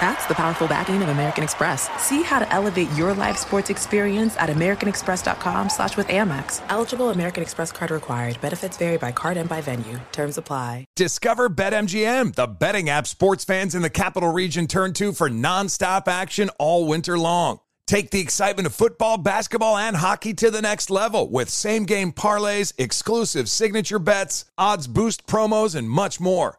That's the powerful backing of American Express. See how to elevate your live sports experience at americanexpress.com slash with Amex. Eligible American Express card required. Benefits vary by card and by venue. Terms apply. Discover BetMGM, the betting app sports fans in the capital region turn to for nonstop action all winter long. Take the excitement of football, basketball, and hockey to the next level with same game parlays, exclusive signature bets, odds boost promos, and much more.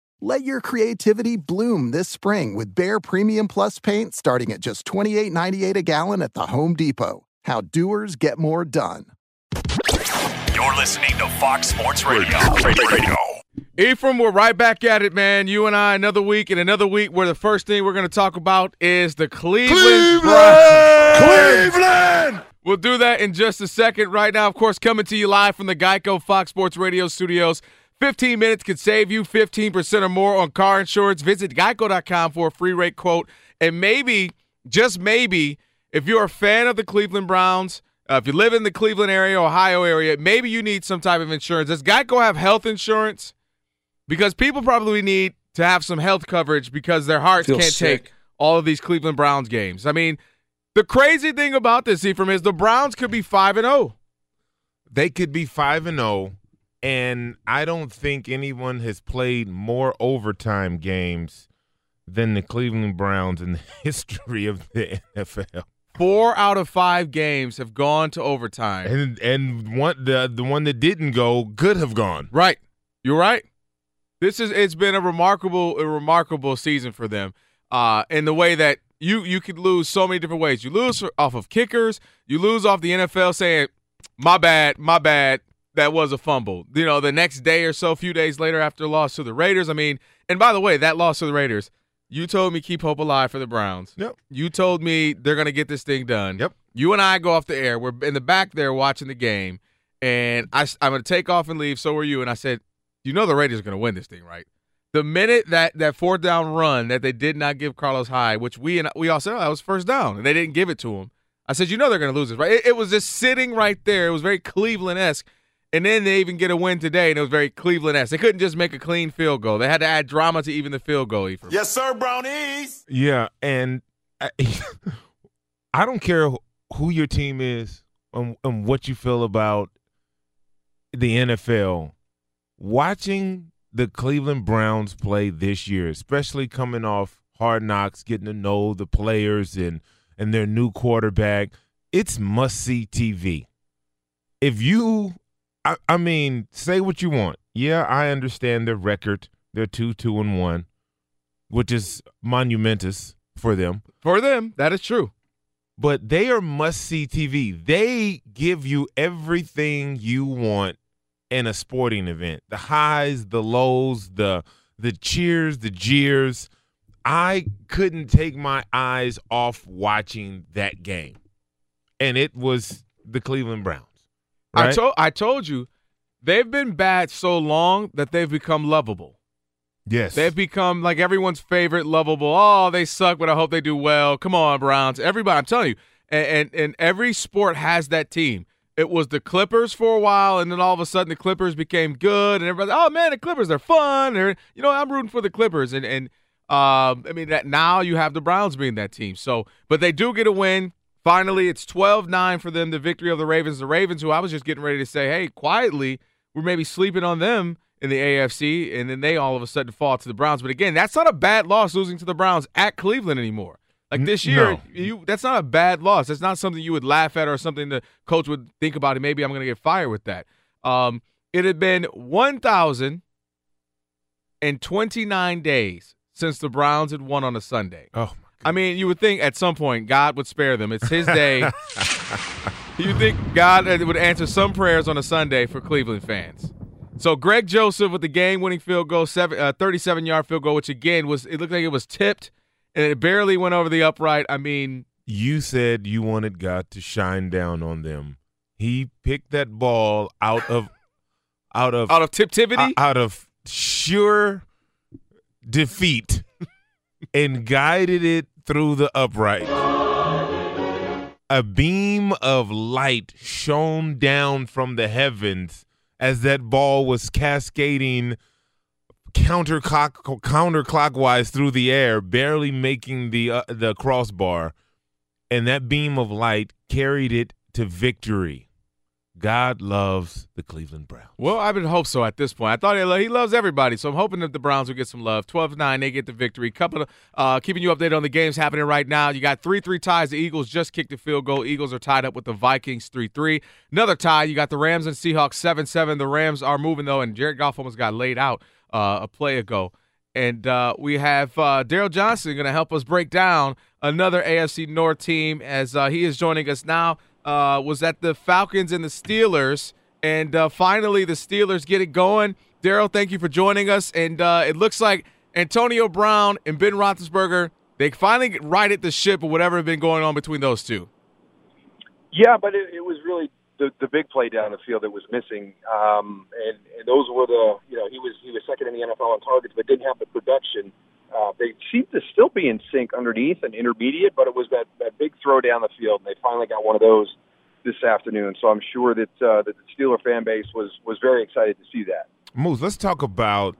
Let your creativity bloom this spring with Behr Premium Plus paint starting at just $28.98 a gallon at the Home Depot. How doers get more done. You're listening to Fox Sports Radio. Radio. Radio. Ephraim, we're right back at it, man. You and I, another week and another week where the first thing we're going to talk about is the Cleveland, Browns. Cleveland! We'll do that in just a second. Right now, of course, coming to you live from the Geico Fox Sports Radio studios. 15 minutes could save you 15% or more on car insurance. Visit geico.com for a free rate quote. And maybe, just maybe, if you're a fan of the Cleveland Browns, uh, if you live in the Cleveland area, Ohio area, maybe you need some type of insurance. Does Geico have health insurance? Because people probably need to have some health coverage because their hearts Feel can't sick. take all of these Cleveland Browns games. I mean, the crazy thing about this, Ephraim, is the Browns could be 5 and oh. 0. they could be 5 and 0 and I don't think anyone has played more overtime games than the Cleveland Browns in the history of the NFL. Four out of five games have gone to overtime. And and one the the one that didn't go could have gone. Right. You're right. This is it's been a remarkable a remarkable season for them. Uh in the way that you you could lose so many different ways. You lose off of kickers, you lose off the NFL saying, "My bad, my bad, that was a fumble." You know, the next day or so, a few days later after loss to the Raiders. I mean, and by the way, that loss to the Raiders, you told me keep hope alive for the Browns. Yep. You told me they're going to get this thing done. Yep. You and I go off the air. We're in the back there watching the game, and I, I'm going to take off and leave. So are you. And I said, you know the Raiders are going to win this thing, right? The minute that that fourth down run that they did not give Carlos Hyde, which we and we all said oh, that was first down, and they didn't give it to him. I said, you know they're going to lose this, right? It, it was just sitting right there. It was very Cleveland esque. And then they even get a win today, and it was very Cleveland esque. They couldn't just make a clean field goal. They had to add drama to even the field goal. Ephraim. Yes, sir, Brownies. Yeah, and I, I don't care who your team is and, and what you feel about the NFL. Watching the Cleveland Browns play this year, especially coming off Hard Knocks, getting to know the players and and their new quarterback, it's must see TV. If you, I, I mean, say what you want. Yeah, I understand their record. They're two, two, and one. which is monumentous for them. For them, that is true. But they are must see TV. They give you everything you want in a sporting event. The highs, the lows, the the cheers, the jeers. I couldn't take my eyes off watching that game. And it was the Cleveland Browns. Right? I told I told you they've been bad so long that they've become lovable. Yes. They've become like everyone's favorite lovable. Oh, they suck, but I hope they do well. Come on, Browns. Everybody, I'm telling you. And, and and every sport has that team. It was the Clippers for a while, and then all of a sudden the Clippers became good, and everybody, oh man, the Clippers they're fun. They're, you know, I'm rooting for the Clippers, and and um, I mean that now you have the Browns being that team. So, but they do get a win. Finally, it's 12-9 for them. The victory of the Ravens. The Ravens, who I was just getting ready to say, hey, quietly, we're maybe sleeping on them in the AFC, and then they all of a sudden fall to the Browns. But again, that's not a bad loss losing to the Browns at Cleveland anymore. Like this year, No. you that's not a bad loss. That's not something you would laugh at or something the coach would think about. And maybe I'm going to get fired with that. Um, it had been 1,029 days since the Browns had won on a Sunday. oh, I mean, you would think at some point God would spare them. It's His day. you think God would answer some prayers on a Sunday for Cleveland fans. So Greg Joseph with the game-winning field goal, seven, uh, 37-yard field goal, which again was it looked like it was tipped and it barely went over the upright. I mean, you said you wanted God to shine down on them. He picked that ball out of out of out of tiptivity. out of sure defeat and guided it through the upright. A beam of light shone down from the heavens as that ball was cascading counterclock counterclockwise through the air, barely making the uh, the crossbar, and that beam of light carried it to victory. God loves the Cleveland Browns. Well, I would hope so at this point. I thought he, lo- he loves everybody, so I'm hoping that the Browns will get some love. 12-9, they get the victory. Couple of uh, keeping you updated on the games happening right now. You got 3-3 ties. The Eagles just kicked the field goal. Eagles are tied up with the Vikings 3-3. Another tie, you got the Rams and Seahawks 7-7. The Rams are moving, though, and Jared Goff almost got laid out uh, a play ago. And uh, we have uh, Daryl Johnston going to help us break down another AFC North team as uh, he is joining us now. Uh, was at the Falcons and the Steelers, and uh, finally the Steelers get it going. Daryl, thank you for joining us. And uh, it looks like Antonio Brown and Ben Roethlisberger they finally righted the ship or whatever had been going on between those two. Yeah, but it, it was really the the big play down the field that was missing, um, and, and those were the you know he was he was second in the NFL on targets, but didn't have the production. Uh, they seemed to still be in sync underneath and intermediate, but it was that that big throw down the field, and they finally got one of those this afternoon. So I'm sure that uh, that the Steeler fan base was was very excited to see that. Moose, let's talk about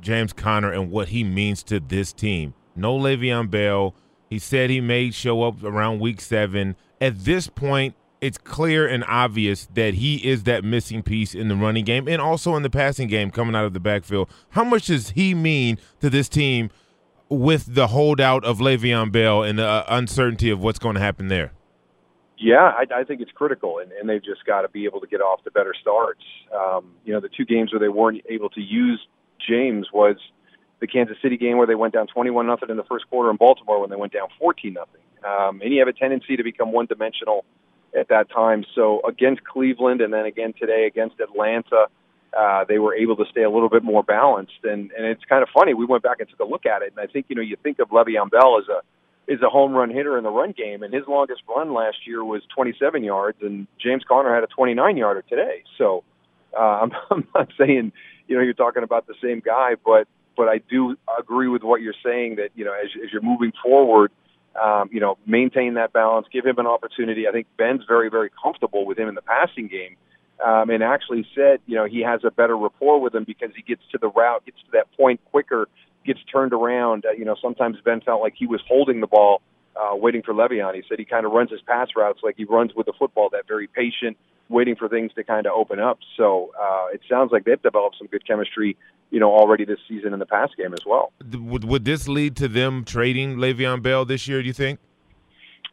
James Conner and what he means to this team. No Le'Veon Bell. He said he may show up around week seven. At this point, it's clear and obvious that he is that missing piece in the running game and also in the passing game coming out of the backfield. How much does he mean to this team with the holdout of Le'Veon Bell and the uh, uncertainty of what's going to happen there? Yeah, I, I think it's critical, and, and they've just got to be able to get off to better starts. Um, you know, the two games where they weren't able to use James was the Kansas City game where they went down 21 nothing in the first quarter, and Baltimore when they went down 14 nothing. Um, and you have a tendency to become one dimensional at that time. So against Cleveland, and then again today against Atlanta, uh, they were able to stay a little bit more balanced. And and it's kind of funny. We went back and took a look at it, and I think you know you think of Le'Veon Bell as a is a home run hitter in the run game, and his longest run last year was 27 yards, and James Conner had a 29 yarder today. So uh, I'm, I'm not saying you know you're talking about the same guy, but but I do agree with what you're saying that you know as, as you're moving forward, um, you know maintain that balance, give him an opportunity. I think Ben's very very comfortable with him in the passing game. Um, and actually said, you know, he has a better rapport with him because he gets to the route, gets to that point quicker, gets turned around. Uh, you know, sometimes Ben felt like he was holding the ball, uh, waiting for Le'Veon. He said he kind of runs his pass routes like he runs with the football, that very patient, waiting for things to kind of open up. So uh, it sounds like they've developed some good chemistry, you know, already this season in the pass game as well. Would, would this lead to them trading Le'Veon Bell this year, do you think?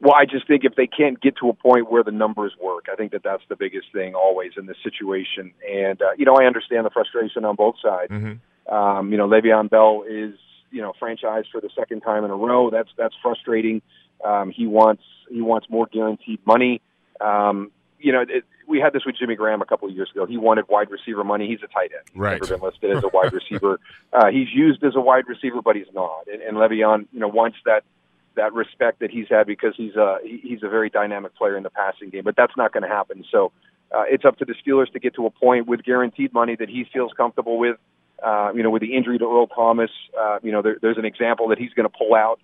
Well, I just think if they can't get to a point where the numbers work, I think that that's the biggest thing always in this situation. And uh, you know, I understand the frustration on both sides. Mm-hmm. Um, you know, Le'Veon Bell is you know franchise for the second time in a row. That's that's frustrating. Um, he wants he wants more guaranteed money. Um, you know, it, we had this with Jimmy Graham a couple of years ago. He wanted wide receiver money. He's a tight end. He's Right. never been listed as a wide receiver. Uh, he's used as a wide receiver, but he's not. And, and Le'Veon, you know, wants that that respect that he's had because he's a he's a very dynamic player in the passing game. But that's not going to happen. So uh, it's up to the Steelers to get to a point with guaranteed money that he feels comfortable with. Uh, you know, with the injury to Earl Thomas, uh, you know, there, there's an example that he's going to pull out.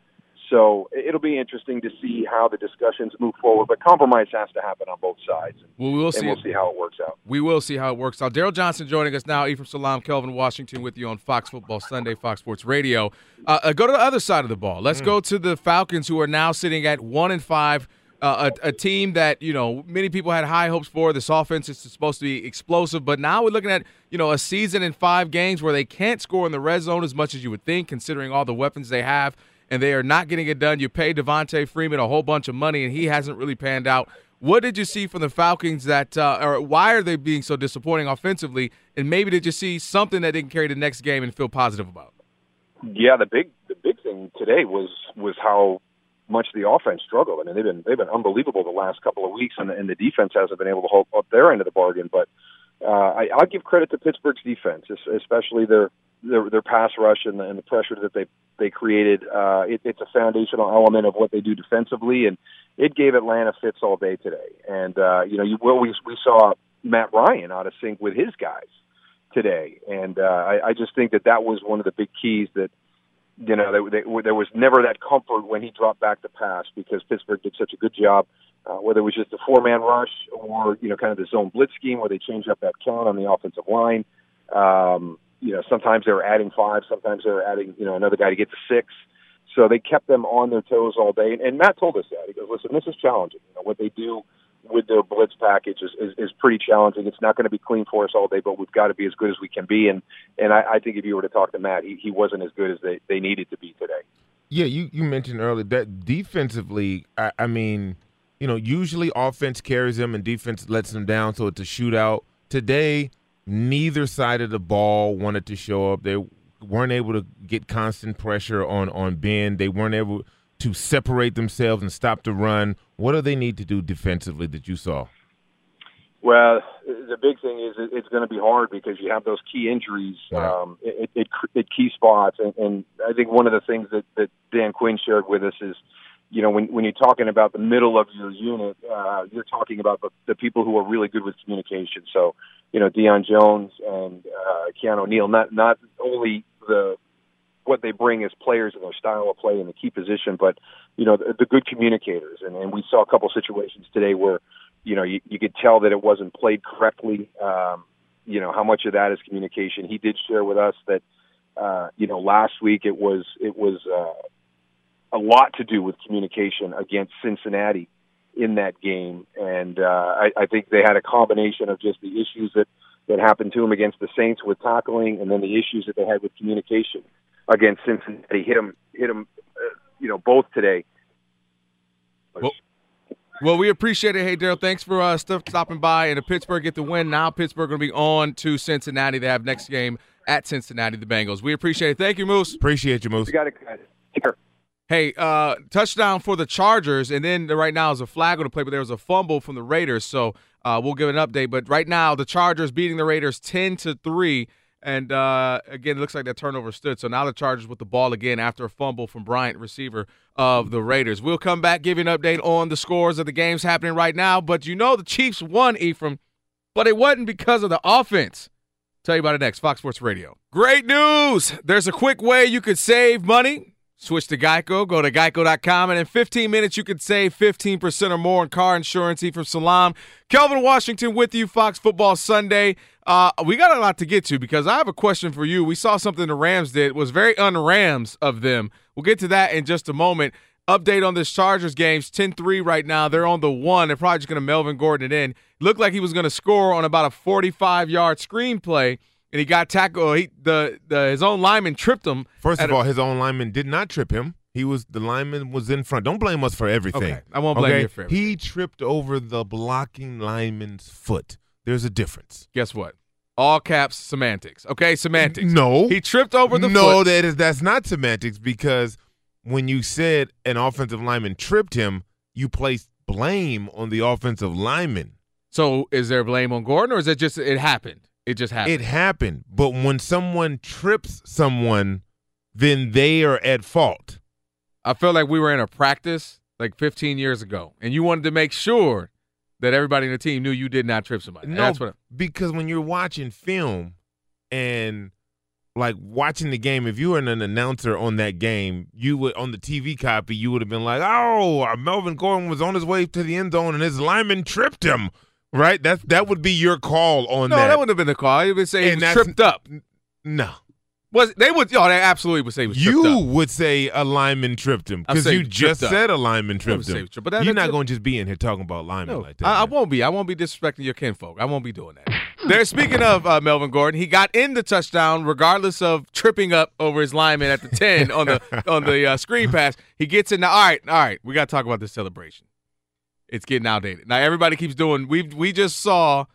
So it'll be interesting to see how the discussions move forward. But compromise has to happen on both sides, Well, we will and see. we'll see how it works out. We will see how it works out. Daryl Johnston joining us now. Ephraim Salaam, Kelvin Washington with you on Fox Football Sunday, Fox Sports Radio. Uh, uh, go to the other side of the ball. Let's go to the Falcons, who are now sitting at one and five. Uh, a, a team that you know many people had high hopes for. This offense is supposed to be explosive, but now we're looking at you know a season in five games where they can't score in the red zone as much as you would think, considering all the weapons they have, and they are not getting it done. You pay Devonta Freeman a whole bunch of money, and he hasn't really panned out. What did you see from the Falcons that, uh, or why are they being so disappointing offensively? And maybe did you see something that didn't carry the next game and feel positive about? Yeah, the big the big thing today was was how much the offense struggled. I mean, they've been they've been unbelievable the last couple of weeks, and the, and the defense hasn't been able to hold up their end of the bargain. But uh, I, I'll give credit to Pittsburgh's defense, especially their their, their pass rush and the, and the pressure that they they created. Uh, it, it's a foundational element of what they do defensively, and it gave Atlanta fits all day today. And uh, you know, you well, we we saw Matt Ryan out of sync with his guys today, and uh, I, I just think that that was one of the big keys that you know, they, they, there was never that comfort when he dropped back to pass because Pittsburgh did such a good job, uh, whether it was just a four-man rush or you know, kind of the zone blitz scheme where they changed up that count on the offensive line. Um, you know, sometimes they were adding five, sometimes they were adding you know another guy to get to six. So they kept them on their toes all day. And, and Matt told us that he goes, "Listen, this is challenging. You know, what they do with their blitz package is, is, is pretty challenging. It's not going to be clean for us all day, but we've got to be as good as we can be. And and I, I think if you were to talk to Matt, he, he wasn't as good as they, they needed to be today. Yeah, you, you mentioned earlier that defensively, I, I mean, you know, usually offense carries them and defense lets them down, so it's a shootout. Today, neither side of the ball wanted to show up. They weren't able to get constant pressure on on Ben. They weren't able to separate themselves and stop the run. What do they need to do defensively that you saw? Well, the big thing is it's going to be hard because you have those key injuries um, at, at, at key spots, and, and I think one of the things that, that Dan Quinn shared with us is, you know, when when you're talking about the middle of your unit, uh, you're talking about the, the people who are really good with communication. So, you know, Deion Jones and uh, Keanu Neal, not not only the what they bring as players and their style of play in the key position, but you know the, the good communicators. And, and we saw a couple situations today where you know you, you could tell that it wasn't played correctly. Um, you know how much of that is communication. He did share with us that uh, you know last week it was it was uh, a lot to do with communication against Cincinnati in that game, and uh, I, I think they had a combination of just the issues that that happened to him against the Saints with tackling, and then the issues that they had with communication against Cincinnati hit him hit him uh, you know both today. Well- Well, we appreciate it. Hey, Daryl, thanks for uh, stuff stopping by. And if Pittsburgh get the win, now Pittsburgh going to be on to Cincinnati. They have next game at Cincinnati, the Bengals. We appreciate it. Thank you, Moose. Appreciate you, Moose. You got it, guys. Take care. Hey, uh, touchdown for the Chargers, and then right now is a flag on the play, but there was a fumble from the Raiders, so uh, we'll give an update. But right now, the Chargers beating the Raiders ten to three, and uh, again, it looks like that turnover stood. So now the Chargers with the ball again after a fumble from Bryant, receiver of the Raiders. We'll come back, give you an update on the scores of the games happening right now. But you know the Chiefs won, Ephraim, but it wasn't because of the offense. Tell you about it next. Fox Sports Radio. Great news! There's a quick way you could save money. Switch to Geico. Go to geico.com, and in 15 minutes, you could save 15% or more on car insurance. Ephraim Salaam, Kelvin Washington with you, Fox Football Sunday. Uh, we got a lot to get to because I have a question for you. We saw something the Rams did. It was very un-Rams of them. We'll get to that in just a moment. Update on this Chargers games 10-3 right now. They're on the one. They're probably just going to Melvin Gordon it in. Looked like he was going to score on about a 45-yard screenplay, and he got tackled. He, the, the his own lineman tripped him. First of a- all, his own lineman did not trip him. He was the lineman was in front. Don't blame us for everything. Okay, I won't blame okay? you for everything. He tripped over the blocking lineman's foot. There's a difference. guess what? All caps semantics. Okay, semantics. No. He tripped over the no, foot. that is that's not semantics because when you said an offensive lineman tripped him, you placed blame on the offensive lineman. So is there blame on Gordon or is it just it happened? It just happened. It happened, but when someone trips someone, then they are at fault. I feel like we were in a practice like 15 years ago, and you wanted to make sure that everybody in the team knew you did not trip somebody. No, That's what. because when you're watching film and like watching the game, if you were an announcer on that game, you would on the TV copy, you would have been like, "Oh, Melvin Gordon was on his way to the end zone and his lineman tripped him." Right? That that would be your call on No, that. that, wouldn't have been the call. You would say he And was tripped up. no, Was they would? Oh, they absolutely would say he was tripped you up. would say a lineman tripped him I'm because you just tripped up. said a lineman tripped him. tripped, but that- You're that's not going to just be in here talking about linemen No, like that. I, I man. won't be. I won't be disrespecting your kinfolk. I won't be doing that. There. Speaking of uh, Melvin Gordon, he got in the touchdown regardless of tripping up over his lineman at the ten on the on the uh, screen pass. He gets in. Now, all right, all right. We got to talk about this celebration. It's getting outdated. Now everybody keeps doing. We we just saw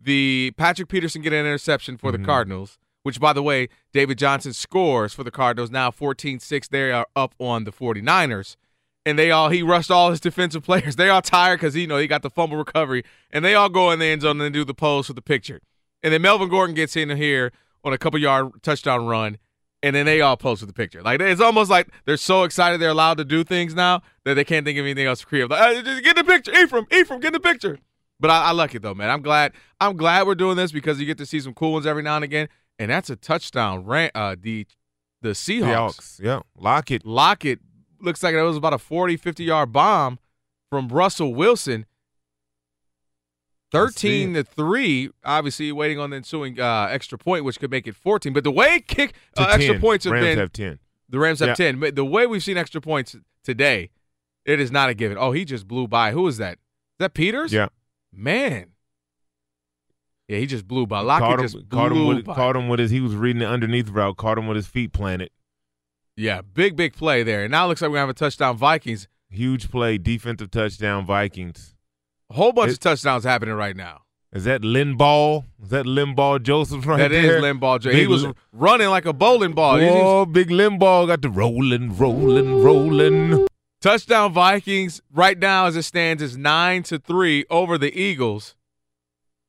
the Patrick Peterson get an interception for Mhm. the Cardinals. Which, by the way, David Johnson scores for the Cardinals now 14-6. They are up on the 49ers and they all he rushed all his defensive players. They all tired because you know he got the fumble recovery, and they all go in the end zone and do the pose for the picture. And then Melvin Gordon gets in here on a couple yard touchdown run, and then they all for the picture. Like it's almost like they're so excited they're allowed to do things now that they can't think of anything else to create. Like "Hey, just get the picture, Ephraim, Ephraim, get the picture. But I, I like it though, man. I'm glad. I'm glad we're doing this because you get to see some cool ones every now and again, and that's a touchdown. Ran uh, the the Seahawks. Seahawks, yeah, lock it. Lockett looks like it was about a 40, 50 yard bomb from Russell Wilson. 13 to 3, obviously waiting on the ensuing uh, extra point, which could make it 14. But the way kick To uh, extra 10. points have Rams been, have ten. the Rams have Yeah. 10. But the way we've seen extra points today, it is not a given. Oh, he just blew by. Who is that? Is that Peters? Yeah. Man. Yeah, he just blew by. Lockett caught him, just caught him with by. caught him with his he was reading the underneath route, caught him with his feet planted. Yeah, big, big play there. And now it looks like we're going to have a touchdown Vikings. Huge play, defensive touchdown, Vikings. A whole bunch It- of touchdowns happening right now. Is that Linval? Is that Linval Joseph right That is there? Limbaugh. Joe. He was running like a bowling ball. He- he was- Oh, big Linval got the rolling, rolling, rolling. touchdown Vikings right now as it stands is nine to three over the Eagles.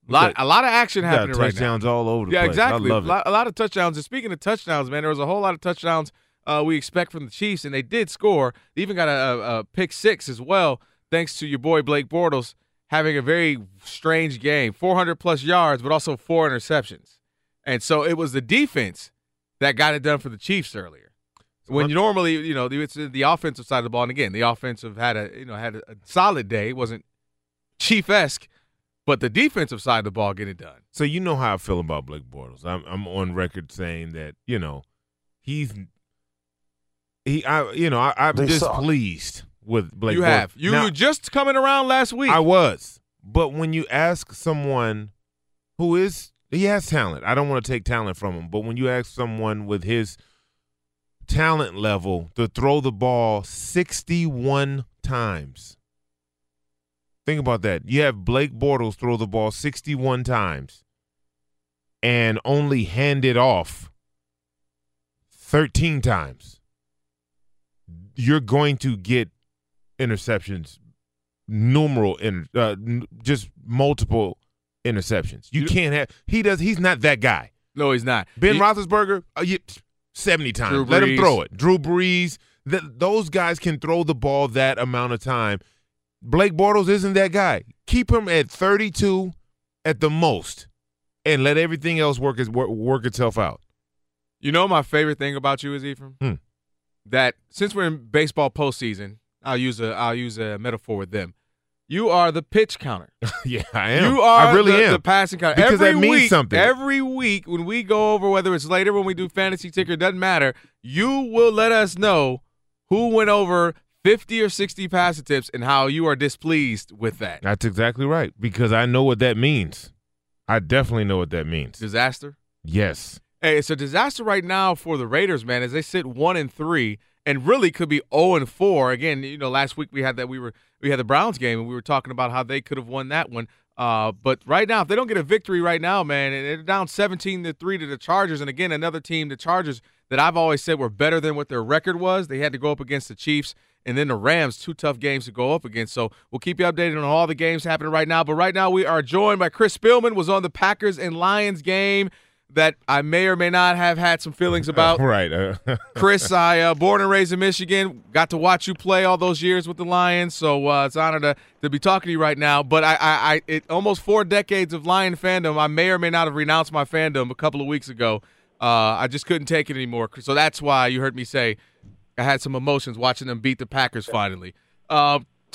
Lot, a lot of action happening right now. touchdowns all over the Yeah, place. exactly. I love a, it. lot, a lot of touchdowns. And speaking of touchdowns, man, there was a whole lot of touchdowns uh, we expect from the Chiefs, and they did score. They even got a, a, a pick six as well, thanks to your boy Blake Bortles having a very strange game 400 plus yards, but also four interceptions. And so it was the defense that got it done for the Chiefs earlier. When you normally, you know, it's the offensive side of the ball, and again, the offensive had a, you know, had a, a solid day. It wasn't Chief esque, but the defensive side of the ball get it done. So you know how I feel about Blake Bortles. I'm I'm on record saying that you know he's he I you know I, I'm They suck. With Blake. you Bortles. have. You Now, were just coming around last week. I was, but when you ask someone who is he has talent, I don't want to take talent from him, but when you ask someone with his talent level to throw the ball 61 times. Think about that. You have Blake Bortles throw the ball 61 times and only hand it off 13 times. You're going to get interceptions, numeral, in, uh, n- just multiple interceptions. You You- can't have. He does. He's not that guy. no, he's not. Ben He- Roethlisberger, uh, you, seventy times. Drew Let him Brees. throw it. Drew Brees. Th- those guys can throw the ball that amount of time. Blake Bortles isn't that guy. Keep him at thirty-two at the most, and let everything else work its, work, work itself out. You know my favorite thing about you is Ephraim? Hmm. That since we're in baseball postseason, I'll use a I'll use a metaphor with them. You are the pitch counter. yeah, I am. You are I really the, am. the passing counter. Because every that means week, something. Every week when we go over whether it's later when we do fantasy ticker, doesn't matter. You will let us know who went over 50 or 60 pass attempts and how you are displeased with that. That's exactly right. Because I know what that means. I definitely know what that means. Disaster. Yes. Hey, it's a disaster right now for the Raiders, man, as they sit one and three, and really could be zero and four. Again, you know, last week we had that we were we had the Browns game, and we were talking about how they could have won that one. Uh, but right now, if they don't get a victory right now, man, they're down 17 to three to the Chargers, and again another team, the Chargers, that I've always said were better than what their record was. They had to go up against the Chiefs and then the Rams, two tough games to go up against. So we'll keep you updated on all the games happening right now. But right now, we are joined by Chris Spielman, was on the Packers and Lions game that I may or may not have had some feelings about. right. Uh, Chris, I uh, born and raised in Michigan, got to watch you play all those years with the Lions, so uh, it's an honor to, to be talking to you right now. But I, I, I it, almost four decades of Lion fandom. I may or may not have renounced my fandom a couple of weeks ago. Uh, I just couldn't take it anymore. So that's why you heard me say I had some emotions watching them beat the Packers finally.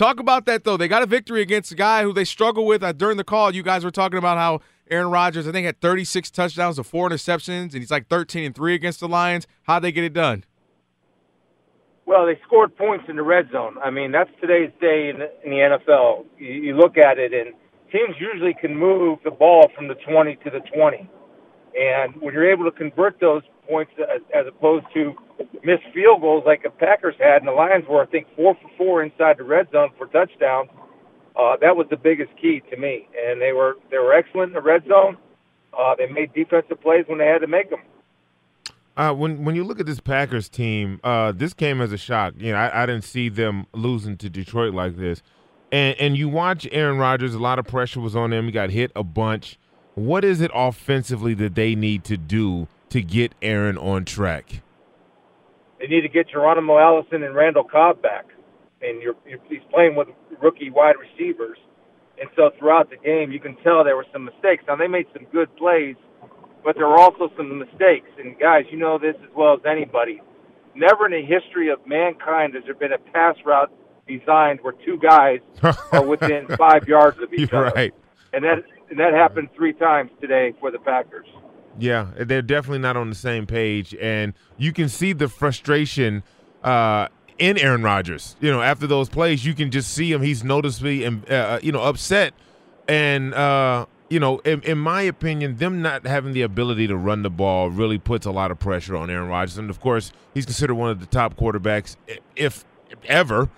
Talk about that though. They got a victory against a guy who they struggle with. Uh, during the call, you guys were talking about how Aaron Rodgers, I think, had 36 touchdowns to four interceptions, and he's like 13 and three against the Lions. How'd they get it done? Well, they scored points in the red zone. I mean, that's today's day in the, in the NFL. You, you look at it, and teams usually can move the ball from the 20 to the 20. And when you're able to convert those points as, as opposed to missed field goals like the Packers had, and the Lions were, I think, four for four inside the red zone for touchdowns. Uh, that was the biggest key to me, and they were they were excellent in the red zone. Uh, they made defensive plays when they had to make them. Uh, when when you look at this Packers team, uh, this came as a shock. You know, I, I, didn't see them losing to Detroit like this. And and you watch Aaron Rodgers, a lot of pressure was on him. He got hit a bunch. What is it offensively that they need to do to get Aaron on track? They need to get Geronimo Allison and Randall Cobb back. And you're, you're, he's playing with rookie wide receivers. And so throughout the game, you can tell there were some mistakes. Now, they made some good plays, but there were also some mistakes. And guys, you know this as well as anybody. Never in the history of mankind has there been a pass route designed where two guys are within five yards of each You're other. Right. And that and that happened three times today for the Packers. Yeah, they're definitely not on the same page, and you can see the frustration uh, in Aaron Rodgers. You know, after those plays, you can just see him. He's noticeably, uh, you know, upset, and uh, you know, in, in, my opinion, them not having the ability to run the ball really puts a lot of pressure on Aaron Rodgers. And of course, he's considered one of the top quarterbacks, if ever.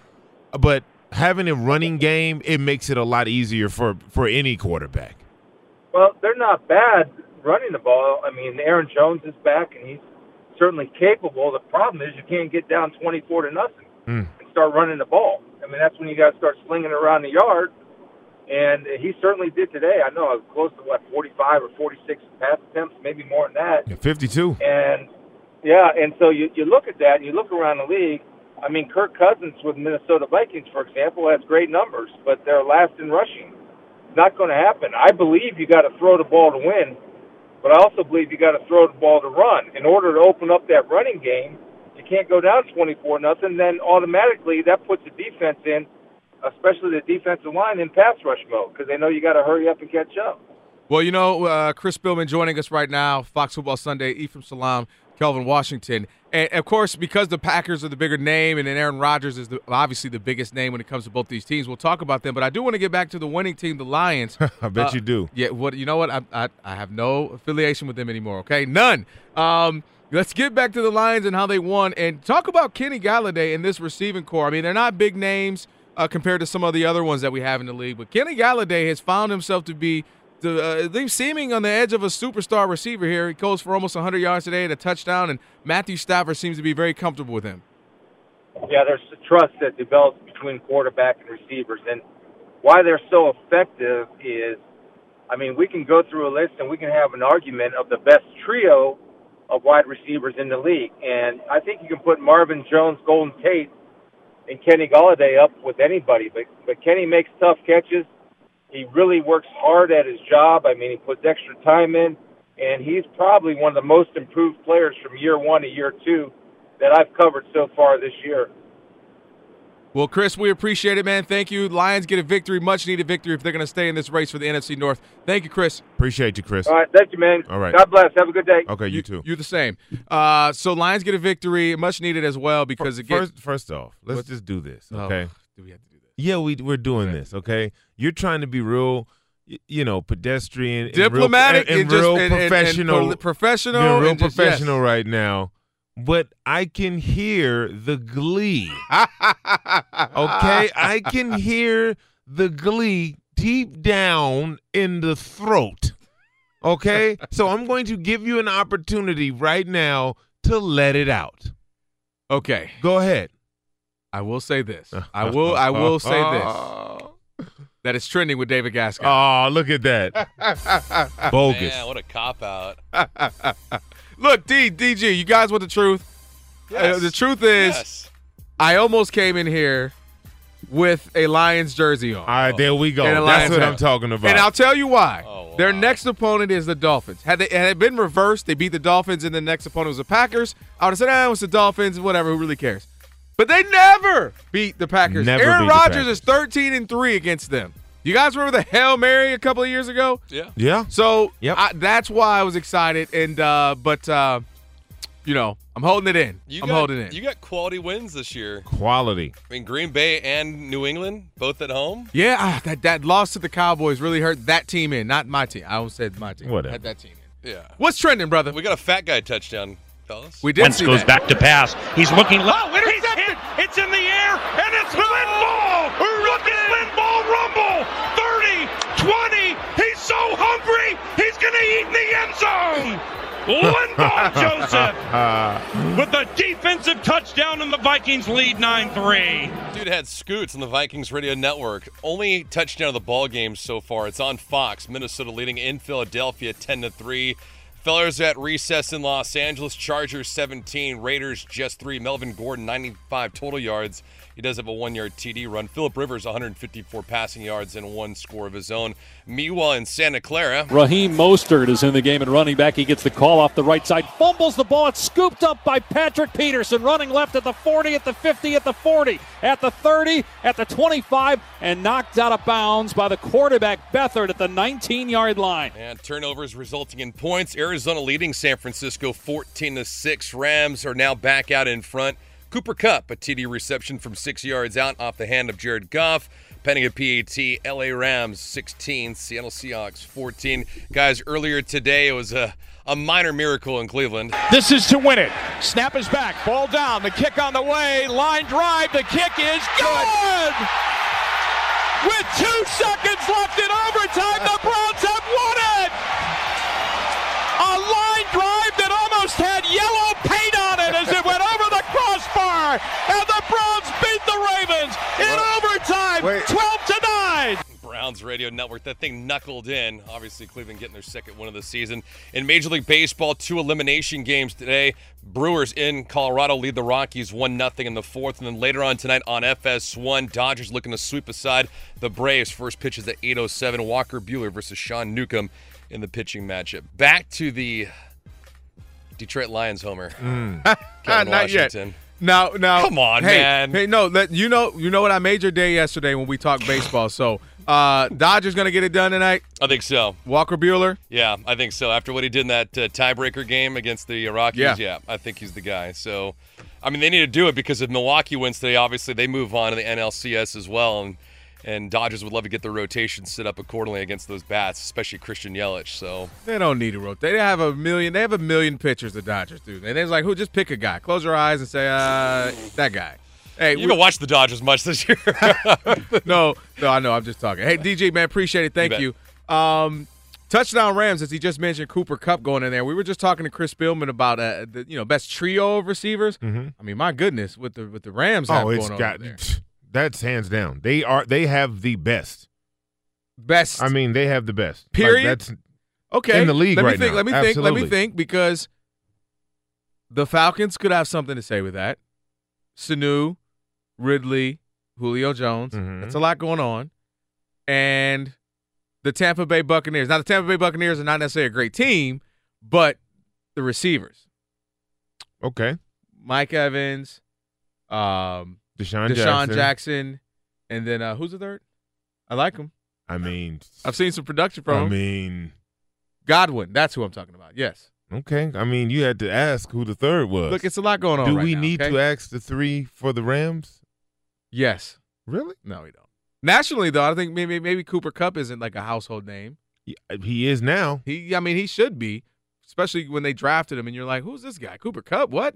But having a running game, it makes it a lot easier for for any quarterback. Well, they're not bad running the ball. I mean, Aaron Jones is back, and he's certainly capable. The problem is you can't get down 24 to nothing mm. and start running the ball. I mean, that's when you got to start slinging around the yard. And he certainly did today. I know I was close to what 45 or 46 pass attempts, maybe more than that. Yeah, 52. And yeah, and so you you look at that and you look around the league. I mean, Kirk Cousins with Minnesota Vikings, for example, has great numbers, but they're last in rushing not going to happen. I believe you got to throw the ball to win, but I also believe you got to throw the ball to run. In order to open up that running game, you can't go down 24 nothing. Then automatically that puts the defense in, especially the defensive line, in pass rush mode because they know you got to hurry up and catch up. Well, you know, uh, Chris Spielman joining us right now, Fox Football Sunday, Ephraim Salaam, Kelvin Washington. And of course, because the Packers are the bigger name, and then Aaron Rodgers is the, obviously the biggest name when it comes to both these teams, we'll talk about them. But I do want to get back to the winning team, the Lions. I bet uh, you do. Yeah. What you know? What I, I, I have no affiliation with them anymore. Okay, none. Um, let's get back to the Lions and how they won, and talk about Kenny Golladay and this receiving core. I mean, they're not big names uh, compared to some of the other ones that we have in the league, but Kenny Golladay has found himself to be the, uh, seeming on the edge of a superstar receiver here. He goes for almost 100 yards today and a touchdown, and Matthew Stafford seems to be very comfortable with him. Yeah, there's a trust that develops between quarterback and receivers, and why they're so effective is, I mean, we can go through a list and we can have an argument of the best trio of wide receivers in the league, and I think you can put Marvin Jones, Golden Tate, and Kenny Golladay up with anybody, but but Kenny makes tough catches he really works hard at his job. I mean, he puts extra time in, and he's probably one of the most improved players from year one to year two that I've covered so far this year. Well, Chris, we appreciate it, man. Thank you. Lions get a victory, much needed victory if they're going to stay in this race for the NFC North. Thank you, Chris. Appreciate you, Chris. All right, thank you, man. All right. God bless. Have a good day. Okay, you, you too. You're the same. Uh, so Lions get a victory, much needed as well because again, first, first off, let's what? just do this, okay? Oh, do we have to do this? Yeah, we we're doing okay. this, okay? You're trying to be real you know, pedestrian, diplomatic, and, real, and, and real professional, and, professional, real just, professional yes. right now. But I can hear the glee. okay, I can hear the glee deep down in the throat. Okay? so I'm going to give you an opportunity right now to let it out. Okay, Go ahead. I will say this. I will. I will say this. That it's trending with David Gaskin. Oh, look at that. Bogus. Man, what a cop out. Look, D DG, you guys want the truth? Uh, the truth is, Yes. I almost came in here with a Lions jersey on. All right, there we go. And That's what hat. I'm talking about. And I'll tell you why. Oh, wow. Their next opponent is the Dolphins. Had they had it been reversed, they beat the Dolphins, and the next opponent was the Packers. I would have said, "Ah, it's the Dolphins. Whatever. Who really cares?" But they never beat the Packers. Never Aaron Rodgers is 13 and three against them. You guys remember the Hail Mary a couple of years ago? Yeah. yeah. So Yep. I, that's why I was excited. And uh, but uh, you know, I'm holding it in. You I'm got, holding it in. You got quality wins this year. Quality. I mean, Green Bay and New England, both at home. yeah, ah, that that loss to the Cowboys really hurt that team in, not my team. I almost said my team. Whatever. Had that team in. Yeah. What's trending, brother? We got a fat guy touchdown, fellas. We did Wentz see goes that. back to pass. He's looking low. Oh, intercepted! It's in the air, and it's Linval! Look at Linval rumble! 30, 20. He's so hungry, he's going to eat in the end zone. Linval Joseph with a defensive touchdown, and the Vikings lead 9 3. Dude had scoots on the Vikings radio network. Only touchdown of the ball game so far. It's on Fox. Minnesota leading in Philadelphia 10 to 3. Fellers at recess in Los Angeles. Chargers 17. Raiders just 3. Melvin Gordon 95 total yards. He does have a one yard TD run. Philip Rivers 154 passing yards and one score of his own. Meanwhile, in Santa Clara, Raheem Mostert is in the game and running back. He gets the call off the right side, fumbles the ball. It's scooped up by Patrick Peterson, running left at the 40, at the 50, at the 40, at the 30, at the 25, and knocked out of bounds by the quarterback Beathard at the 19 yard line. And turnovers resulting in points. Arizona leading San Francisco 14 to 6. Rams are now back out in front. Cooper Kupp, a TD reception from six yards out off the hand of Jared Goff. Pending a PAT, LA Rams 16, Seattle Seahawks 14. Guys, earlier today it was a, a minor miracle in Cleveland. This is to win it. Snap is back. Ball down. The kick on the way. Line drive. The kick is good. With two seconds left in overtime, the Browns have won it. A line drive that almost had yellow paint on it as it went over the crossbar. And the Browns beat the Ravens in overtime, Wait. 12 to 9. Browns radio network. That thing knuckled in. Obviously, Cleveland getting their second win of the season. In Major League Baseball, two elimination games today. Brewers in Colorado lead the Rockies 1 0 in the fourth. And then later on tonight on FS1, Dodgers looking to sweep aside the Braves. First pitch is at 8.07. Walker Buehler versus Sean Newcomb in the pitching matchup. Back to the Detroit Lions homer. Kevin Ah, not Washington. yet. Now, now, Come on, hey, man. Hey, no, let, you know, you know what? I made your day yesterday when we talked baseball. So, uh, Dodgers gonna get it done tonight. I think so. Walker Buehler. Yeah, I think so. After what he did in that uh, tiebreaker game against the Rockies, Yeah. yeah. I think he's the guy. So, I mean, they need to do it because if Milwaukee wins today, obviously they move on to the NLCS as well, and and Dodgers would love to get their rotation set up accordingly against those bats, especially Christian Yelich. So, They don't need to rotate. They have a million. They have a million pitchers. The Dodgers do. And they're like, who? Just pick a guy. Close your eyes and say, uh, that guy. Hey, you haven't watched the Dodgers much this year. no, no, I know. I'm just talking. Hey, DJ, man, appreciate it. Thank You you. Um, touchdown Rams, as he just mentioned, Cooper Kupp going in there. We were just talking to Chris Spielman about uh, the you know best trio of receivers. Mhm. I mean, my goodness, with the with the Rams have Oh, it's going on got there. that's hands down. They are they have the best. best. I mean, they have the best. Like, Period? that's okay, in the league let me right think, now. Let me think. Let me think because the Falcons could have something to say with that. Sanu, Ridley, Julio Jones. Mhm. That's a lot going on, and the Tampa Bay Buccaneers. Now, the Tampa Bay Buccaneers are not necessarily a great team, but the receivers, okay. Mike Evans, um, DeSean, DeSean Jackson. Jackson. and then uh, who's the third? I like him. I mean, I've seen some production from I him. I mean, Godwin. That's who I'm talking about. Yes. okay. I mean, you had to ask who the third was. Look, it's a lot going on. Do right we now, need okay? to ask the three for the Rams? Yes. Really? No, we don't. Nationally, though, I think maybe maybe Cooper Kupp isn't like a household name. Yeah, He is now. He, I mean, he should be, especially when they drafted him, and you're like, who's this guy? Cooper Kupp? What?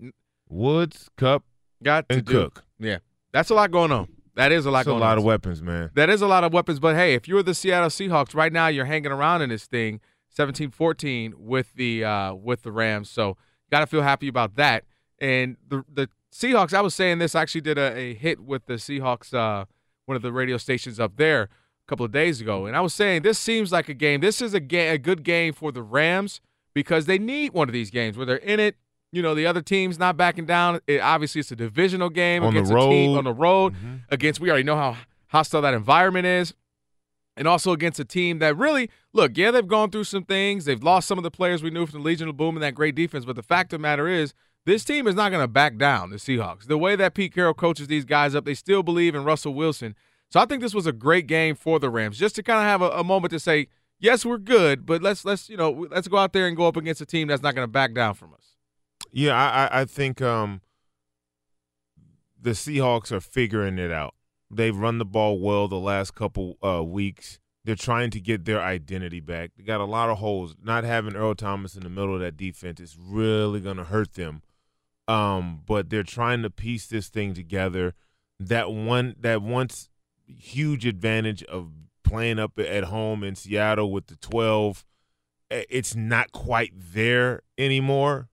Woods, Kupp, Got to and do. Cook. Yeah, that's a lot going on. That is a lot That's a lot on. of weapons, man. That is a lot of weapons. But hey, if you're the Seattle Seahawks right now, you're hanging around in this thing 17-14 with the uh, with the Rams. So got to feel happy about that. And the the Seahawks, I was saying this. I actually did a, a hit with the Seahawks, uh, one of the radio stations up there a couple of days ago, and I was saying this seems like a game. This is a ga- a good game for the Rams because they need one of these games where they're in it. You know, the other team's not backing down. It, obviously, it's a divisional game On the against a team road. on the road Mhm. against. We already know how hostile that environment is and also against a team that really look, yeah, they've gone through some things. They've lost some of the players we knew from the Legion of Boom and that great defense. But the fact of the matter is, this team is not going to back down. The Seahawks, the way that Pete Carroll coaches these guys up, they still believe in Russell Wilson. So I think this was a great game for the Rams, just to kind of have a, a moment to say, yes, we're good, but let's let's you know let's go out there and go up against a team that's not going to back down from us. Yeah, I, I, think um, the Seahawks are figuring it out. They've run the ball well the last couple uh, weeks. They're trying to get their identity back. They got a lot of holes. Not having Earl Thomas in the middle of that defense is really going to hurt them. Um, but they're trying to piece this thing together. That one, that once huge advantage of playing up at home in Seattle with the twelve, it's not quite there anymore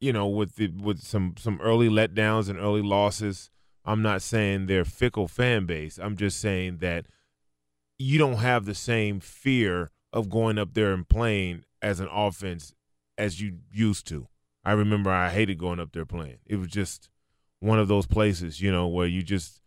you know, with the with some some early letdowns and early losses. I'm not saying they're fickle fan base. I'm just saying that you don't have the same fear of going up there and playing as an offense as you used to. I remember I hated going up there playing. It was just one of those places, you know, where you just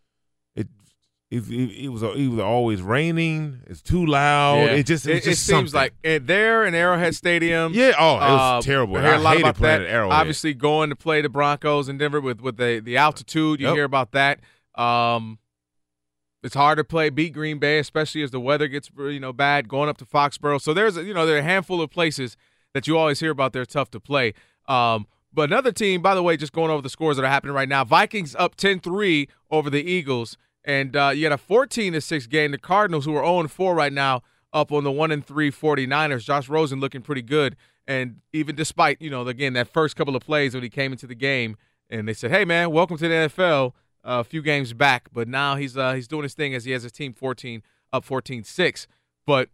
it, it, it was it was always raining. It's too loud. It just it, it, just seems something. like eh, there in Arrowhead Stadium. Yeah, oh, it was uh, terrible. I I a lot hated about that. at Arrowhead. Obviously, going to play the Broncos in Denver with with the the altitude, you Yep. hear about that. Um, it's hard to play beat Green Bay, especially as the weather gets you know bad. Going up to Foxborough, so there's a, you know there are a handful of places that you always hear about. They're tough to play. Um, but another team, by the way, just going over the scores that are happening right now. Vikings up 10-3 over the Eagles, and uh, you had a 14 to six game. The Cardinals, who are 0 4 right now, up on the one and three 49ers. Josh Rosen looking pretty good, and even despite you know again that first couple of plays when he came into the game, and they said, "Hey man, welcome to the NFL." Uh, a few games back, but now he's uh, he's doing his thing as he has his team 14 up 14-6. But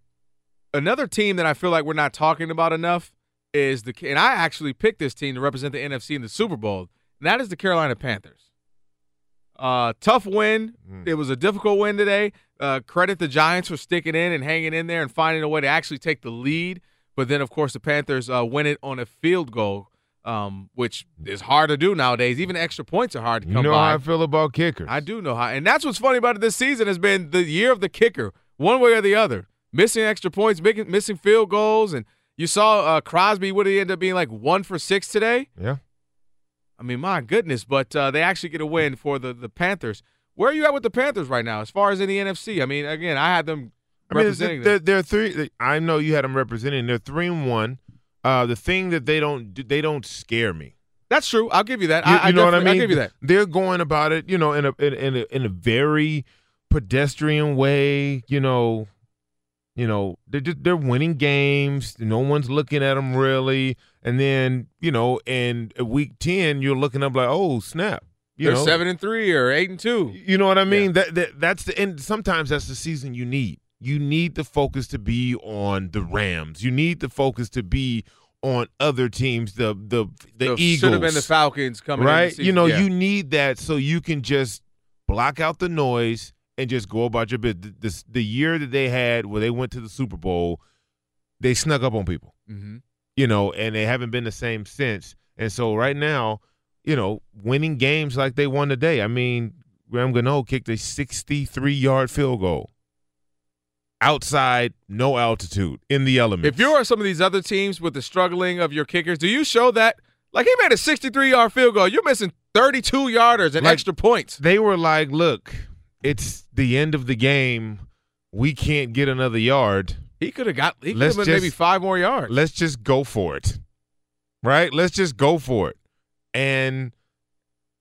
another team that I feel like we're not talking about enough is the and I actually picked this team to represent the NFC in the Super Bowl, and that is the Carolina Panthers. Uh, tough win. It was a difficult win today. Uh, credit the Giants for sticking in and hanging in there and finding a way to actually take the lead. But then, of course, the Panthers uh, win it on a field goal, um, which is hard to do nowadays. Even extra points are hard to come. you know by. how I feel about kickers. I do know how, and that's what's funny about it. This season has been the year of the kicker, one way or the other. Missing extra points, missing field goals, and you saw uh, Crosby. Would he end up being like one for six today? Yeah. I mean, my goodness, but uh, they actually get a win for the the Panthers. Where are you at with the Panthers right now, as far as in the NFC? I mean, again, I had them I mean, representing they're, they're three. I know you had them representing. They're three and one. Uh, the thing that they don't do, they don't scare me. That's true. I'll give you that. You, I, you know what I mean? I'll give you that. They're going about it, you know, in a in, in a in a very pedestrian way. You know, you know, they're just they're winning games. No one's looking at them really. And then you know, in week ten, you're looking up like, oh snap. You They're know, seven and three or eight and two. You know what I mean? That, that that's the and sometimes that's the season you need. You need the focus to be on the Rams. You need the focus to be on other teams, the the the So Eagles. should have been the Falcons coming right? You know, Yeah. you need that so you can just block out the noise and just go about your business. The, the year that they had where they went to the Super Bowl, they snuck up on people. Mhm. You know, and they haven't been the same since. And so right now, you know, winning games like they won today. I mean, Graham Gano kicked a 63 yard field goal outside, no altitude, in the element. If you are some of these other teams with the struggling of your kickers, do you show that? Like he made a 63 yard field goal. You're missing 32 yarders and Like, extra points. they were like, look, it's the end of the game. We can't get another yard. He could have got. He could have maybe five more yards. Let's just go for it. Right? Let's just go for it. And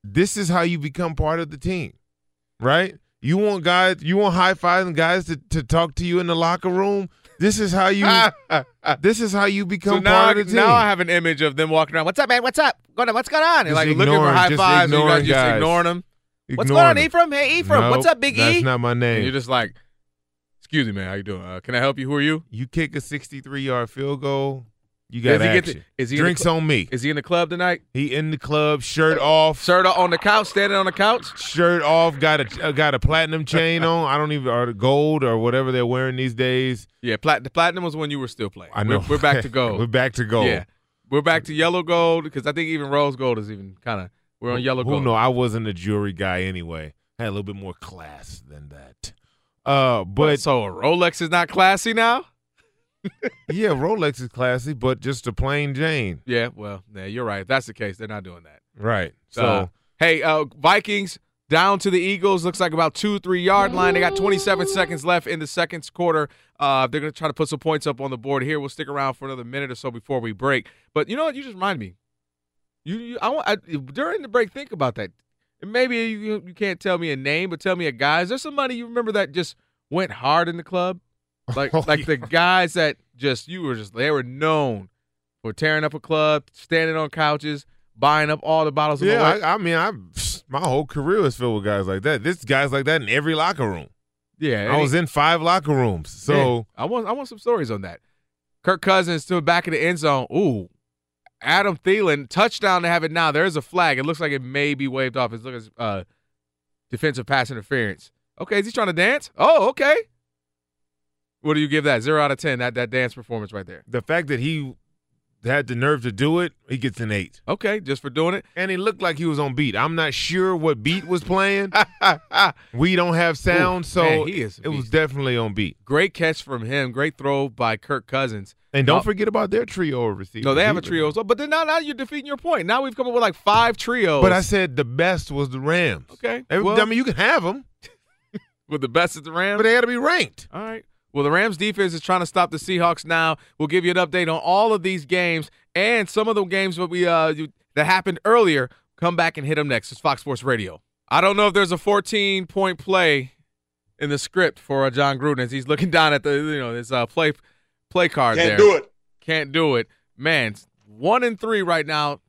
this is how you become part of the team. Right? You want guys, you want high fiving guys to, to talk to you in the locker room. This is how you this is how you become so now, part I, of the team. now I have an image of them walking around. What's up, man? What's up? Going on? What's going on? And Just like looking for ignoring- high fives. And you guys ignoring just ignoring them. What's Ignore going on. Ephraim? Hey, Ephraim. Nope, What's up, Big E? That's not my And name. you're just like, excuse me, man. How you doing? Uh, can I help you? Who are you? you kick a 63 yard field goal, you got Does he get action. the- is he Drinks cl- on me. Is he in the club tonight? He in the club, shirt off, Shirt on the couch, standing on the couch. shirt off, got a uh, got a platinum chain on. I don't even or gold or whatever they're wearing these days. Yeah, plat- the platinum was when you were still playing. I know. We're, we're back to gold. We're back to gold. Yeah, we're back to yellow gold because I think even rose gold is even kind of we're on yellow Who gold. know? I wasn't a jewelry guy anyway. Had a little bit more class than that. Uh, but so a Rolex is not classy now. yeah, Rolex is classy, but just a plain Jane. Yeah, well, yeah, you're right. If that's the case, they're not doing that. Right. So Uh, hey, uh, Vikings down to the Eagles. Looks like about two, three yard line. They got 27 seconds left in the second quarter. Uh, they're going to try to put some points up on the board here. We'll stick around for another minute or so before we break. But you know what? You just remind me. You, you I, want- I during the break. Think about that. Maybe you you can't tell me a name, but tell me a guy. Is there somebody you remember that just went hard in the club? Like Oh, like the guys that just you were just they were known for tearing up a club, standing on couches, buying up all the bottles of yeah, I, I mean, I my whole career is filled with guys like that. This guys like that in every locker room. Yeah, I was in five locker rooms. So Yeah, I want I want some stories on that. Kirk Cousins to the back of the end zone. Ooh, Adam Thielen touchdown to have it now. There's a flag. It looks like it may be waved off. It's looking uh, defensive pass interference. Okay, is he trying to dance? Oh, okay. What do you give that? Zero out of ten. That that dance performance right there. the fact that he had the nerve to do it, he gets an eight. Okay, just for doing it. And he looked like he was on beat. I'm not sure what beat was playing. we don't have sound, Ooh, so man, he is it was definitely on beat. Great catch from him. Great throw by Kirk Cousins. And don't Oh. forget about their trio of receivers. No, they have a trio well. But then now, now you're defeating your point. Now we've come up with like five trios. But I said the best was the Rams. okay. Well, I mean, you can have them, with the best at the Rams. but they got to be ranked. All right. Well, the Rams defense is trying to stop the Seahawks now. We'll give you an update on all of these games and some of the games that we uh that happened earlier. Come back and hit them next. It's Fox Sports Radio. I don't know if there's a 14 point play in the script for uh, Jon Gruden as he's looking down at the you know his uh, play play card Can't there. do it. Can't do it. Man, one and three right now,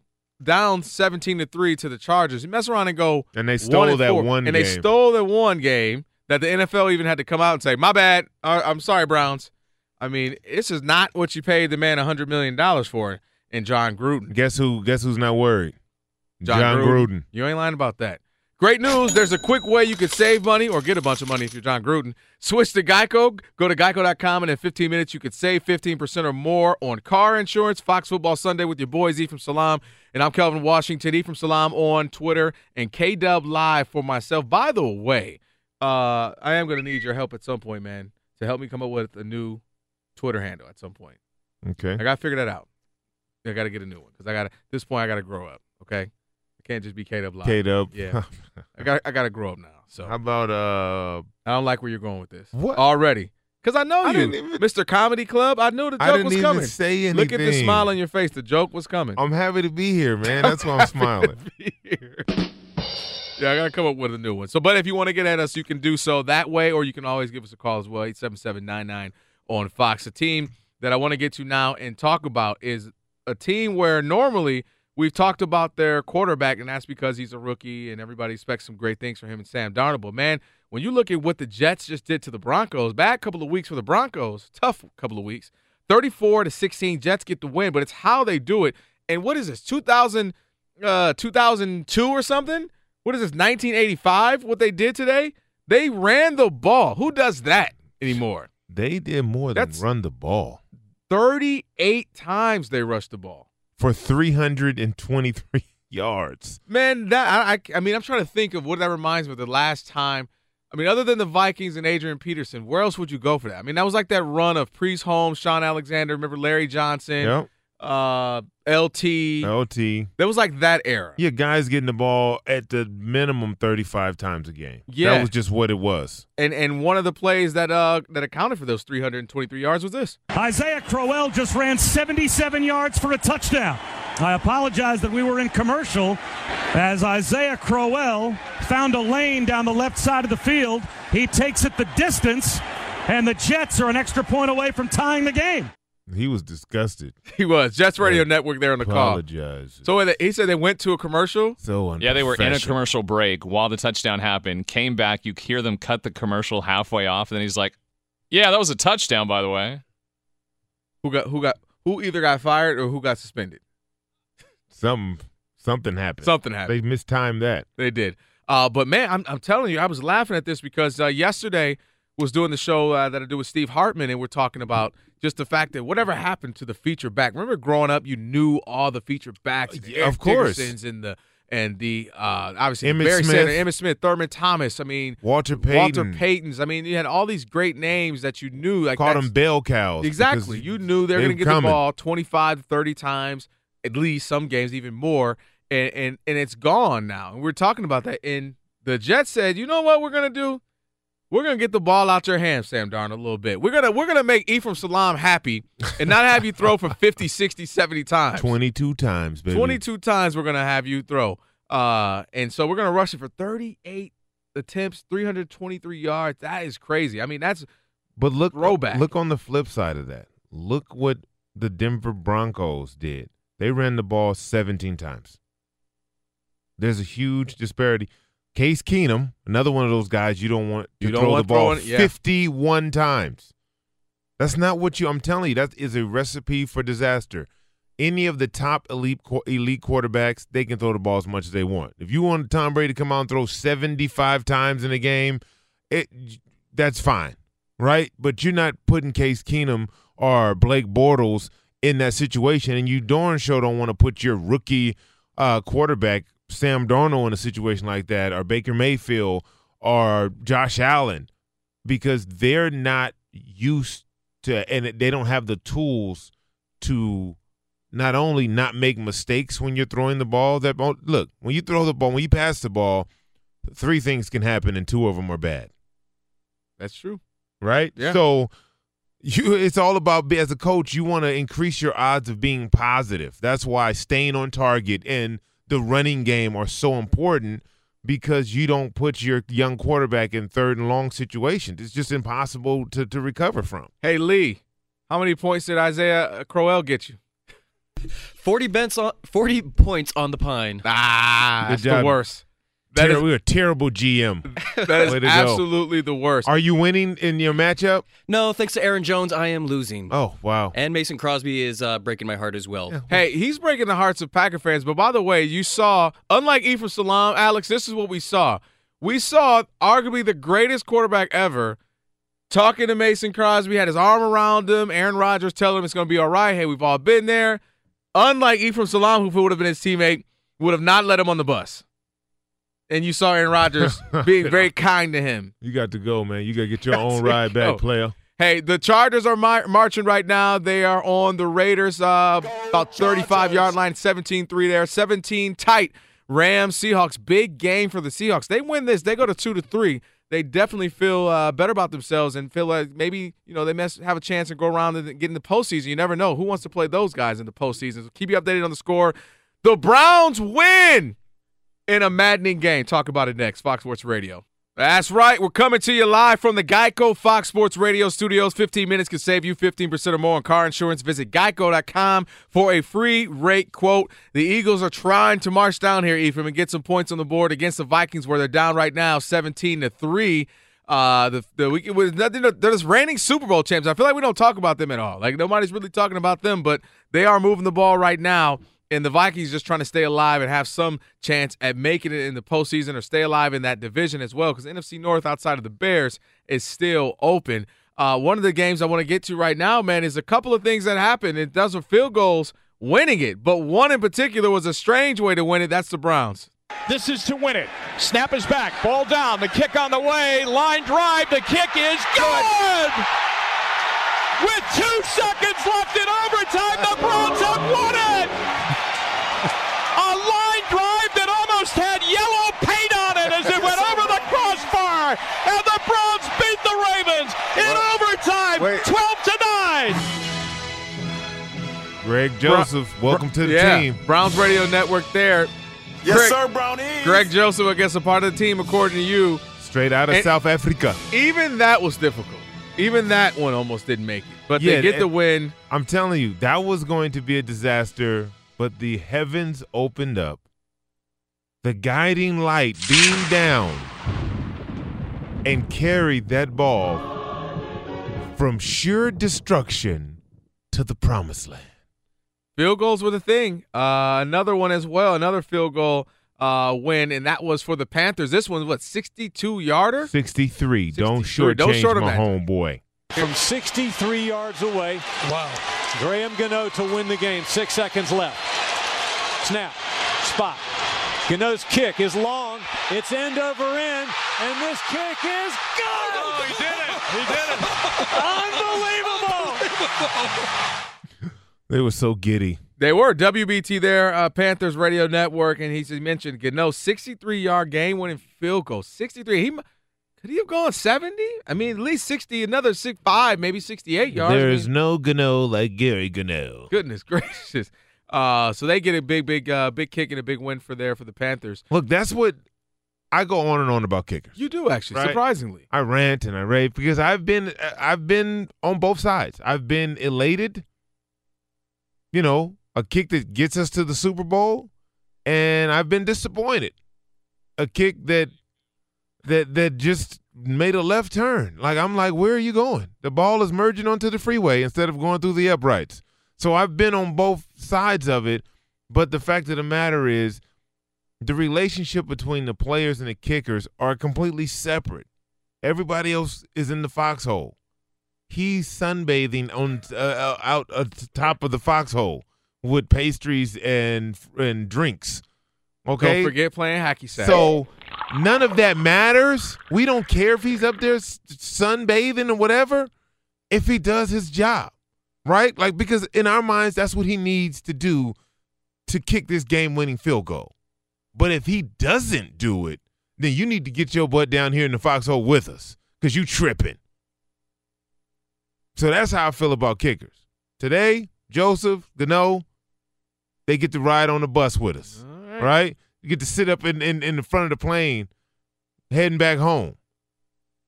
down 17 to three to the Chargers. You mess around and go And they stole one and that four. one and they stole that one game that the NFL even had to come out and say, "My bad, Uh, I'm sorry, Browns." I mean, this is not what you paid the man hundred million dollars for and Jon Gruden. Guess who? Guess who's not worried? John, Jon Gruden. Gruden. You ain't lying about that. Great news. There's a quick way you could save money or get a bunch of money if you're John Gruden. Switch to Geico. Go to geico.com, and in 15 minutes, you could save 15% or more on car insurance. Fox Football Sunday with your boys, E from Salam. And I'm Kelvin Washington, E from Salam on Twitter, and K Dub Live for myself. By the way, uh, I am going to need your help at some point, man, to help me come up with a new Twitter handle at some point. Okay. I got to figure that out. I got to get a new one because I got to, At this point, I got to grow up, okay? I can't just be K Dub Live. K Dub. Yeah. I got I got to grow up now. So How about uh? I don't like where you're going with this. What? already? Because I know I you, even- Mr. Comedy Club. I knew the joke was coming. say anything. Look at the smile on your face. The joke was coming. I'm happy to be here, man. That's why I'm smiling. Yeah, I gotta come up with a new one. So, but if you want to get at us, you can do so that way, or you can always give us a call as well, 877-99 on Fox. A team that I want to get to now and talk about is a team where normally we've talked about their quarterback, and that's because he's a rookie and everybody expects some great things from him and Sam Darnold. But man, when you look at what the Jets just did to the Broncos, bad couple of weeks for the Broncos, tough couple of weeks. 34 to 16, Jets get the win, but it's how they do it. And what is this? 2000 uh 2002 or something? What is this? 1985 what they did today? They ran the ball. Who does that anymore? They did more than That's- run the ball 38 times they rushed the ball. for 323 yards. Man, that I, I I mean, I'm trying to think of what that reminds me of the last time. I mean, other than the Vikings and Adrian Peterson, where else would you go for that? I mean, that was like that run of Priest Holmes, Shaun Alexander, remember Larry Johnson, Yep. Uh, LT. LT. That was like that era. Yeah, guys getting the ball at the minimum 35 times a game. Yeah. That was just what it was. And and one of the plays that uh that accounted for those 323 yards was this. Isaiah Crowell just ran 77 yards for a touchdown. I apologize that we were in commercial as Isaiah Crowell found a lane down the left side of the field. He takes it the distance, and the Jets are an extra point away from tying the game. He was disgusted. He was Jets Radio Network there on the call. Apologize. So when they- he said they went to a commercial. So Yeah, they were in a commercial break while the touchdown happened. Came back, you hear them cut the commercial halfway off, and then he's like, "Yeah, that was a touchdown, by the way." Who got who got who either got fired or who got suspended? Something something happened. Something happened. They mistimed that. They did. Uh, but man, I'm I'm telling you, I was laughing at this because uh, yesterday was doing the show uh, that I do with Steve Hartman, and we're talking about just the fact that whatever happened to the feature back. Remember, growing up, you knew all the feature backs, the Yeah, of course. And the and the uh, obviously Emmitt Barry Smith. Sanders, Emmitt Smith, Thurman Thomas. I mean, Walter Payton. Walter Payton. Payton's. I mean, you had all these great names that you knew. Like Called them bell cows. Exactly. You knew they were going to get the ball 25 to 30 times, at least some games even more, and and and it's gone now. And we're talking about that. And the Jets said, "You know what we're going to do? We're going to get the ball out your hands, Sam Darnold, a little bit. We're going to we're to make Ephraim Salaam happy and not have you throw for 50, 60, 70 times. 22 times, baby. 22 times we're going to have you throw. Uh and so we're going to rush it for 38 attempts, 323 yards. That is crazy. I mean, that's But look, Throwback. look on the flip side of that. Look what the Denver Broncos did. They ran the ball 17 times. There's a huge disparity. Case Keenum, another one of those guys you don't want to You don't throw want the ball throwing- yeah. 51 times. That's not what you. I'm telling you, that is a recipe for disaster. Any of the top elite elite quarterbacks, they can throw the ball as much as they want. If you want Tom Brady to come out and throw 75 times in a game, it that's fine, right? But you're not putting Case Keenum or Blake Bortles in that situation, and you darn sure don't want to put your rookie uh, quarterback Sam Darnold in a situation like that, or Baker Mayfield, or Josh Allen, because they're not used to, and they don't have the tools to not only not make mistakes when you're throwing the ball. That look when you throw the ball, when you pass the ball, three things can happen, and two of them are bad that's true. right? Yeah. So you it's all about as a coach, you want to increase your odds of being positive. That's why staying on target and the running game are so important because you don't put your young quarterback in third and long situations. It's just impossible to, to recover from. Hey Lee, how many points did Isaiah Crowell get you? 40 bents on 40 points on the pine. Ah, Good that's job. the worst. That Ter- is, we're a terrible GM. that is Way go. absolutely the worst. Are you winning in your matchup? No, thanks to Aaron Jones, I am losing. Oh wow. And Mason Crosby is uh, breaking my heart as well. Hey, he's breaking the hearts of Packer fans. But by the way, you saw, unlike Ephraim Salaam, Alex, this is what we saw. We saw arguably the greatest quarterback ever talking to Mason Crosby, had his arm around him. Aaron Rodgers telling him it's going to be all right. Hey, we've all been there. Unlike Ephraim Salaam, who would have been his teammate, would have not let him on the bus. And you saw Aaron Rodgers being very kind to him. You got to go, man. You got to get your Got own ride back, go. player. Hey, the Chargers are mar- marching right now. They are on the Raiders, uh, about 35 yard line, 17 3 there, 17 tight. Rams, Seahawks, big game for the Seahawks. They win this, they go to 2 to 3. They definitely feel uh, better about themselves and feel like maybe you know they mess, have a chance to go around and get in the postseason. You never know who wants to play those guys in the postseason. So keep you updated on the score. The Browns win in a maddening game. Talk about it next. Fox Sports Radio. That's right. We're coming to you live from the Geico Fox Sports Radio studios. 15 minutes could save you 15% or more on car insurance. Visit geico.com for a free rate quote. The Eagles are trying to march down here, Ephraim, and get some points on the board against the Vikings, where they're down right now 17 to 3. Uh, the the. They're just reigning Super Bowl champs. I feel like we don't talk about them at all. Like nobody's really talking about them, but they are moving the ball right now. And the Vikings just trying to stay alive and have some chance at making it in the postseason or stay alive in that division as well. Because NFC North, outside of the Bears, is still open. Uh, one of the games I want to get to right now, man, is a couple of things that happened. It does with field goals winning it, but one in particular was a strange way to win it. That's the Browns. This is to win it. Snap is back. Ball down. The kick on the way. Line drive. The kick is good. With two seconds left in overtime, the Browns have won it. A line drive that almost had yellow paint on it as it went over the crossbar. And the Browns beat the Ravens in overtime, 12 to 9. Greg Joseph, welcome to the yeah, team. Browns Radio Network there. Yes, Greg- sir, Brownies. Greg Joseph, I guess, a part of the team, according to you. Straight out of And- South Africa. Even that was difficult. Even that one almost didn't make it, but Yeah, they get the win. I'm telling you, that was going to be a disaster, but the heavens opened up. The guiding light beamed down and carried that ball from sure destruction to the promised land. Field goals were the thing. Uh, another one as well, another field goal uh, win, and that was for the Panthers. This one's what, 62 yarder? 63. Don't 63. Don't shortchange short my homeboy. From 63 yards away. Wow. Graham Gano to win the game. Six seconds left. Snap. Spot. Gano's kick is long. It's end over end. And this kick is good. Oh, he did it. He did it. Unbelievable. They were so giddy. They were WBT there, uh, Panthers Radio Network, and he mentioned Gano 63 yard game winning field goal. 63. He could he have gone 70? I mean, at least 60, another six five, maybe 68 yards. I There's mean, no Gano like Gary Gano. goodness gracious. Uh, so they get a big, big, uh, big kick and a big win for there for the Panthers. Look, that's what I go on and on about kickers. You do actually, Right. surprisingly. I rant and I rave because I've been I've been on both sides. I've been elated, you know, a kick that gets us to the Super Bowl, and I've been disappointed. A kick that that that just made a left turn. Like I'm like, where are you going? The ball is merging onto the freeway instead of going through the uprights. So I've been on both sides of it, but the fact of the matter is the relationship between the players and the kickers are completely separate. Everybody else is in the foxhole. He's sunbathing on uh, uh, out at the top of the foxhole with pastries and and drinks. Okay, Don't forget playing sack. so none of that matters. We don't care if he's up there sunbathing or whatever. If he does his job, right? Like because in our minds, that's what he needs to do to kick this game-winning field goal. But if he doesn't do it, then you need to get your butt down here in the foxhole with us because you tripping. So that's how I feel about kickers. Today, Joseph, Gano, they get to ride on the bus with us, right. You get to sit up in, in, in the front of the plane, heading back home.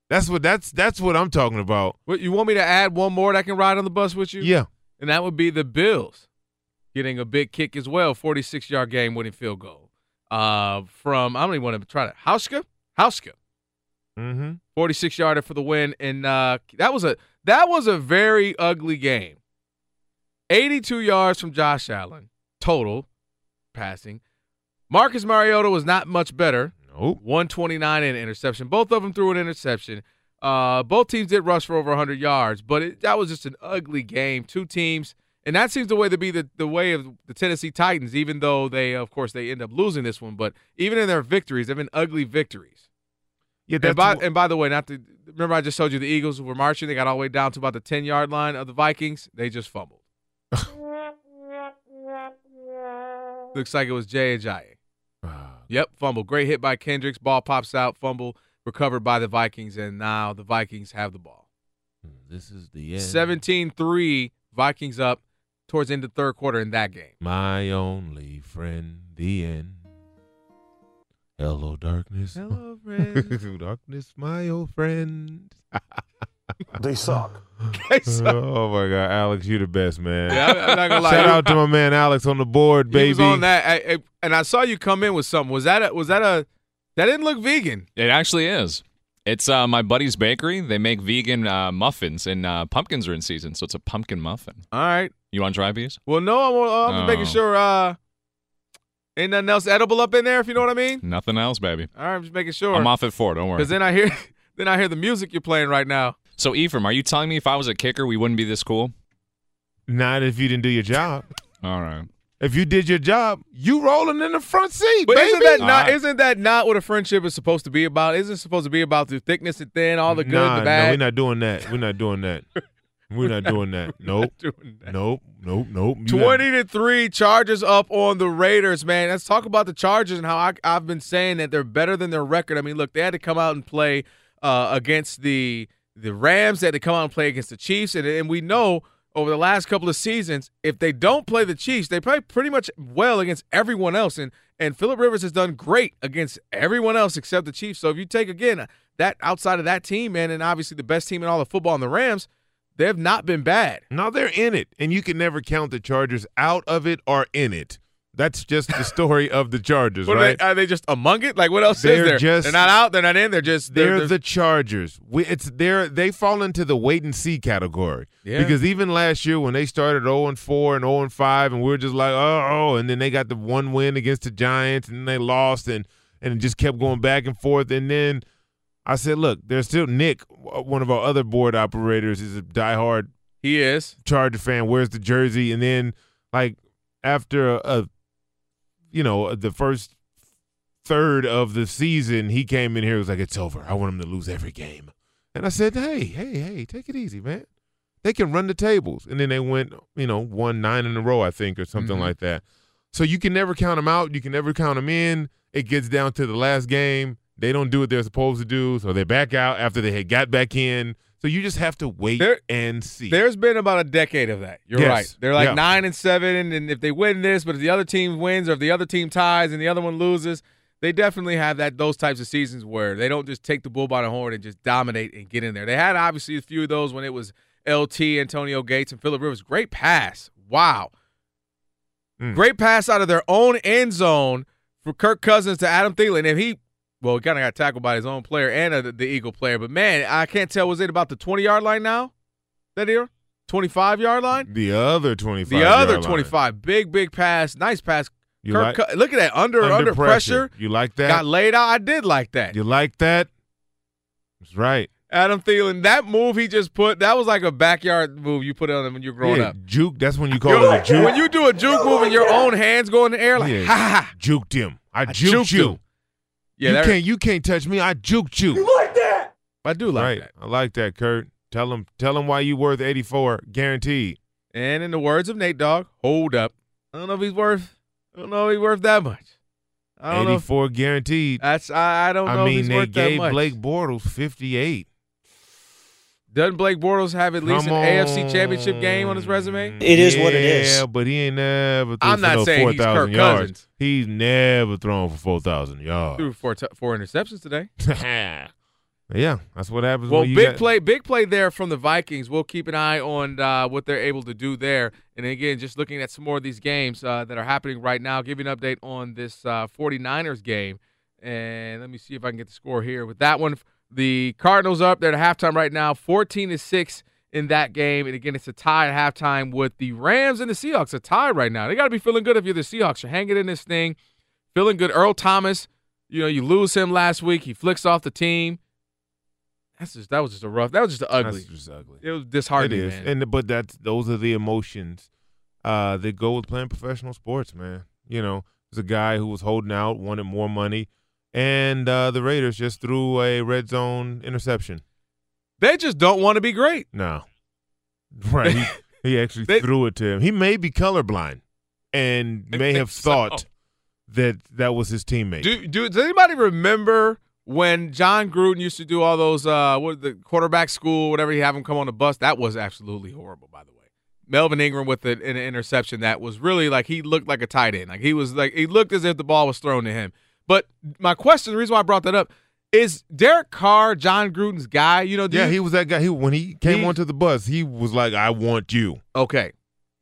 That's what that's that's what I'm talking about. What you want me to add one more that can ride on the bus with you? Yeah. And that would be the Bills getting a big kick as well, 46 yard game winning field goal. Uh from I don't even want to try to Hauschka? Hauschka. Mm-hmm. 46 yarder for the win. And uh that was a that was a very ugly game. 82 yards from Josh Allen, total passing. Marcus Mariota was not much better. Nope. 129 and interception. Both of them threw an interception. Uh, both teams did rush for over 100 yards, but it, that was just an ugly game. Two teams, and that seems the way to be the, the way of the Tennessee Titans. Even though they, of course, they end up losing this one, but even in their victories, they've been ugly victories. Yeah, and that's by and by the way, not to remember, I just told you the Eagles were marching. They got all the way down to about the 10 yard line of the Vikings. They just fumbled. Looks like it was Jay Ajayi. Yep, fumble. Great hit by Kendricks. Ball pops out. Fumble recovered by the Vikings, and now the Vikings have the ball. Hmm, this is the end. 17-3, Vikings up towards the end of the third quarter in that game. My only friend, the end. Hello, darkness. Hello, friend. darkness, my old friend. They suck. Oh my God, Alex, you're the best, man. Yeah, I'm- I'm not gonna lie. Shout out to my man Alex on the board, baby. He was on that, I- I- and I saw you come in with something. Was that a, was that a that didn't look vegan? It actually is. It's uh, my buddy's bakery. They make vegan uh, muffins, and uh, pumpkins are in season, so it's a pumpkin muffin. All right. You want to try these? Well, no, I'm, I'm Oh. making sure. Uh, ain't nothing else edible up in there, if you know what I mean. Nothing else, baby. All right, I'm just making sure. I'm off at four. Don't worry. Because then I hear, then I hear the music you're playing right now. So, Ephraim, are you telling me if I was a kicker, we wouldn't be this cool? Not if you didn't do your job. All right. If you did your job, you rolling in the front seat, But baby. isn't that not? All right. Isn't that not what a friendship is supposed to be about? Isn't it supposed to be about the thickness and thin, all the good, nah, the bad? no, we're not doing that. We're not doing that. We're not doing that. Nope. doing that. Nope. Nope. Nope. You Twenty to three, Chargers up on the Raiders. Man, let's talk about the Chargers and how I, I've been saying that they're better than their record. I mean, look, they had to come out and play uh, against the the Rams. They had to come out and play against the Chiefs, and and we know over the last couple of seasons, if they don't play the Chiefs, they play pretty much well against everyone else. And and Philip Rivers has done great against everyone else except the Chiefs. So if you take again that outside of that team, man, and obviously the best team in all of football in the Rams, they have not been bad. No, they're in it, and you can never count the Chargers out of it or in it. That's just the story of the Chargers, What are, right? they, are they just among it? Like what else They're is there? just- they're not out. They're not in. They're just they're, they're, the Chargers. We, it's they're they fall into the wait and see category. Yeah. Because even last year when they started 0 and 4 and 0 and 5 and we are just like, oh, oh, and then they got the one win against the Giants and then they lost and and it just kept going back and forth and then I said, look, there's still Nick, one of our other board operators, is a diehard he is Charger fan. Wears the jersey, and then like after a, a you know the first third of the season, he came in here and was like, "It's over. I want him to lose every game." And I said, "Hey, hey, hey, take it easy, man. They can run the tables." And then they went, you know, one nine in a row, I think, or something Mhm. like that. So you can never count them out. You can never count them in. It gets down to the last game. They don't do what they're supposed to do, so they back out after they had got back in. So you just have to wait and see. There's been about a decade of that. You're Yes. right. They're like Yeah. nine and seven, and if they win this, but if the other team wins or if the other team ties and the other one loses, they definitely have that those types of seasons where they don't just take the bull by the horn and just dominate and get in there. They had obviously a few of those when it was LT, Antonio Gates, and Philip Rivers. Great pass. Wow. Mm. Great pass out of their own end zone for Kirk Cousins to Adam Thielen. If he well, he kind of got tackled by his own player and uh, the, Eagle player. But man, I can't tell. Was it about the twenty yard line now? That here, twenty five yard line. the other twenty five. The other twenty five, big big pass, nice pass. You Kirk, like- look at that under under, pressure. You like that? Got laid out. I did like that. You like that? That's right. Adam Thielen, that move he just put, that was like a backyard move you put on him when you're growing yeah, up. juke. That's when you call it a juke. When you do a juke move and your own hands go in the air, like Yeah, ha ha juked him. I, juked, juked you. him. Yeah, you can't. You can't touch me. I juked you. You like that? I do like right. that. I like that, Kurt. Tell him. Tell him why you worth eighty four, guaranteed. And in the words of Nate Dogg, hold up. I don't know if he's worth. I don't know if he's worth that much. I don't know. Eighty if- four, guaranteed. That's I, I don't know I if mean, he's they worth gave. Blake Bortles fifty eight. Doesn't Blake Bortles have at least Come an AFC Championship game on his resume? It is what it is. Yeah, but he ain't never threw I'm for not no saying four he's Kirk yards. Cousins. He's never thrown for four thousand yards. Threw four t- four interceptions today. yeah, that's what happens. Well, when you big got- play, big play there from the Vikings. We'll keep an eye on uh, what they're able to do there. And again, just looking at some more of these games uh, that are happening right now. Give you an update on this uh, 49ers game. And let me see if I can get the score here. With that one, the Cardinals up there at halftime right now, 14 to six in that game. And again, it's a tie at halftime with the Rams and the Seahawks. A tie right now. They got to be feeling good if you're the Seahawks. You're hanging in this thing, feeling good. Earl Thomas, you know, you lose him last week. He flicks off the team. That's just that was just a rough. That was just ugly. That's just ugly. It was disheartening, It is, man. and but that's those are the emotions uh, that go with playing professional sports, man. You know, there's a guy who was holding out, wanted more money, and uh, the Raiders just threw a red zone interception. They just don't want to be great. No, right? he, he actually They- threw it to him. He may be colorblind, and may have thought that that was his teammate. Do, do does anybody remember when Jon Gruden used to do all those uh what the quarterback school, whatever he have him come on the bus? That was absolutely horrible, by the way. Melvin Ingram with the, an interception that was really like he looked like a tight end. Like he was like he looked as if the ball was thrown to him. But my question, the reason why I brought that up, is Derek Carr Jon Gruden's guy? You know, do yeah, you- he was that guy. He when he came He- onto the bus, he was like, "I want you." okay.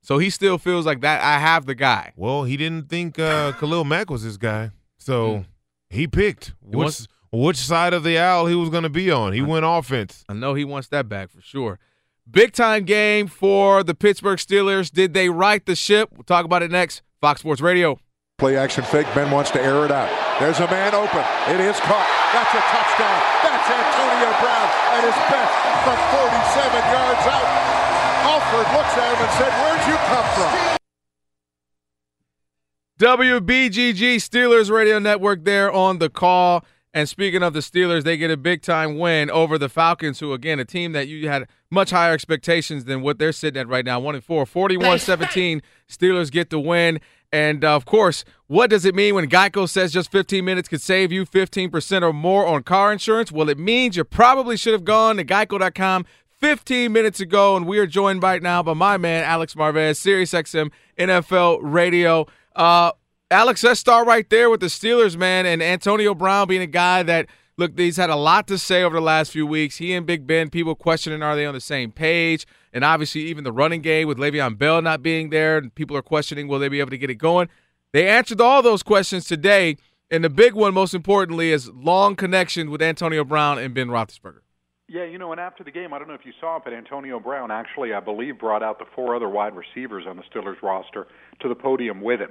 So he still feels like that. I have the guy. Well, he didn't think uh, Khalil Mack was his guy, so he picked which wants- which side of the aisle he was going to be on. He went offense. I know he wants that back for sure. Big time game for the Pittsburgh Steelers. Did they right the ship? We'll talk about it next. Fox Sports Radio. Play action fake. Ben wants to air it out. There's a man open. It is caught. That's a touchdown. That's Antonio Brown at his best from 47 yards out. Alford looks at him and said, Where'd you come from? WBGG Steelers Radio Network there on the call. And speaking of the Steelers, they get a big time win over the Falcons, who, again, a team that you had much higher expectations than what they're sitting at right now. 1 and 4, 41 17. Steelers get the win. And uh, of course, what does it mean when Geico says just 15 minutes could save you 15% or more on car insurance? Well, it means you probably should have gone to geico.com 15 minutes ago, and we are joined right now by my man Alex Marvez, Sirius XM NFL Radio. Uh, Alex, let's start right there with the Steelers, man, and Antonio Brown being a guy that look, he's had a lot to say over the last few weeks. He and Big Ben, people questioning are they on the same page, and obviously even the running game with Le'Veon Bell not being there, and people are questioning will they be able to get it going. They answered all those questions today, and the big one, most importantly, is long connection with Antonio Brown and Ben Roethlisberger. Yeah, you know, and after the game, I don't know if you saw it, but Antonio Brown actually, I believe, brought out the four other wide receivers on the Steelers roster to the podium with him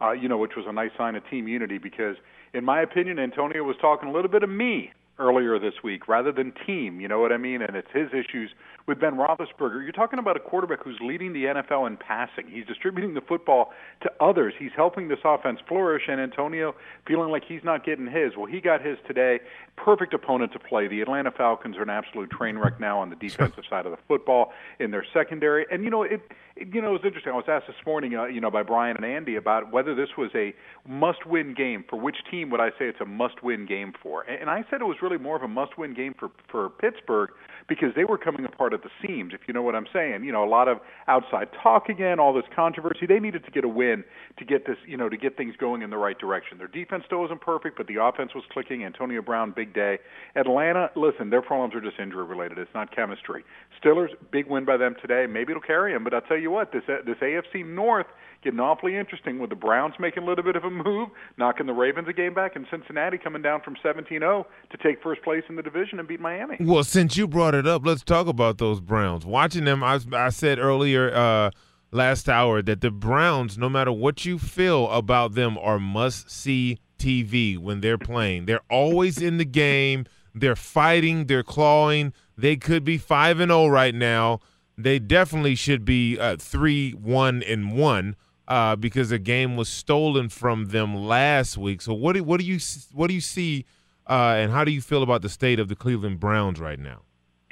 uh, you know, which was a nice sign of team unity because, in my opinion, Antonio was talking a little bit of me earlier this week rather than team. You know what I mean? And it's his issues with Ben Roethlisberger. You're talking about a quarterback who's leading the NFL in passing. He's distributing the football to others. He's helping this offense flourish. And Antonio feeling like he's not getting his. Well, he got his today. Perfect opponent to play. The Atlanta Falcons are an absolute train wreck now on the defensive side of the football in their secondary. And you know it. it you know it was interesting. I was asked this morning, uh, you know, by Brian and Andy about whether this was a must-win game for which team would I say it's a must-win game for. And I said it was really more of a must-win game for for Pittsburgh because they were coming apart at the seams, if you know what I'm saying. You know, a lot of outside talk again, all this controversy. They needed to get a win to get this, you know, to get things going in the right direction. Their defense still wasn't perfect, but the offense was clicking. Antonio Brown, big day. Atlanta, listen, their problems are just injury related. It's not chemistry. Steelers, big win by them today. Maybe it'll carry them, but I'll tell you what, this this AFC North getting awfully interesting with the Browns making a little bit of a move, knocking the Ravens a game back, and Cincinnati coming down from 17-0 to take first place in the division and beat Miami. Well, since you brought it up, let's talk about those Browns. Watching them, I, I said earlier uh, last hour that the Browns, no matter what you feel about them, are must-see TV when they're playing. They're always in the game. They're fighting. They're clawing. They could be five and zero right now. They definitely should be uh, three one and one uh, because a game was stolen from them last week. So what do what do you what do you see, uh, and how do you feel about the state of the Cleveland Browns right now?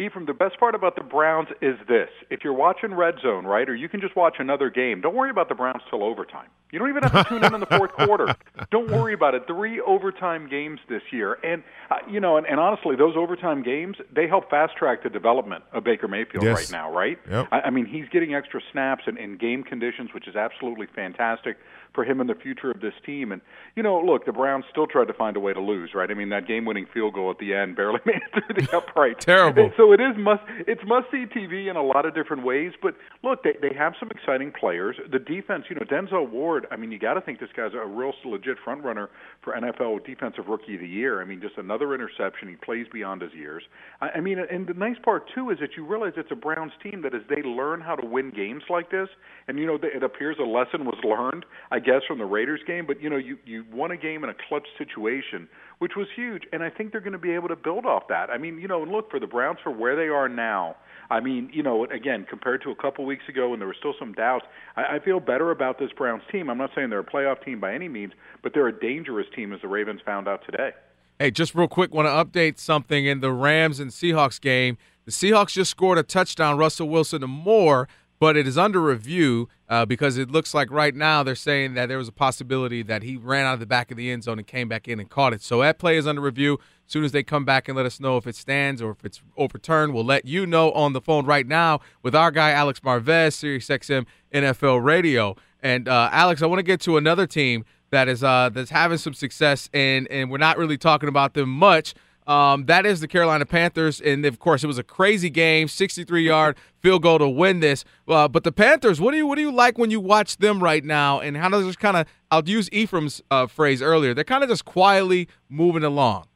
Ephraim, the best part about the Browns is this: if you're watching Red Zone, right, or you can just watch another game, don't worry about the Browns till overtime. You don't even have to tune in in the fourth quarter. Don't worry about it. Three overtime games this year, and uh, you know, and, and honestly, those overtime games they help fast track the development of Baker Mayfield Yes. right now, right? Yep. I, I mean, he's getting extra snaps in, in game conditions, which is absolutely fantastic for him and the future of this team. And you know, look, the Browns still tried to find a way to lose, right? I mean, that game-winning field goal at the end barely made it through the upright. Terrible. And so it is must it's must see TV in a lot of different ways. But look, they they have some exciting players. The defense, you know, Denzel Ward. I mean, you got to think this guy's a real legit front runner for NFL Defensive Rookie of the Year. I mean, just another interception. He plays beyond his years. I, I mean, and the nice part too is that you realize it's a Browns team that as they learn how to win games like this, and you know, it appears a lesson was learned, I guess, from the Raiders game. But you know, you you won a game in a clutch situation, which was huge, and I think they're going to be able to build off that. I mean, you know, and look for the Browns for where they are now. I mean, you know, again, compared to a couple weeks ago when there were still some doubts, I, I feel better about this Browns team. I'm not saying they're a playoff team by any means, but they're a dangerous team, as the Ravens found out today. Hey, just real quick, want to update something in the Rams and Seahawks game. The Seahawks just scored a touchdown, Russell Wilson to Moore, but it is under review uh, because it looks like right now they're saying that there was a possibility that he ran out of the back of the end zone and came back in and caught it. So that play is under review. As soon as they come back and let us know if it stands or if it's overturned, we'll let you know on the phone right now with our guy Alex Marvez, Sirius XM NFL Radio. And uh, Alex, I want to get to another team that is uh, that's having some success, and and we're not really talking about them much. Um, that is the Carolina Panthers, and of course, it was a crazy game, 63-yard field goal to win this. Uh, but the Panthers, what do you what do you like when you watch them right now, and how does this kind of? I'll use Ephraim's uh, phrase earlier. They're kind of just quietly moving along.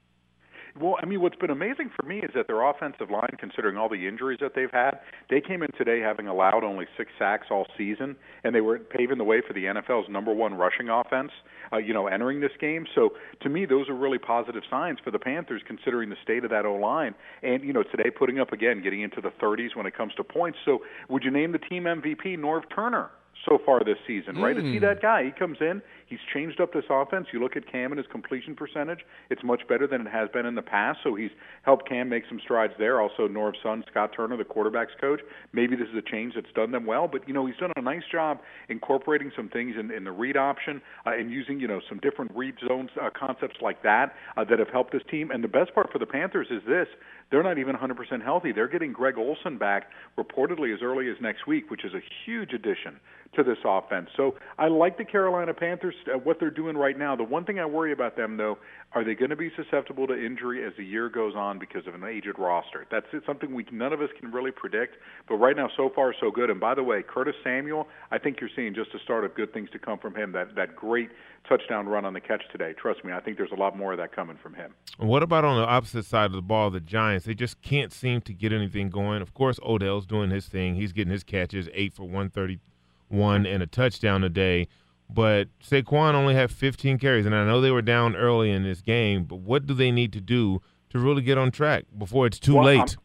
Well, I mean, what's been amazing for me is that their offensive line, considering all the injuries that they've had, they came in today having allowed only six sacks all season, and they were paving the way for the NFL's number one rushing offense. Uh, you know, entering this game. So to me, those are really positive signs for the Panthers, considering the state of that O line. And you know, today putting up again, getting into the 30s when it comes to points. So would you name the team MVP Norv Turner? so far this season, right? Is he Mm. that guy? He comes in, he's changed up this offense. You look at Cam and his completion percentage; it's much better than it has been in the past. So he's helped Cam make some strides there. Also, Norv's son, Scott Turner, the quarterbacks coach. Maybe this is a change that's done them well, but you know he's done a nice job incorporating some things in, in the read option uh, and using you know some different read zones uh, concepts like that uh, that have helped this team. And the best part for the Panthers is this: they're not even 100% healthy. They're getting Greg Olsen back reportedly as early as next week, which is a huge addition to this offense. So I like the Carolina Panthers, uh, what they're doing right now. The one thing I worry about them, though, are they going to be susceptible to injury as the year goes on because of an aged roster? That's something we none of us can really predict. But right now, so far, so good. And by the way, Curtis Samuel, I think you're seeing just the start of good things to come from him. That that great touchdown run on the catch today. Trust me, I think there's a lot more of that coming from him. What about on the opposite side of the ball, the Giants? They just can't seem to get anything going. Of course, Odell's doing his thing. He's getting his catches, eight for 131 and a touchdown a day. But Saquon only had 15 carries, and I know they were down early in this game. But what do they need to do to really get on track before it's too well, late?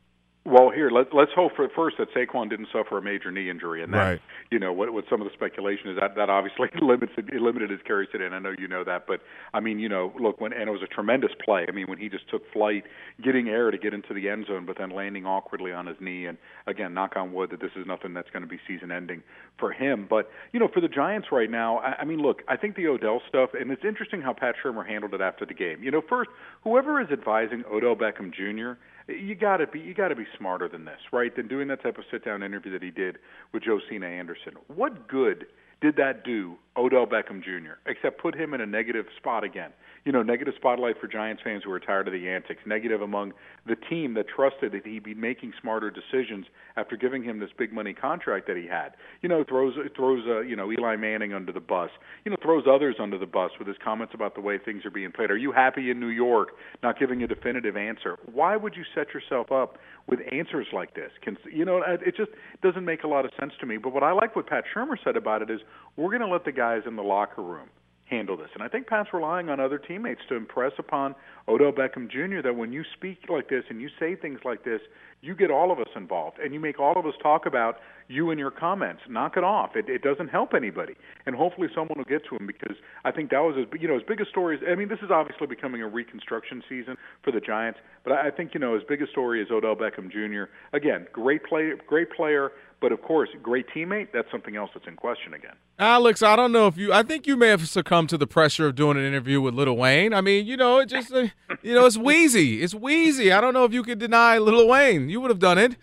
Well, here let, let's hope for first that Saquon didn't suffer a major knee injury, and that right. you know what, what some of the speculation is that that obviously limits it limited his carries today, and I know you know that, but I mean you know look when and it was a tremendous play. I mean when he just took flight, getting air to get into the end zone, but then landing awkwardly on his knee, and again knock on wood that this is nothing that's going to be season ending for him. But you know for the Giants right now, I, I mean look, I think the Odell stuff, and it's interesting how Pat Shurmur handled it after the game. You know first whoever is advising Odell Beckham Jr you got to be you got to be smarter than this, right? Than doing that type of sit down interview that he did with Josina Anderson. What good did that do Odell Beckham Jr. except put him in a negative spot again? You know, negative spotlight for Giants fans who are tired of the antics, negative among the team that trusted that he'd be making smarter decisions after giving him this big money contract that he had. You know, throws throws uh, you know Eli Manning under the bus. You know, throws others under the bus with his comments about the way things are being played. Are you happy in New York? Not giving a definitive answer. Why would you set yourself up with answers like this? Can you know? It just doesn't make a lot of sense to me. But what I like what Pat Shurmur said about it is we're going to let the guys in the locker room handle this. And I think Pat's relying on other teammates to impress upon Odell Beckham Jr. that when you speak like this and you say things like this, you get all of us involved and you make all of us talk about you and your comments. Knock it off. It, it doesn't help anybody. And hopefully someone will get to him because I think that was as you know as big a story as I mean this is obviously becoming a reconstruction season for the Giants, but I think you know as big a story as Odell Beckham Jr. Again, great play, great player. But of course, great teammate, that's something else that's in question again. Alex, I don't know if you I think you may have succumbed to the pressure of doing an interview with Lil Wayne. I mean, you know, it just uh, you know, it's Weezy. It's Weezy. I don't know if you could deny Lil Wayne. You would have done it.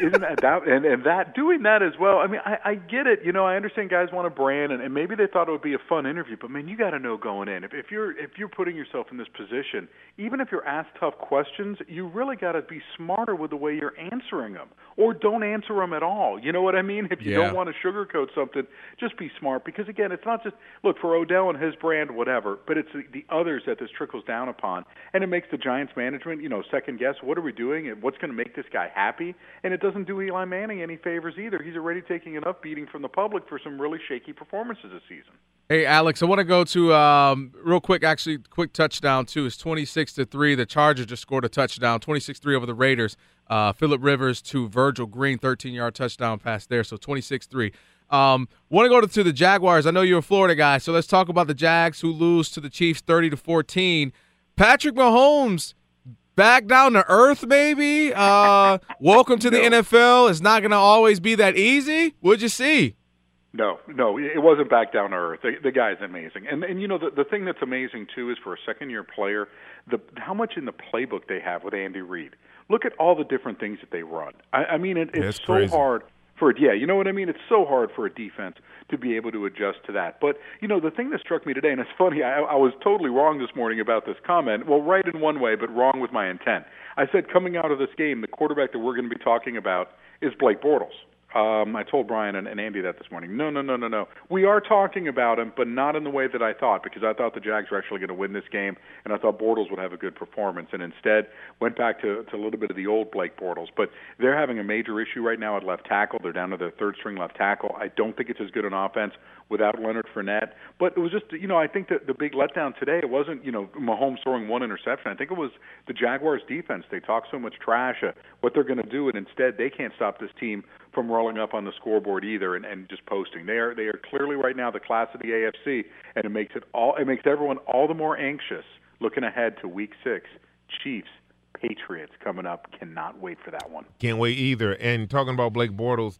Isn't that, that and and that doing that as well? I mean, I, I get it. You know, I understand guys want a brand, and, and maybe they thought it would be a fun interview. But man, you got to know going in if, if you're if you're putting yourself in this position, even if you're asked tough questions, you really got to be smarter with the way you're answering them, or don't answer them at all. You know what I mean? If you Yeah. don't want to sugarcoat something, just be smart. Because again, it's not just look for Odell and his brand, whatever, but it's the, the others that this trickles down upon, and it makes the Giants management, you know, second guess what are we doing and what's going to make this guy happy, and it doesn't do Eli Manning any favors either. He's already taking enough beating from the public for some really shaky performances this season. Hey Alex, I want to go to um, real quick. Actually, quick touchdown too. It's twenty six to three. The Chargers just scored a touchdown, 26-3 over the Raiders. Uh, Philip Rivers to Virgil Green, thirteen yard touchdown pass there. So 26-3. Um, want to go to, to the Jaguars. I know you're a Florida guy, so let's talk about the Jags who lose to the Chiefs thirty to fourteen. Patrick Mahomes back down to earth, maybe. Uh, welcome to the NFL. It's not going to always be that easy. What'd you see? No, no, it wasn't back down to earth. The, the guy's amazing, and and you know the the thing that's amazing too is for a second year player, the how much in the playbook they have with Andy Reid. Look at all the different things that they run. I, I mean, it, it's That's so hard for it. Yeah, you know what I mean. It's so hard for a defense to be able to adjust to that. But you know, the thing that struck me today, and it's funny, I, I was totally wrong this morning about this comment. Well, right in one way, but wrong with my intent. I said coming out of this game, the quarterback that we're going to be talking about is Blake Bortles. Um, I told Brian and, and Andy that this morning. No, no, no, no, no. We are talking about him, but not in the way that I thought, because I thought the Jags were actually going to win this game, and I thought Bortles would have a good performance, and instead went back to, to a little bit of the old Blake Bortles. But they're having a major issue right now at left tackle. They're down to their third string left tackle. I don't think it's as good an offense without Leonard Fournette. But it was just, you know, I think that the big letdown today, it wasn't, you know, Mahomes throwing one interception. I think it was the Jaguars defense. They talk so much trash, uh, what they're going to do, and instead they can't stop this team from rolling up on the scoreboard either and, and just posting. They are they are clearly right now the class of the AFC, and it makes it all it makes everyone all the more anxious looking ahead to Week Six. Chiefs, Patriots coming up. Cannot wait for that one. Can't wait either. And talking about Blake Bortles,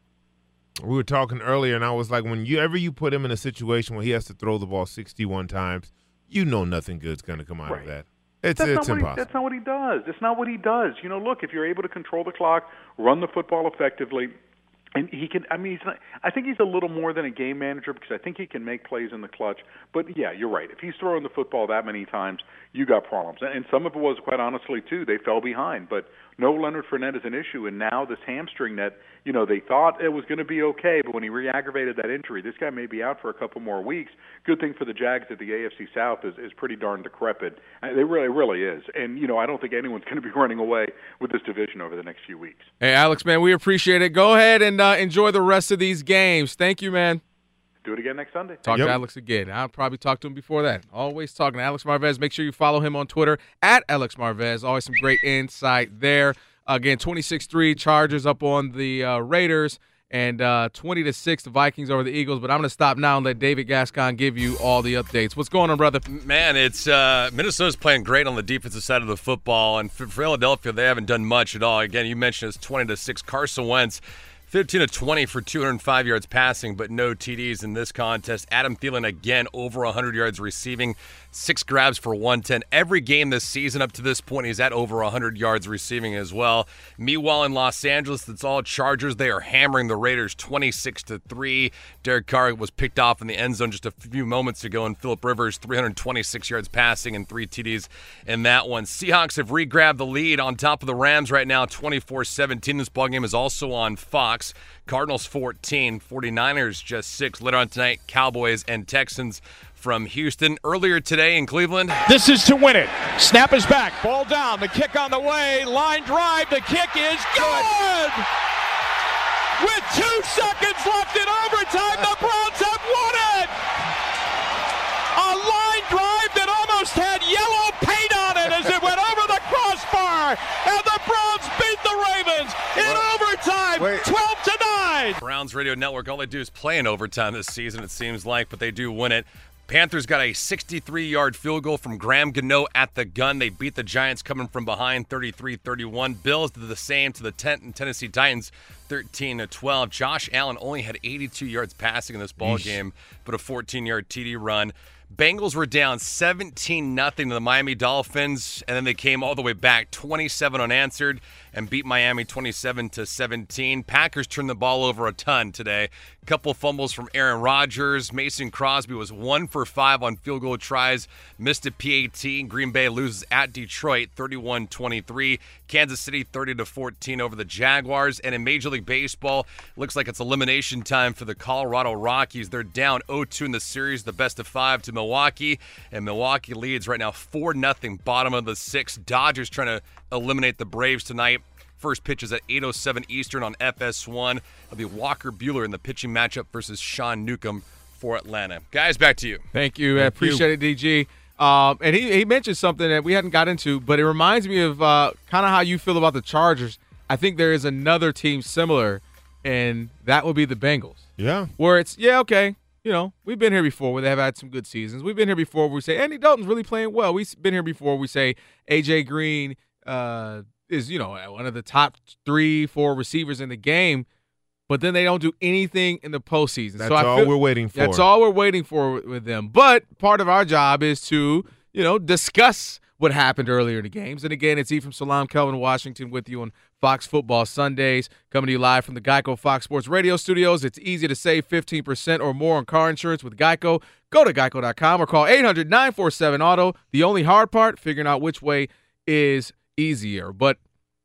we were talking earlier, and I was like, whenever you put him in a situation where he has to throw the ball 61 times, you know nothing good's going to come out Right. of that. It's that's it's impossible. He, that's not what he does. That's not what he does. You know, look, if you're able to control the clock, run the football effectively, and he can. I mean, he's not. I think he's a little more than a game manager because I think he can make plays in the clutch. But yeah, you're right. If he's throwing the football that many times, you got problems. And, and some of it was quite honestly too. They fell behind, but no Leonard Fournette is an issue. And now this hamstring that you know they thought it was going to be okay, but when he re-aggravated that injury, this guy may be out for a couple more weeks. Good thing for the Jags that the AFC South is is pretty darn decrepit. Uh, It really, really is. And you know, I don't think anyone's going to be running away with this division over the next few weeks. Hey, Alex, man, we appreciate it. Go ahead and uh, enjoy the rest of these games. Thank you, man. Do it again next Sunday. Talk to Alex again. I'll probably talk to him before that. Always talking to Alex Marvez. Make sure you follow him on Twitter at Alex Marvez. Always some great insight there. Again, 26-3 Chargers up on the uh, Raiders and uh, 20 to 6 the Vikings over the Eagles. But I'm going to stop now and let David Gascon give you all the updates. What's going on, brother? Man, it's uh, Minnesota's playing great on the defensive side of the football, and for Philadelphia, they haven't done much at all. Again, you mentioned it's 20 to six. Carson Wentz, 15 to 20 for 205 yards passing, but no TDs in this contest. Adam Thielen again over 100 yards receiving, six grabs for 110. Every game this season up to this point, he's at over 100 yards receiving as well. Meanwhile, in Los Angeles, it's all Chargers. They are hammering the Raiders 26 to three. Derek Carr was picked off in the end zone just a few moments ago, and Philip Rivers 326 yards passing and three TDs in that one. Seahawks have re-grabbed the lead on top of the Rams right now, 24-17. This ballgame is also on Fox. Cardinals 14, 49ers just six. Later on tonight, Cowboys and Texans from Houston. Earlier today in Cleveland, This is to win it. Snap is back. Ball down. The kick on the way. Line drive. The kick is good. With two seconds left in overtime, the Browns have won it. A line drive that almost had yellow paint on it as it went over the crossbar. And the Browns beat the Ravens in overtime, 12 to 9. Browns Radio Network, all they do is play in overtime this season, it seems like, but they do win it. Panthers got a 63 yard field goal from Graham Gano at the gun. They beat the Giants coming from behind 33 31. Bills did the same to the Ten- Tennessee Titans 13 12. Josh Allen only had 82 yards passing in this ball Yeesh. game, but a 14 yard TD run. Bengals were down 17 nothing to the Miami Dolphins, and then they came all the way back 27 unanswered and beat Miami 27 to 17. Packers turned the ball over a ton today. Couple fumbles from Aaron Rodgers. Mason Crosby was one for five on field goal tries, missed a PAT. Green Bay loses at Detroit 31 23. Kansas City 30 to 14 over the Jaguars. And in Major League Baseball, looks like it's elimination time for the Colorado Rockies. They're down 0-2 in the series, the best of five to Milwaukee, and Milwaukee leads right now 4 0 bottom of the sixth. Dodgers trying to eliminate the Braves tonight. First pitch is at 8:07 Eastern on FS1. It'll be Walker Buehler in the pitching matchup versus Sean Newcomb for Atlanta. Guys, back to you. Thank you. I appreciate it, DG. Um, and he, he mentioned something that we hadn't got into, but it reminds me of uh, kind of how you feel about the Chargers. I think there is another team similar, and that would be the Bengals. Yeah. Where it's, yeah, okay, you know, we've been here before where they have had some good seasons. We've been here before where we say Andy Dalton's really playing well. We've been here before where we say AJ Green uh, is, you know, one of the top three, four receivers in the game. But then they don't do anything in the postseason. That's so all feel- we're waiting for. That's all we're waiting for with- with them. But part of our job is to, you know, discuss what happened earlier in the games. And again, it's E from Salam Kelvin Washington with you on Fox Football Sundays, coming to you live from the Geico Fox Sports Radio studios. It's easy to save 15% or more on car insurance with Geico. Go to geico.com or call 800 947 Auto. The only hard part, figuring out which way is easier. But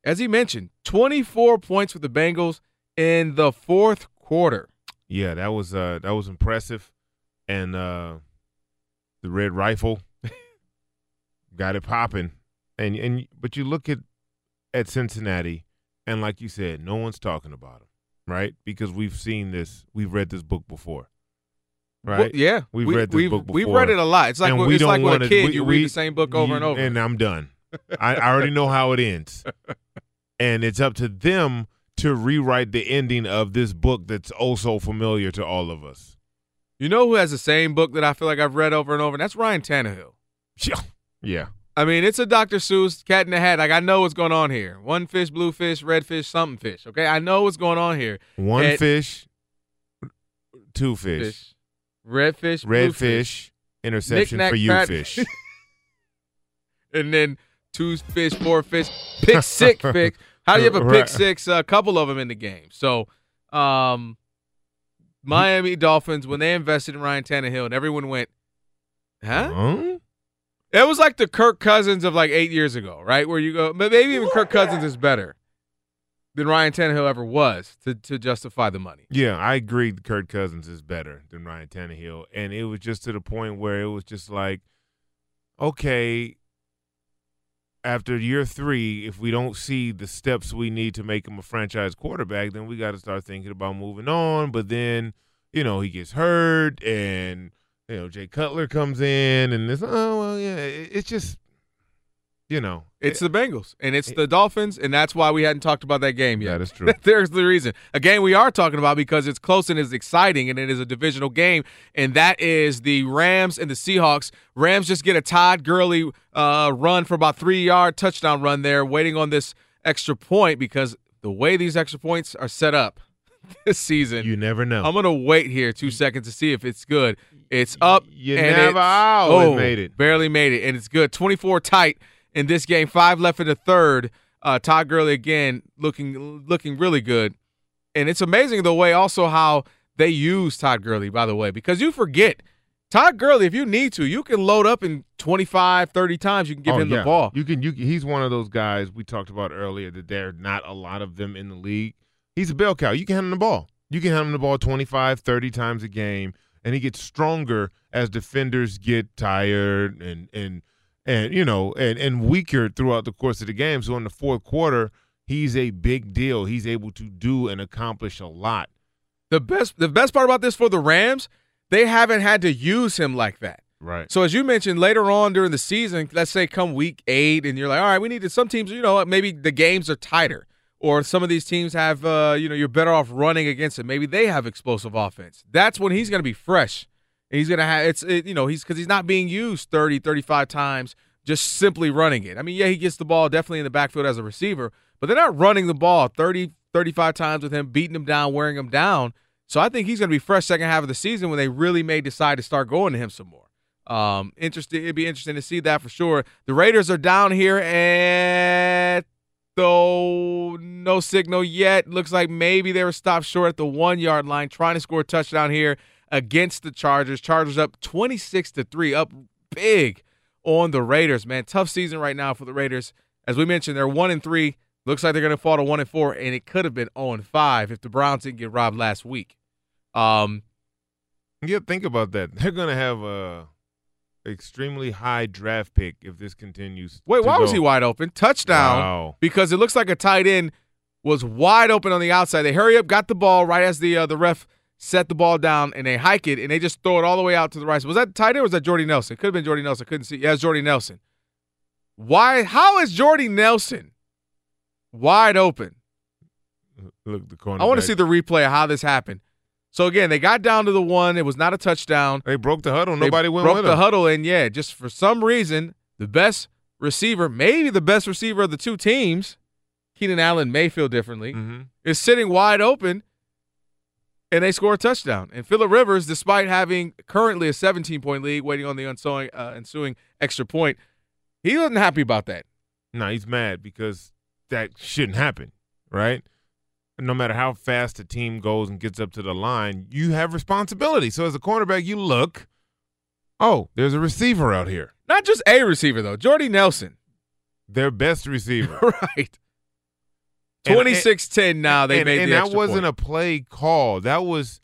as he mentioned, 24 points for the Bengals in the fourth quarter. Yeah, that was uh that was impressive. And uh the red rifle got it popping. And and but you look at at Cincinnati and like you said, no one's talking about them, right? Because we've seen this, we've read this book before. Right? Well, yeah. We've We- read this we've- book before. we've read it a lot. It's like we it's like with a kid, we- you read we- the same book over and over. And I'm done. I, I already know how it ends. and it's up to them to rewrite the ending of this book that's oh so familiar to all of us. You know who has the same book that I feel like I've read over and over? And that's Ryan Tannehill. Yeah. Yeah. I mean, it's a Dr. Seuss cat in the hat. Like I know what's going on here. One fish, blue fish, red fish, something fish. Okay, I know what's going on here. One And- fish, two fish, Fish. red fish, red blue fish, interception for you pat- fish. and then two fish, four fish, pick six pick. How do you have a pick six? A couple of them in the game. So, um, Miami Dolphins when they invested in Ryan Tannehill and everyone went, huh? Huh? It was like the Kirk Cousins of like eight years ago, right? Where you go, but maybe even Kirk Cousins is better than Ryan Tannehill ever was to to justify the money. Yeah, I agree. Kirk Cousins is better than Ryan Tannehill, and it was just to the point where it was just like, okay, after year three, if we don't see the steps we need to make him a franchise quarterback, then we got to start thinking about moving on. But then, you know, he gets hurt, and you know, Jay Cutler comes in, and it's oh well, yeah, it, it's just, you know, It's the Bengals and it's the Dolphins, and that's why we hadn't talked about that game yet. That is true. There's the reason. A game we are talking about because it's close and it's exciting, and it is a divisional game, and that is the Rams and the Seahawks. Rams just get a Todd Gurley uh, run for about three yard touchdown run there, waiting on this extra point because the way these extra points are set up this season, you never know. I'm gonna wait here two seconds to see if it's good. It's up. You never- it's- oh, it made it. Barely made it, and it's good. 24 tight in this game. Five left in the third. Uh, Todd Gurley again looking looking really good, and it's amazing the way also how they use Todd Gurley. By the way, because you forget Todd Gurley, if you need to, you can load up in 25, 30 times. You can give Oh, him yeah. the ball. You can. You can, he's one of those guys we talked about earlier that there are not a lot of them in the league. He's a bell cow. You can hand him the ball. You can hand him the ball 25, 30 times a game, and he gets stronger as defenders get tired and and and you know and and weaker throughout the course of the game. So in the fourth quarter, he's a big deal. He's able to do and accomplish a lot. The best the best part about this for the Rams, they haven't had to use him like that. Right. So as you mentioned later on during the season, let's say come week eight, and you're like, all right, we need to. Some teams, you know, maybe the games are tighter, or some of these teams have, uh, you know, you're better off running against it. Maybe they have explosive offense. That's when he's going to be fresh. He's going to have it's, it, you know, he's because he's not being used 30, 35 times just simply running it. I mean, yeah, he gets the ball definitely in the backfield as a receiver, but they're not running the ball 30, 35 times with him, beating him down, wearing him down. So I think he's going to be fresh second half of the season when they really may decide to start going to him some more. Um, interesting. It'd be interesting to see that for sure. The Raiders are down here at though no signal yet. Looks like maybe they were stopped short at the one yard line, trying to score a touchdown here against the Chargers. Chargers up twenty six to three, up big on the Raiders. Man, tough season right now for the Raiders. As we mentioned, they're one and three. Looks like they're going to fall to one and four, and it could have been zero and five if the Browns didn't get robbed last week. Um, Yeah, think about that. They're gonna have a extremely high draft pick if this continues. Wait, to why was he wide open? Touchdown. Wow. Because it looks like a tight end was wide open on the outside. They hurry up, got the ball right as the uh, the ref set the ball down, and they hike it, and they just throw it all the way out to the right. Was that tight end or was that Jordy Nelson? Could have been Jordy Nelson. Couldn't see. Yeah, it's Jordy Nelson. Why? How is Jordy Nelson wide open? Look, the corner. I want to see the replay of how this happened. So again, they got down to the one. It was not a touchdown. They broke the huddle. They Nobody went broke with the them. huddle, and yeah, just for some reason, the best receiver, maybe the best receiver of the two teams, Keenan Allen may feel differently, Mm-hmm. is sitting wide open, and they score a touchdown. And Philip Rivers, despite having currently a 17 point lead, waiting on the ensuing, uh, ensuing extra point, he wasn't happy about that. No, he's mad because that shouldn't happen, right? No matter how fast the team goes and gets up to the line, you have responsibility. So as a cornerback, you look, oh, there's a receiver out here. Not just a receiver though, Jordy Nelson, Their best receiver. right? And- 26-10 now. They and, made and the that wasn't point. a play call. That was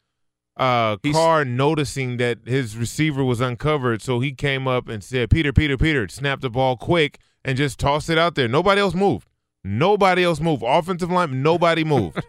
uh Carr noticing that his receiver was uncovered, so he came up and said, "Peter, Peter, Peter," snapped the ball quick and just tossed it out there. Nobody else moved. Nobody else moved. Offensive line, nobody moved.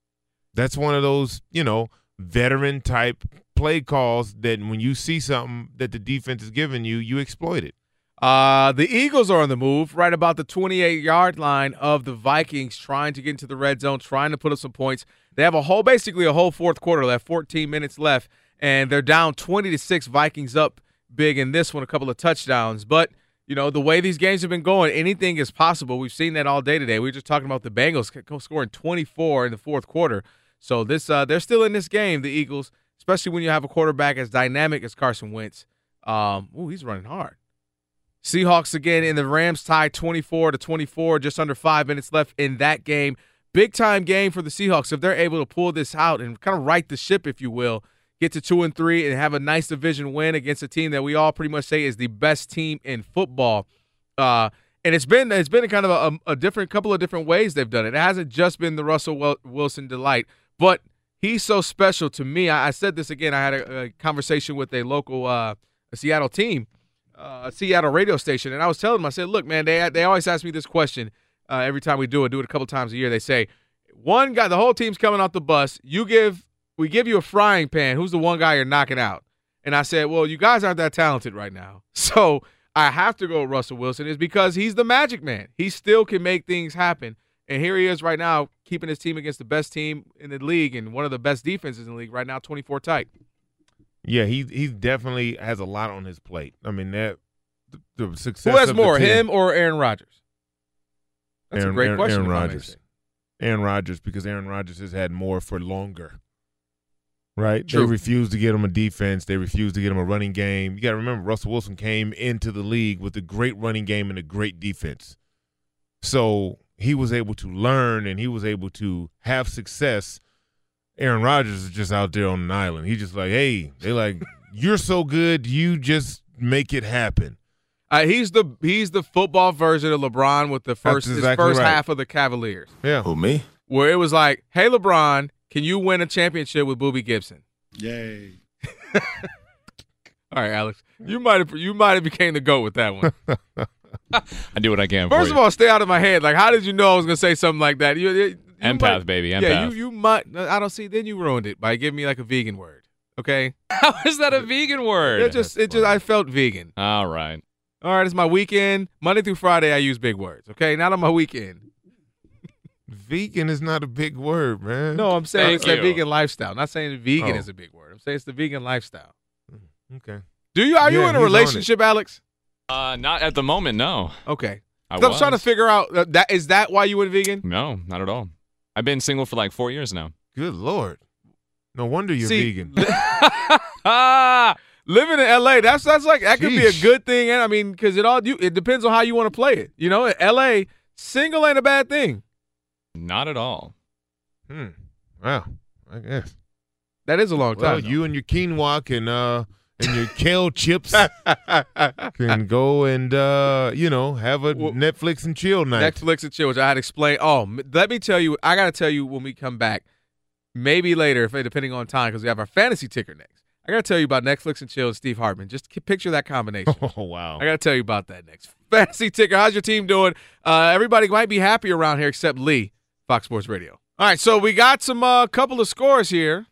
That's one of those, you know, veteran type play calls that when you see something that the defense is giving you, you exploit it. Uh, the Eagles are on the move, right about the 28 yard line of the Vikings, trying to get into the red zone, trying to put up some points. They have a whole, basically a whole fourth quarter left, 14 minutes left, and they're down 20 to six. Vikings up big in this one, a couple of touchdowns. But you know the way these games have been going, anything is possible. We've seen that all day today. We were just talking about the Bengals scoring 24 in the fourth quarter. So this, uh, they're still in this game, the Eagles, especially when you have a quarterback as dynamic as Carson Wentz. Um, ooh, he's running hard. Seahawks again in the Rams tie 24 to 24, just under five minutes left in that game. Big time game for the Seahawks if they're able to pull this out and kind of right the ship, if you will. Get to two and three and have a nice division win against a team that we all pretty much say is the best team in football. Uh, and it's been it's been a kind of a, a, different couple of different ways they've done it. It hasn't just been the Russell Wilson delight, but he's so special to me. I, I said this again. I had a, a conversation with a local uh, a Seattle team uh, a Seattle radio station, and I was telling them, I said, "Look, man, they they always ask me this question uh, every time we do it. Do it a couple times a year. They say, one guy, the whole team's coming off the bus. You give, we give you a frying pan. Who's the one guy you're knocking out?" And I said, "Well, you guys aren't that talented right now, so I have to go Russell Wilson. Is because he's the magic man. He still can make things happen." And here he is right now, keeping his team against the best team in the league and one of the best defenses in the league right now, 24 tight. Yeah, he he definitely has a lot on his plate. I mean that the, the success. Who has more, him or Aaron Rodgers? That's Aaron, a great Aaron, question. Aaron Rodgers. Aaron Rodgers, because Aaron Rodgers has had more for longer. Right? True. They refused to get him a defense. They refused to get him a running game. You got to remember, Russell Wilson came into the league with a great running game and a great defense. So he was able to learn and he was able to have success Aaron Rodgers is just out there on an island. He's just like, hey, they like, you're so good, you just make it happen. Uh, he's the he's the football version of LeBron with the first That's his first right. half of the Cavaliers, Yeah. Who me? where it was like, "Hey LeBron, can you win a championship with Boobie Gibson?" Yay. All right, Alex, you might have you might have became the goat with that one. I do what I can. First for of you. all, stay out of my head. Like, how did you know I was gonna say something like that? You, you, you Empath, might- baby, Yeah, you you might. I don't see. Then you ruined it by giving me like a vegan word. Okay, How is that a vegan word? it just it just I felt vegan. All right. All right, it's my weekend. Monday through Friday, I use big words. Okay, not on my weekend. Vegan is not a big word, man. No, I'm saying Thank it's that you. vegan lifestyle. Not saying vegan Oh. is a big word. I'm saying it's the vegan lifestyle. Okay. Do you? Are you in a he's on it. relationship, Alex? Uh, not at the moment. No. Okay. I 'Cause I'm trying to figure out uh, that is that why you went vegan? No, not at all. I've been single for like four years now. Good Lord. No wonder you're See, vegan. ah, living in LA, that's that's like that could be a good thing, and I mean, because it all you it depends on how you want to play it. You know, in LA, single ain't a bad thing. Not at all. Hmm. Wow. I guess. That is a long Well, time. you and your quinoa can uh and your kale chips can go and uh you know have a Well, Netflix and chill night. Netflix and chill, which I had explained. Oh, let me tell you, I got to tell you when we come back, maybe later, if depending on time, because we have our fantasy ticker next. I got to tell you about Netflix and chill and Steve Hartman. Just picture that combination. Oh wow. I got to tell you about that next. Fantasy ticker. How's your team doing? Uh, everybody might be happy around here except Lee, Fox Sports Radio. All right, so we got some uh, couple of scores here,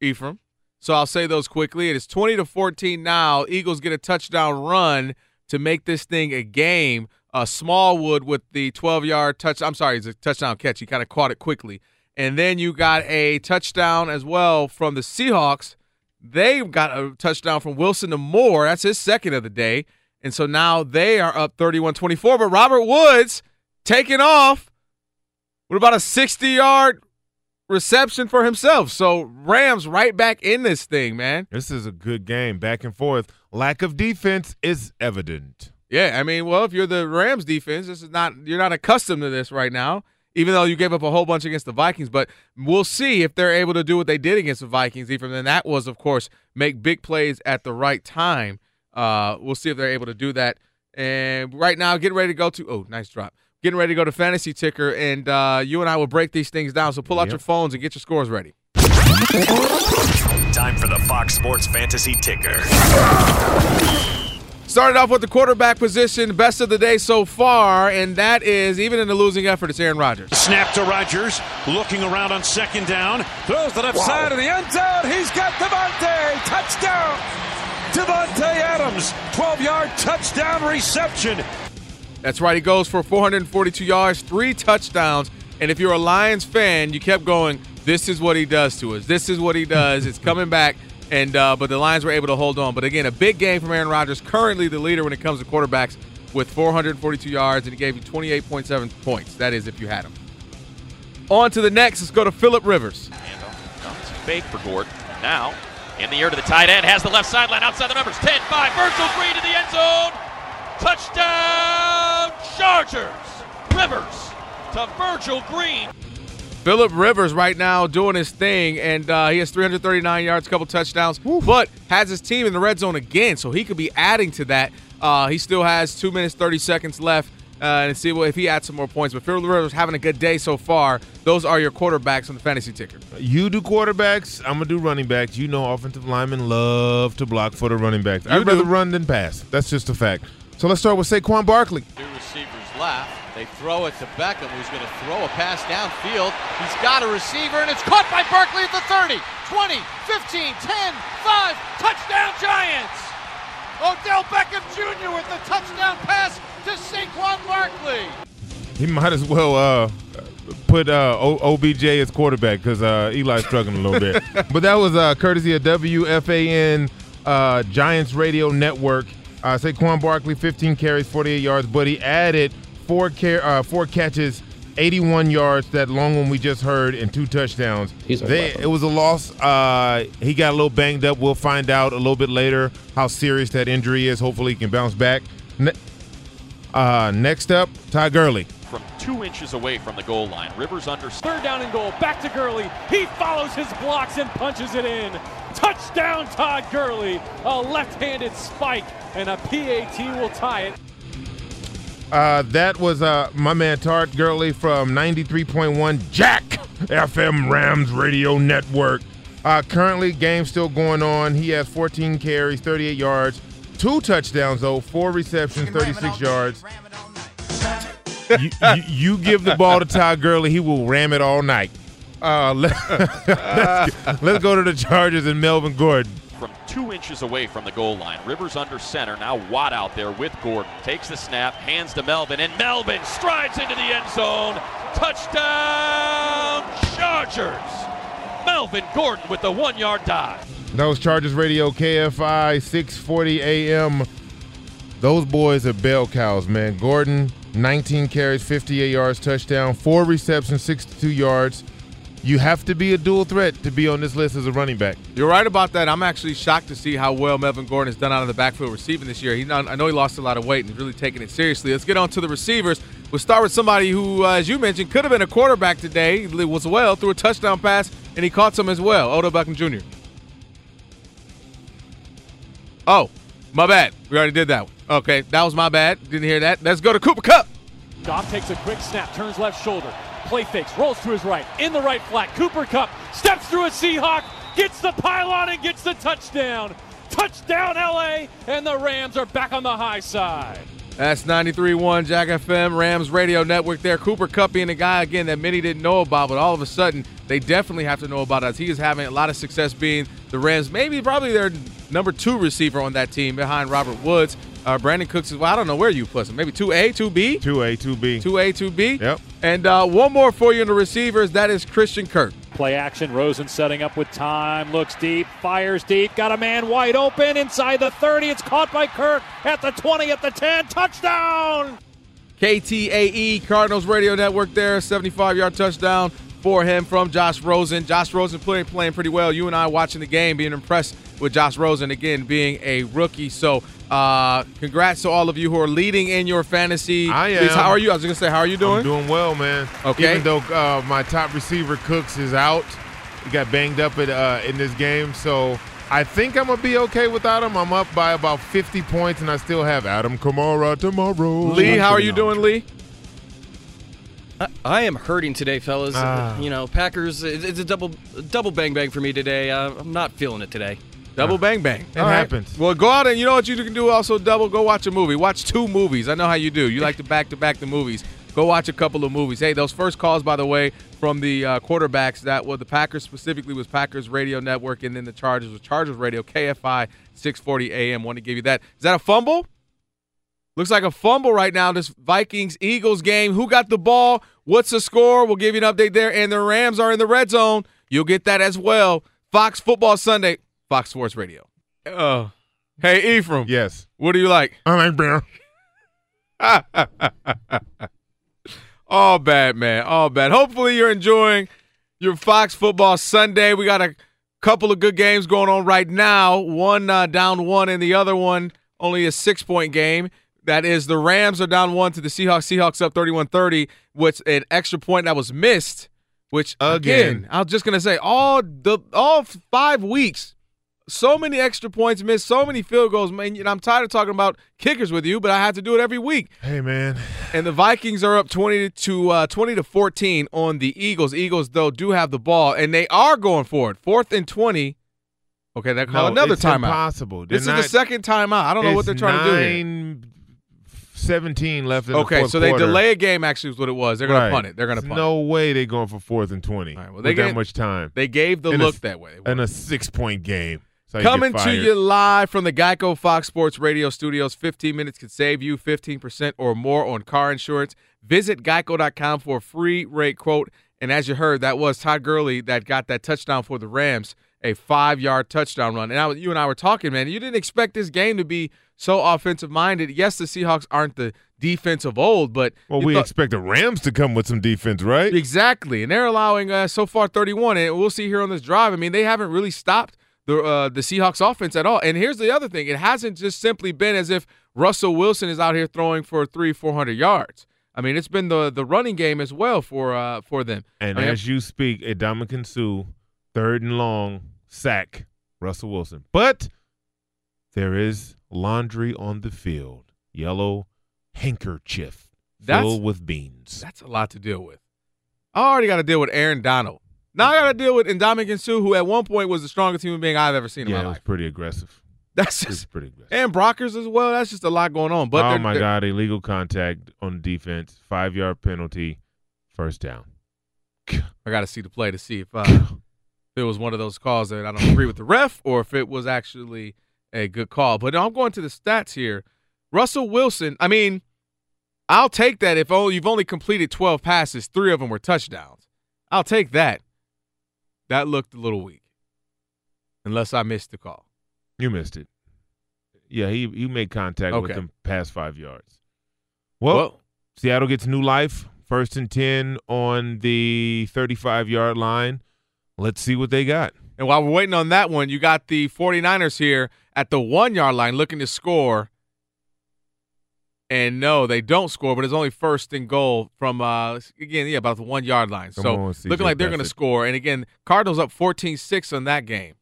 Ephraim. So I'll say those quickly. It is 20 to 14 now. Eagles get a touchdown run to make this thing a game. Uh, Smallwood with the 12 yard touch. I'm sorry, it's a touchdown catch. He kind of caught it quickly. And then you got a touchdown as well from the Seahawks. They got a touchdown from Wilson to Moore. That's his second of the day. And so now they are up 31 24. But Robert Woods taking off with about a 60 yard reception for himself. So Rams right back in this thing, man. This is a good game, back and forth. Lack of defense is evident. Yeah, I mean, well, if you're the Rams defense, this is not you're not accustomed to this right now. Even though you gave up a whole bunch against the Vikings, but we'll see if they're able to do what they did against the Vikings. Even then, that was, of course, make big plays at the right time. Uh, we'll see if they're able to do that. And right now, getting ready to go to oh, nice drop. Getting ready to go to fantasy ticker, and uh, you and I will break these things down. So pull out Yep. your phones and get your scores ready. Time for the Fox Sports Fantasy Ticker. Started off with the quarterback position, best of the day so far, and that is even in the losing effort, it's Aaron Rodgers. Snap to Rodgers, looking around on second down, throws the left side of the end zone. He's got Davante touchdown. Davante Adams, 12-yard touchdown reception. That's right. He goes for 442 yards, three touchdowns. And if you're a Lions fan, you kept going, this is what he does to us. This is what he does. it's coming back. And uh, but the Lions were able to hold on. But again, a big game from Aaron Rodgers, currently the leader when it comes to quarterbacks with 442 yards, and he gave you 28.7 points. That is if you had him. On to the next. Let's go to Philip Rivers. Fake for Gordon. Now, in the air to the tight end, has the left sideline outside the numbers. 10 5. Virgil Green to the end zone. Touchdown, Chargers. Rivers to Virgil Green. Philip Rivers right now doing his thing, and uh, he has 339 yards, a couple touchdowns, but has his team in the red zone again, so he could be adding to that. Uh, he still has two minutes 30 seconds left, uh, and see if he adds some more points. But Philip Rivers having a good day so far. Those are your quarterbacks on the fantasy ticker. You do quarterbacks. I'm gonna do running backs. You know, offensive linemen love to block for the running backs. You I'd rather run than pass. That's just a fact. So let's start with Saquon Barkley. Two receivers left. They throw it to Beckham, who's going to throw a pass downfield. He's got a receiver, and it's caught by Barkley at the 30, 20, 15, 10, 5. Touchdown, Giants! Odell Beckham Jr. with the touchdown pass to Saquon Barkley. He might as well uh, put uh, OBJ as quarterback because uh, Eli's struggling a little bit. but that was uh, courtesy of WFAN uh, Giants Radio Network. Uh, Saquon Barkley, 15 carries, 48 yards, but he added four car- uh, four catches, 81 yards. That long one we just heard, and two touchdowns. He's They, it was a loss. Uh, he got a little banged up. We'll find out a little bit later how serious that injury is. Hopefully, he can bounce back. Ne- uh, next up, Ty Gurley. From two inches away from the goal line, Rivers under Third down and goal. Back to Gurley. He follows his blocks and punches it in. Touchdown, Todd Gurley. A left-handed spike, and a PAT will tie it. Uh, that was uh, my man Todd Gurley from 93.1 Jack FM Rams Radio Network. Uh, currently, game still going on. He has 14 carries, 38 yards, two touchdowns though, four receptions, 36 yards. you, you, you give the ball to Todd Gurley, he will ram it all night. Uh, let, us let's go to the Chargers and Melvin Gordon. from two inches away from the goal line. Rivers under center. Now Watt out there with Gordon. Takes the snap, hands to Melvin, and Melvin strides into the end zone. Touchdown, Chargers. Melvin Gordon with the one yard dive. That was Chargers Radio KFI 640 AM. Those boys are bell cows, man. Gordon, 19 carries, 58 yards, touchdown, four receptions, 62 yards. You have to be a dual threat to be on this list as a running back. You're right about that. I'm actually shocked to see how well Melvin Gordon has done out of the backfield receiving this year. He, I know he lost a lot of weight and he's really taking it seriously. Let's get on to the receivers. We'll start with somebody who, uh, as you mentioned, could have been a quarterback today. He was well, threw a touchdown pass, and he caught some as well. Odell Beckham Jr. Oh, my bad. We already did that one. Okay, that was my bad. Didn't hear that. Let's go to Cooper Kupp. Goff takes a quick snap, turns left shoulder, play fakes, rolls to his right, in the right flat. Cooper Kupp steps through a Seahawk, gets the pylon and gets the touchdown. Touchdown, LA, and the Rams are back on the high side. That's 93.1 Jack FM, Rams Radio Network there. Cooper Kupp being a guy, again, that many didn't know about, but all of a sudden, they definitely have to know about us. He is having a lot of success being the Rams, maybe probably their number two receiver on that team behind Robert Woods. Uh, Brandin Cooks is, well, I don't know where you put him. Maybe 2A, 2B? 2A, 2B. 2A, 2B? Yep. And uh, one more for you in the receivers. That is Christian Kirk. Play action. Rosen setting up with time. Looks deep. Fires deep. Got a man wide open inside the 30. It's caught by Kirk at the 20, at the 10. Touchdown! KTAE E, Cardinals Radio Network there, 75 yard touchdown for him from Josh Rosen. Josh Rosen playing, playing pretty well. You and I watching the game, being impressed with Josh Rosen again being a rookie. So, uh, congrats to all of you who are leading in your fantasy. I leagues. am. How are you? I was going to say, how are you doing? I'm doing well, man. Okay. Even though uh, my top receiver Cooks is out, he got banged up at, uh, in this game, so I think I'm gonna be okay without him. I'm up by about 50 points, and I still have Adam Kamara tomorrow. Lee, how are you doing, Lee? I, I am hurting today, fellas. Ah. You know, Packers. It's a double double bang bang for me today. Uh, I'm not feeling it today. Double bang bang. It All right. happens. Well, go out and you know what you can do also double. Go watch a movie. Watch two movies. I know how you do. You like to back to back the movies. Go watch a couple of movies. Hey, those first calls, by the way, from the uh, quarterbacks that were the Packers specifically was Packers Radio Network, and then the Chargers was Chargers Radio KFI 640 AM. Want to give you that? Is that a fumble? Looks like a fumble right now. This Vikings Eagles game. Who got the ball? What's the score? We'll give you an update there. And the Rams are in the red zone. You'll get that as well. Fox Football Sunday, Fox Sports Radio. Uh, hey, Ephraim. Yes. What do you like? I like beer. All bad, man. All bad. Hopefully, you're enjoying your Fox Football Sunday. We got a couple of good games going on right now. One uh, down one, and the other one only a six point game. That is, the Rams are down one to the Seahawks. Seahawks up 31 30, which an extra point that was missed. Which again, Again. I was just gonna say, all the all five weeks, so many extra points missed, so many field goals. Man, and I'm tired of talking about kickers with you, but I have to do it every week. Hey, man. And the Vikings are up 20 to uh, 20 to 14 on the Eagles. Eagles though do have the ball and they are going for it. Fourth and 20. Okay, they call No, another it's timeout. impossible. This They're is the second timeout. I don't know what they're trying to do here. nine, 17 left in the Okay, fourth so they quarter. delay a game. Actually, is what it was. They're going Right. to punt it. They're going to punt. No way they're going for fourth and 20 well, with they that much time. They gave the look s- that way. In a six-point game. Coming to you live from the Geico Fox Sports Radio studios. 15 minutes could save you 15% or more on car insurance. Visit geico.com for a free rate quote. And as you heard, that was Todd Gurley that got that touchdown for the Rams, a five yard touchdown run. And I, you and I were talking, man, you didn't expect this game to be so offensive minded. Yes, the Seahawks aren't the defense of old, but. Well, we thought- expect the Rams to come with some defense, right? Exactly, and they're allowing uh, so far 31, and we'll see here on this drive. I mean, they haven't really stopped the uh, the Seahawks offense at all. And here's the other thing: it hasn't just simply been as if Russell Wilson is out here throwing for three, four hundred yards. I mean, it's been the the running game as well for uh, for them. And I mean, as you speak, Ndamukong Suh, third and long, sack Russell Wilson. But there is laundry on the field. Yellow handkerchief That's- filled with beans. that's a lot to deal with. I already got to deal with Aaron Donald. Now I got to deal with Ndamukong Suh, who at one point was the strongest human being I've ever seen in yeah, my it was life. pretty aggressive. That's just pretty aggressive. and Brockers as well. That's just a lot going on. But oh they're- my they're- God! Illegal contact on defense, five yard penalty, first down. I got to see the play to see if uh, if it was one of those calls that I don't agree with the ref or if it was actually a good call. But I'm going to the stats here. Russell Wilson, I mean, I'll take that if only, you've only completed 12 passes, three of them were touchdowns. I'll take that. That looked a little weak, unless I missed the call. You missed it. Yeah, he he made contact with Okay. them past five yards. Well, Well- Seattle gets new life. First and ten on the thirty-five yard line. Let's see what they got. And while we're waiting on that one, you got the 49ers here at the one yard line looking to score. And no, they don't score, but it's only first and goal from uh again, yeah, about the one yard line. Come so on, looking like they're gonna score. And again, Cardinals up 14-6 on that game.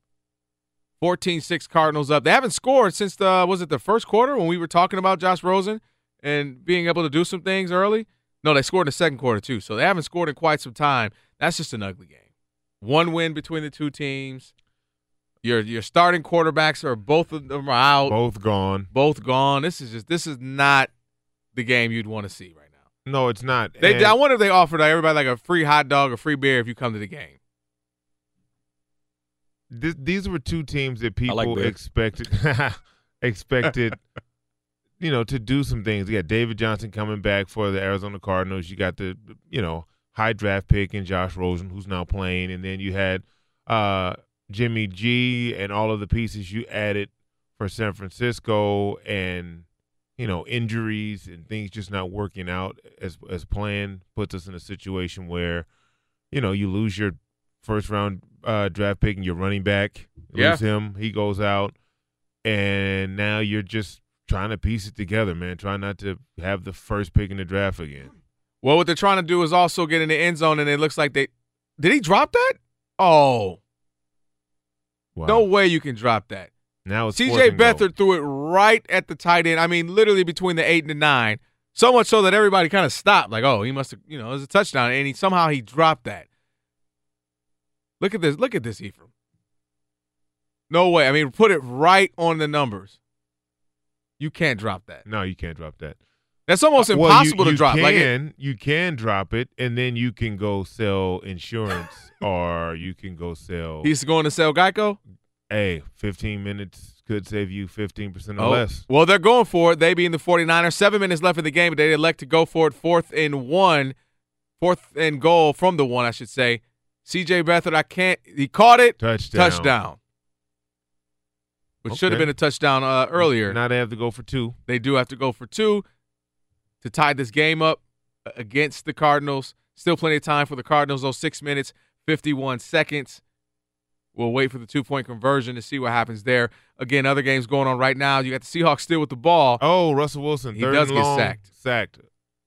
14-6 Cardinals up. They haven't scored since the was it the first quarter when we were talking about Josh Rosen and being able to do some things early? No, they scored in the second quarter too. So they haven't scored in quite some time. That's just an ugly game. One win between the two teams. Your your starting quarterbacks are both of them are out. Both gone. Both gone. This is just this is not the game you'd want to see right now. No, it's not. They, And I wonder if they offered everybody like a free hot dog or free beer if you come to the game. th- these were two teams that people like expected expected you know to do some things. You got David Johnson coming back for the Arizona Cardinals. You got the you know high draft pick in Josh Rosen who's now playing, and then you had uh, Jimmy G and all of the pieces you added for San Francisco, and you know injuries and things just not working out as as planned puts us in a situation where you know you lose your first round uh, draft pick and your running back Yeah. lose him he goes out and now you're just trying to piece it together man trying not to have the first pick in the draft again Well, what they're trying to do is also get in the end zone, and it looks like they did he drop that? Oh, wow. no way you can drop that. Now it's CJ. Beathard threw it right at the tight end. I mean, literally between the eight and the nine. So much so that everybody kind of stopped, like, oh, he must have, you know, it was a touchdown, and he somehow he dropped that. Look at this. Look at this, Ephraim. No way. I mean, put it right on the numbers. You can't drop that. no you can't drop that That's almost uh, Well, you- impossible you to drop. Like, it- Can, you can drop it, and then you can go sell insurance, or you can go sell. he's going to sell Geico. Hey, 15 minutes could save you 15 percent or Oh, less. Well, they're going for it. They being the 49ers. Seven minutes left in the game, but they elect to go for it. Fourth and one. Fourth and goal from the one, I should say. CJ Beathard, I can't. He caught it. Touchdown. Touchdown. Which should have been a touchdown uh, earlier. Now they have to go for two. They do have to go for two to tie this game up against the Cardinals. Still plenty of time for the Cardinals, though. Six minutes, 51 seconds. We'll wait for the two point conversion to see what happens there. Again, other games going on right now. You got the Seahawks still with the ball. Oh, Russell Wilson, He third does and get sacked. Sacked.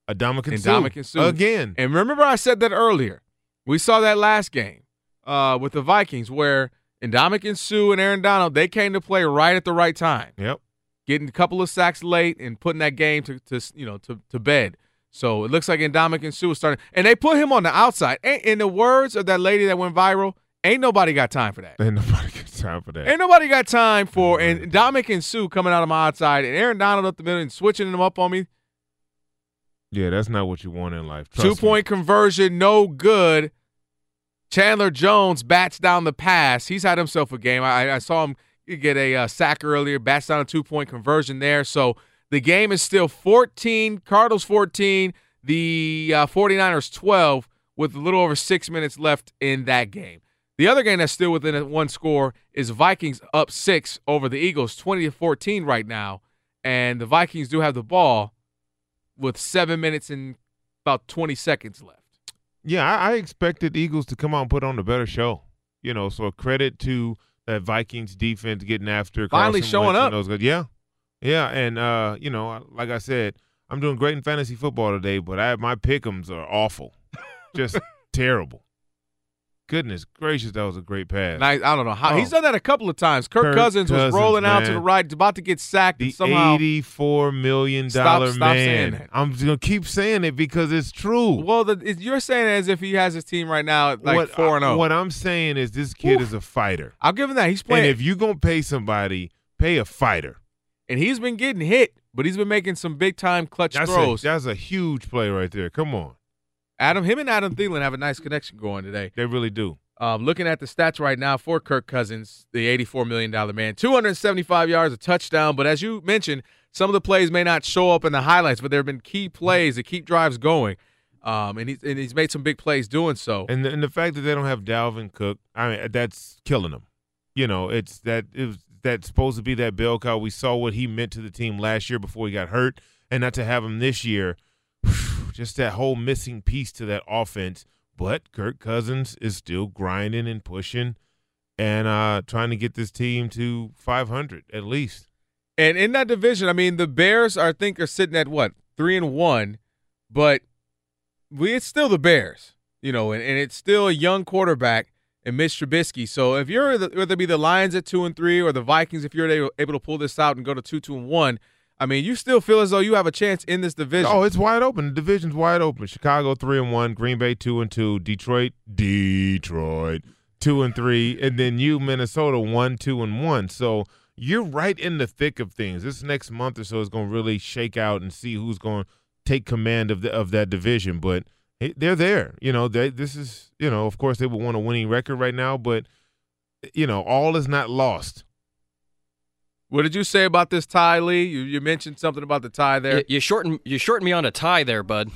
Adama and Sue. Suh. again. And remember, I said that earlier. We saw that last game uh, with the Vikings where Ndamukong Suh and Aaron Donald they came to play right at the right time. Yep. Getting a couple of sacks late and putting that game to, to you know to, to bed. So it looks like Ndamukong Suh is starting, and they put him on the outside. Ain't, in the words of that lady that went viral, ain't nobody got time for that. Ain't nobody got time for that. Ain't nobody got time for Ndamukong Suh coming out of my outside and Aaron Donald up the middle and switching them up on me. yeah, that's not what you want in life. Two Trust me. point conversion, no good. Chandler Jones bats down the pass. He's had himself a game. I, I saw him get a uh, sack earlier, bats down a two point conversion there. So the game is still 14, Cardinals 14, the uh, 49ers 12, with a little over six minutes left in that game. The other game that's still within one score is Vikings up six over the Eagles, 20 to 14 right now. And the Vikings do have the ball with seven minutes and about 20 seconds left. Yeah, I, I expected Eagles to come out and put on a better show. You know, so credit to that Vikings defense getting after Finally Carson showing Wentz up. Those guys. Yeah, yeah, and uh, you know, like I said, I'm doing great in fantasy football today, but I my pickums are awful, just terrible. Goodness gracious, that was a great pass. Nice. I don't know how Oh. he's done that a couple of times. Kirk, Kirk Cousins, was Cousins, rolling out to the right, about to get sacked, the and somehow. eighty-four million Stop- dollar stop saying man. that. I'm just gonna keep saying it because it's true. Well, the, it- you're saying as if he has his team right now at like what, four and oh. zero. What I'm saying is this kid is a fighter. I'll give him that. He's And playing, if you're gonna pay somebody, pay a fighter. and he's been getting hit, but he's been making some big time clutch That's a, throws. that's a huge play right there. Come on, Adam, him and Adam Thielen have a nice connection going today. they really do. Um, looking at the stats right now for Kirk Cousins, the $84 million man, 275 yards, a touchdown. But as you mentioned, some of the plays may not show up in the highlights, but there have been key plays that keep drives going. Um, and, he's, and he's made some big plays doing so. And the, and the fact that they don't have Dalvin Cook, I mean, that's killing them. You know, it's that it that's supposed to be that bell cow. We saw what he meant to the team last year before he got hurt, and not to have him this year, just that whole missing piece to that offense. But Kirk Cousins is still grinding and pushing, and uh, trying to get this team to 500 at least. And in that division, I mean, the Bears, I think, are sitting at what three and one, but we it's still the Bears, you know, and, and it's still a young quarterback and Mitch Trubisky. So if you're the, whether it be the Lions at two and three or the Vikings, if you're able to pull this out and go to two two and one, I mean, you still feel as though you have a chance in this division. Oh, it's wide open. The division's wide open. Chicago three and one, Green Bay two and two, Detroit, Detroit two and three, and then you, Minnesota, one, two, and one. So you're right in the thick of things. This next month or so is going to really shake out and see who's going to take command of the, of that division. But they're there. You know, they, this is you know, of course, they would want a winning record right now, but you know, all is not lost. What did you say about this tie, Lee? You, you mentioned something about the tie there. You, you shortened you shortened me on a tie there, bud.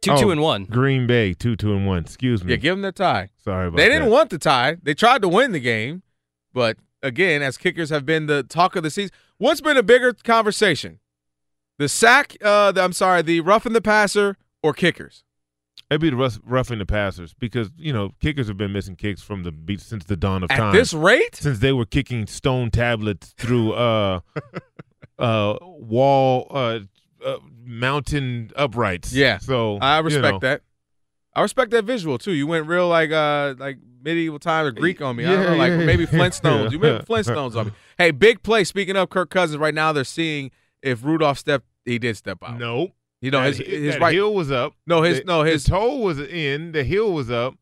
Two Oh, two and one. Green Bay two two and one. Excuse me. Yeah, give them the tie. Sorry about They didn't that. want the tie. They tried to win the game, but again, as kickers have been the talk of the season. What's been a bigger conversation? The sack, uh, the, I'm sorry, the roughing the passer or kickers? It'd be rough, roughing the passers because you know kickers have been missing kicks from the beat since the dawn of At time. this rate? since they were kicking stone tablets through uh uh wall uh, uh mountain uprights. Yeah. So I you respect know. that. I respect that visual too. You went real like uh like medieval times or Greek on me. I don't Yeah, know, like yeah, maybe yeah. Flintstones. You maybe Flintstones on me. Hey, big play. Speaking of Kirk Cousins, right now they're seeing if Rudolph stepped. He did step out. No. You know his That- his that right heel was up. No, his The- no his. the toe was in. The heel was up.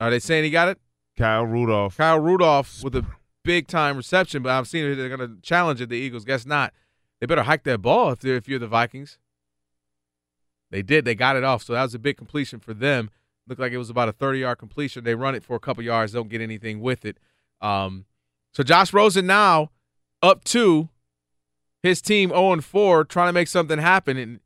Are they saying he got it? Kyle Rudolph. Kyle Rudolph with a big time reception, but I've seen it. They're going to challenge it. The Eagles, guess not. they better hike that ball if they're if you're the Vikings. They did. They got it off. So that was a big completion for them. Looked like it was about a 30 yard completion. They run it for a couple yards, don't get anything with it. Um, so Josh Rosen now up two, his team 0 4, trying to make something happen. And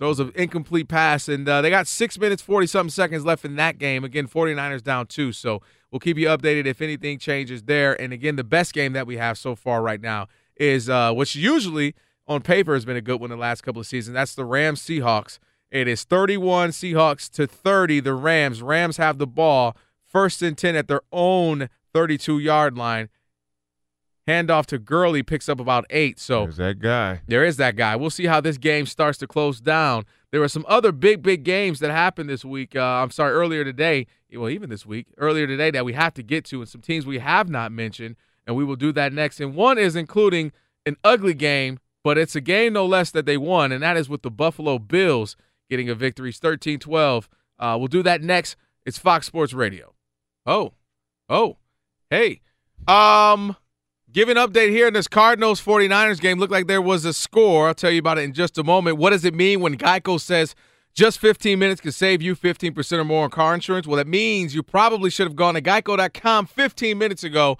throws an incomplete pass. And uh, they got six minutes, 40 something seconds left in that game. Again, 49ers down two. So we'll keep you updated if anything changes there. And again, the best game that we have so far right now is uh, usually on paper has been a good one the last couple of seasons. That's the Rams Seahawks. It is 31 Seahawks to 30 the Rams. Rams have the ball first and 10 at their own 32 yard line. Handoff to Gurley picks up about eight. So there's that guy. There is that guy. We'll see how this game starts to close down. There were some other big, big games that happened this week. Uh, I'm sorry, earlier today. Well, even this week, earlier today that we have to get to, and some teams we have not mentioned, and we will do that next. And one is including an ugly game, but it's a game no less that they won, and that is with the Buffalo Bills getting a victory, 13-12. Uh, we'll do that next. It's Fox Sports Radio. Oh, oh, hey, um. Give an update here in this Cardinals 49ers game. Looked like there was a score. I'll tell you about it in just a moment. What does it mean when Geico says just 15 minutes can save you 15% or more on car insurance? Well, that means you probably should have gone to geico.com 15 minutes ago.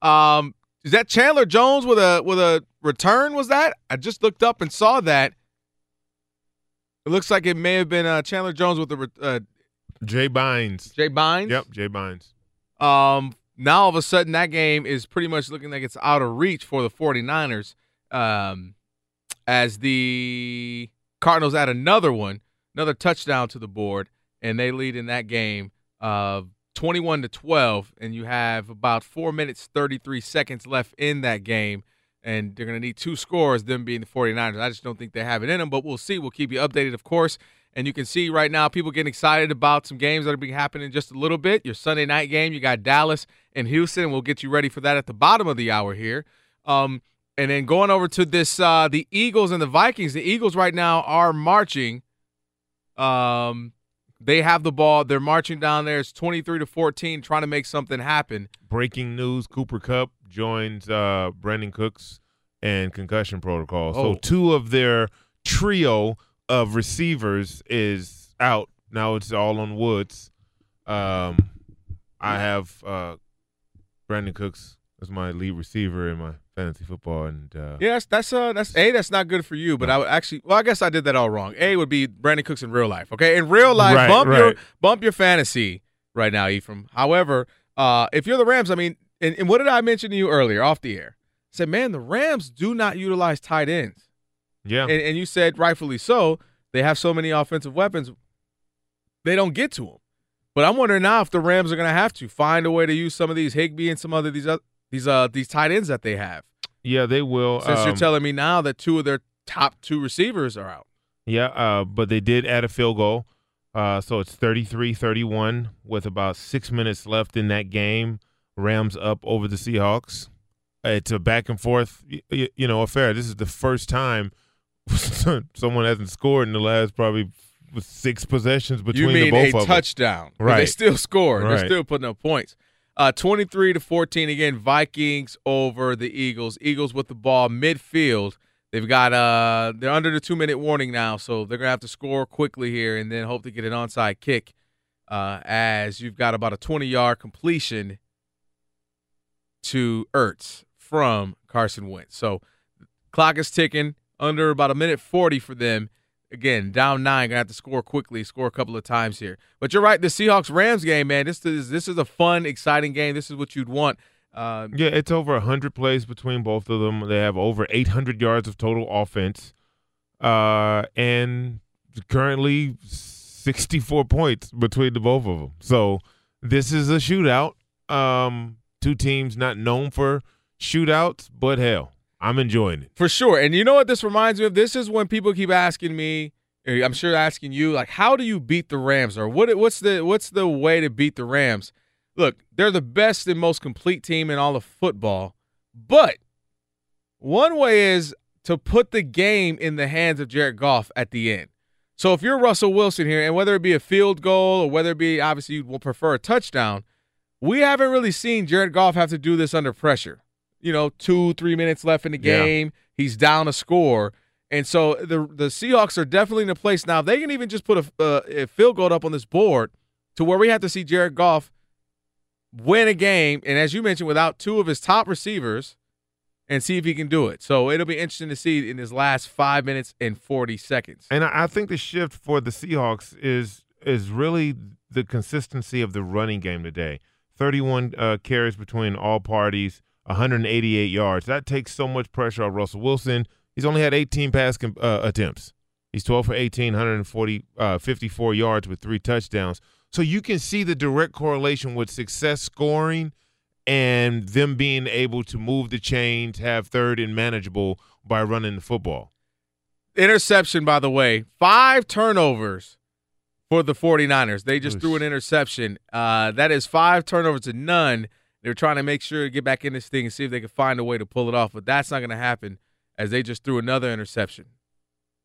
Um, is that Chandler Jones with a with a return? Was that? I just looked up and saw that. It looks like it may have been uh, Chandler Jones with the uh, Jay Bynes. Jay Bynes. Yep, Jay Bynes. Um, now all of a sudden that game is pretty much looking like it's out of reach for the 49ers um, as the Cardinals add another one, another touchdown to the board, and they lead in that game of 21 to 12, and you have about four minutes 33 seconds left in that game, and they're going to need two scores, them being the 49ers. I just don't think they have it in them, but we'll see. We'll keep you updated, of course. And you can see right now people getting excited about some games that are being happening in just a little bit. Your Sunday night game, you got Dallas and Houston. We'll get you ready for that at the bottom of the hour here. Um, and then going over to this, uh, the Eagles and the Vikings. The Eagles right now are marching. Um, they have the ball. They're marching down there. It's 23 to 14, trying to make something happen. Breaking news: Cooper Kupp joins uh, Brandin Cooks and concussion protocol. Oh. So two of their trio of receivers is out. Now it's all on Woods. Um, I have uh, Brandin Cooks as my lead receiver in my fantasy football, and uh, Yeah, that's that's uh that's a that's not good for you. But I would actually, well, I guess I did that all wrong. A would be Brandin Cooks in real life. Okay, in real life, Right, bump your bump your fantasy right now, Ephraim. However, uh, if you're the Rams, I mean, and, and what did I mention to you earlier off the air? I said, man, the Rams do not utilize tight ends. Yeah, And, and you said rightfully so. They have so many offensive weapons, they don't get to them. But I'm wondering now if the Rams are going to have to find a way to use some of these Higbee and some other these uh, these uh these tight ends that they have. yeah, they will. Since you're um, telling me now that two of their top two receivers are out. Yeah, uh, but they did add a field goal. Uh, so it's 33-31 with about six minutes left in that game. Rams up over the Seahawks. It's a back and forth, y- y- you know, affair. This is the first time someone hasn't scored in the last probably six possessions between you mean the both a of them. touchdown? But They Right. still scored. They're still putting up points. Uh, 23 to 14 again. Vikings over the Eagles. Eagles with the ball midfield. They've got uh they're under the two minute warning now, so they're gonna have to score quickly here and then hope to get an onside kick. Uh, as you've got about a 20 yard completion to Ertz from Carson Wentz. So clock is ticking under about a minute 40 for them. Again, down nine, gonna have to score quickly, score a couple of times here. But you're right, the Seahawks Rams game, man. This is this is a fun, exciting game. This is what you'd want. Uh, Yeah, it's over 100 plays between both of them. They have over 800 yards of total offense. Uh, and currently 64 points between the both of them. So this is a shootout. Um, two teams not known for shootouts, but hell, I'm enjoying it. For sure. And you know what this reminds me of? This is when people keep asking me, I'm sure asking you, like, how do you beat the Rams? Or what what's the what's the way to beat the Rams? Look, they're the best and most complete team in all of football. But one way is to put the game in the hands of Jared Goff at the end. So if you're Russell Wilson here, and whether it be a field goal or whether it be obviously you will prefer a touchdown, we haven't really seen Jared Goff have to do this under pressure. You know, two, three minutes left in the Yeah. game. He's down a score. And so the the Seahawks are definitely in a place now. If they can even just put a, uh, a field goal up on this board to where we have to see Jared Goff win a game, and as you mentioned, without two of his top receivers, and see if he can do it. So it'll be interesting to see in his last five minutes and forty seconds. And I I think the shift for the Seahawks is is really the consistency of the running game today. 31 uh, carries between all parties, 188 yards. That takes so much pressure off Russell Wilson. He's only had 18 pass uh, attempts. He's 12 for 18, 140, uh, 54 yards with three touchdowns. So you can see the direct correlation with success scoring and them being able to move the chains, have third and manageable by running the football. Interception, by the way, five turnovers for the 49ers. They just threw an interception. Uh, that is five turnovers to none. They're trying to make sure to get back in this thing and see if they can find a way to pull it off, but that's not going to happen as they just threw another interception.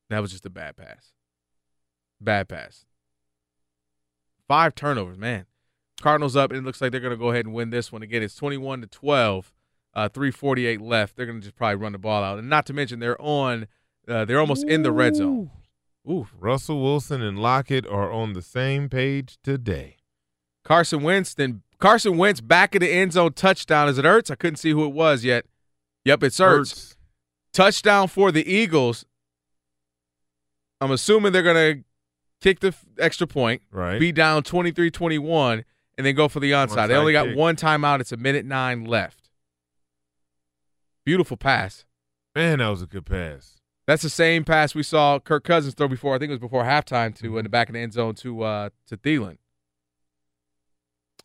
That was just a bad pass. Bad pass. Five turnovers, man. Cardinals up, and it looks like they're going to go ahead and win this one again. It's 21 to 12, uh, 348 left. They're going to just probably run the ball out, and not to mention they're on, uh, they're almost in the red zone. Ooh, Russell Wilson and Lockett are on the same page today. Carson Wentz, then Carson Wentz back in the end zone touchdown. Is it Ertz? I couldn't see who it was yet. Yep, it's Ertz. Ertz. Touchdown for the Eagles. I'm assuming they're going to kick the extra point, Right. be down 23 21, and then go for the onside. They only got kick. one timeout. It's a minute nine left. Beautiful pass. Man, that was a good pass. That's the same pass we saw Kirk Cousins throw before. I think it was before halftime to in the back of the end zone to uh, to Thielen.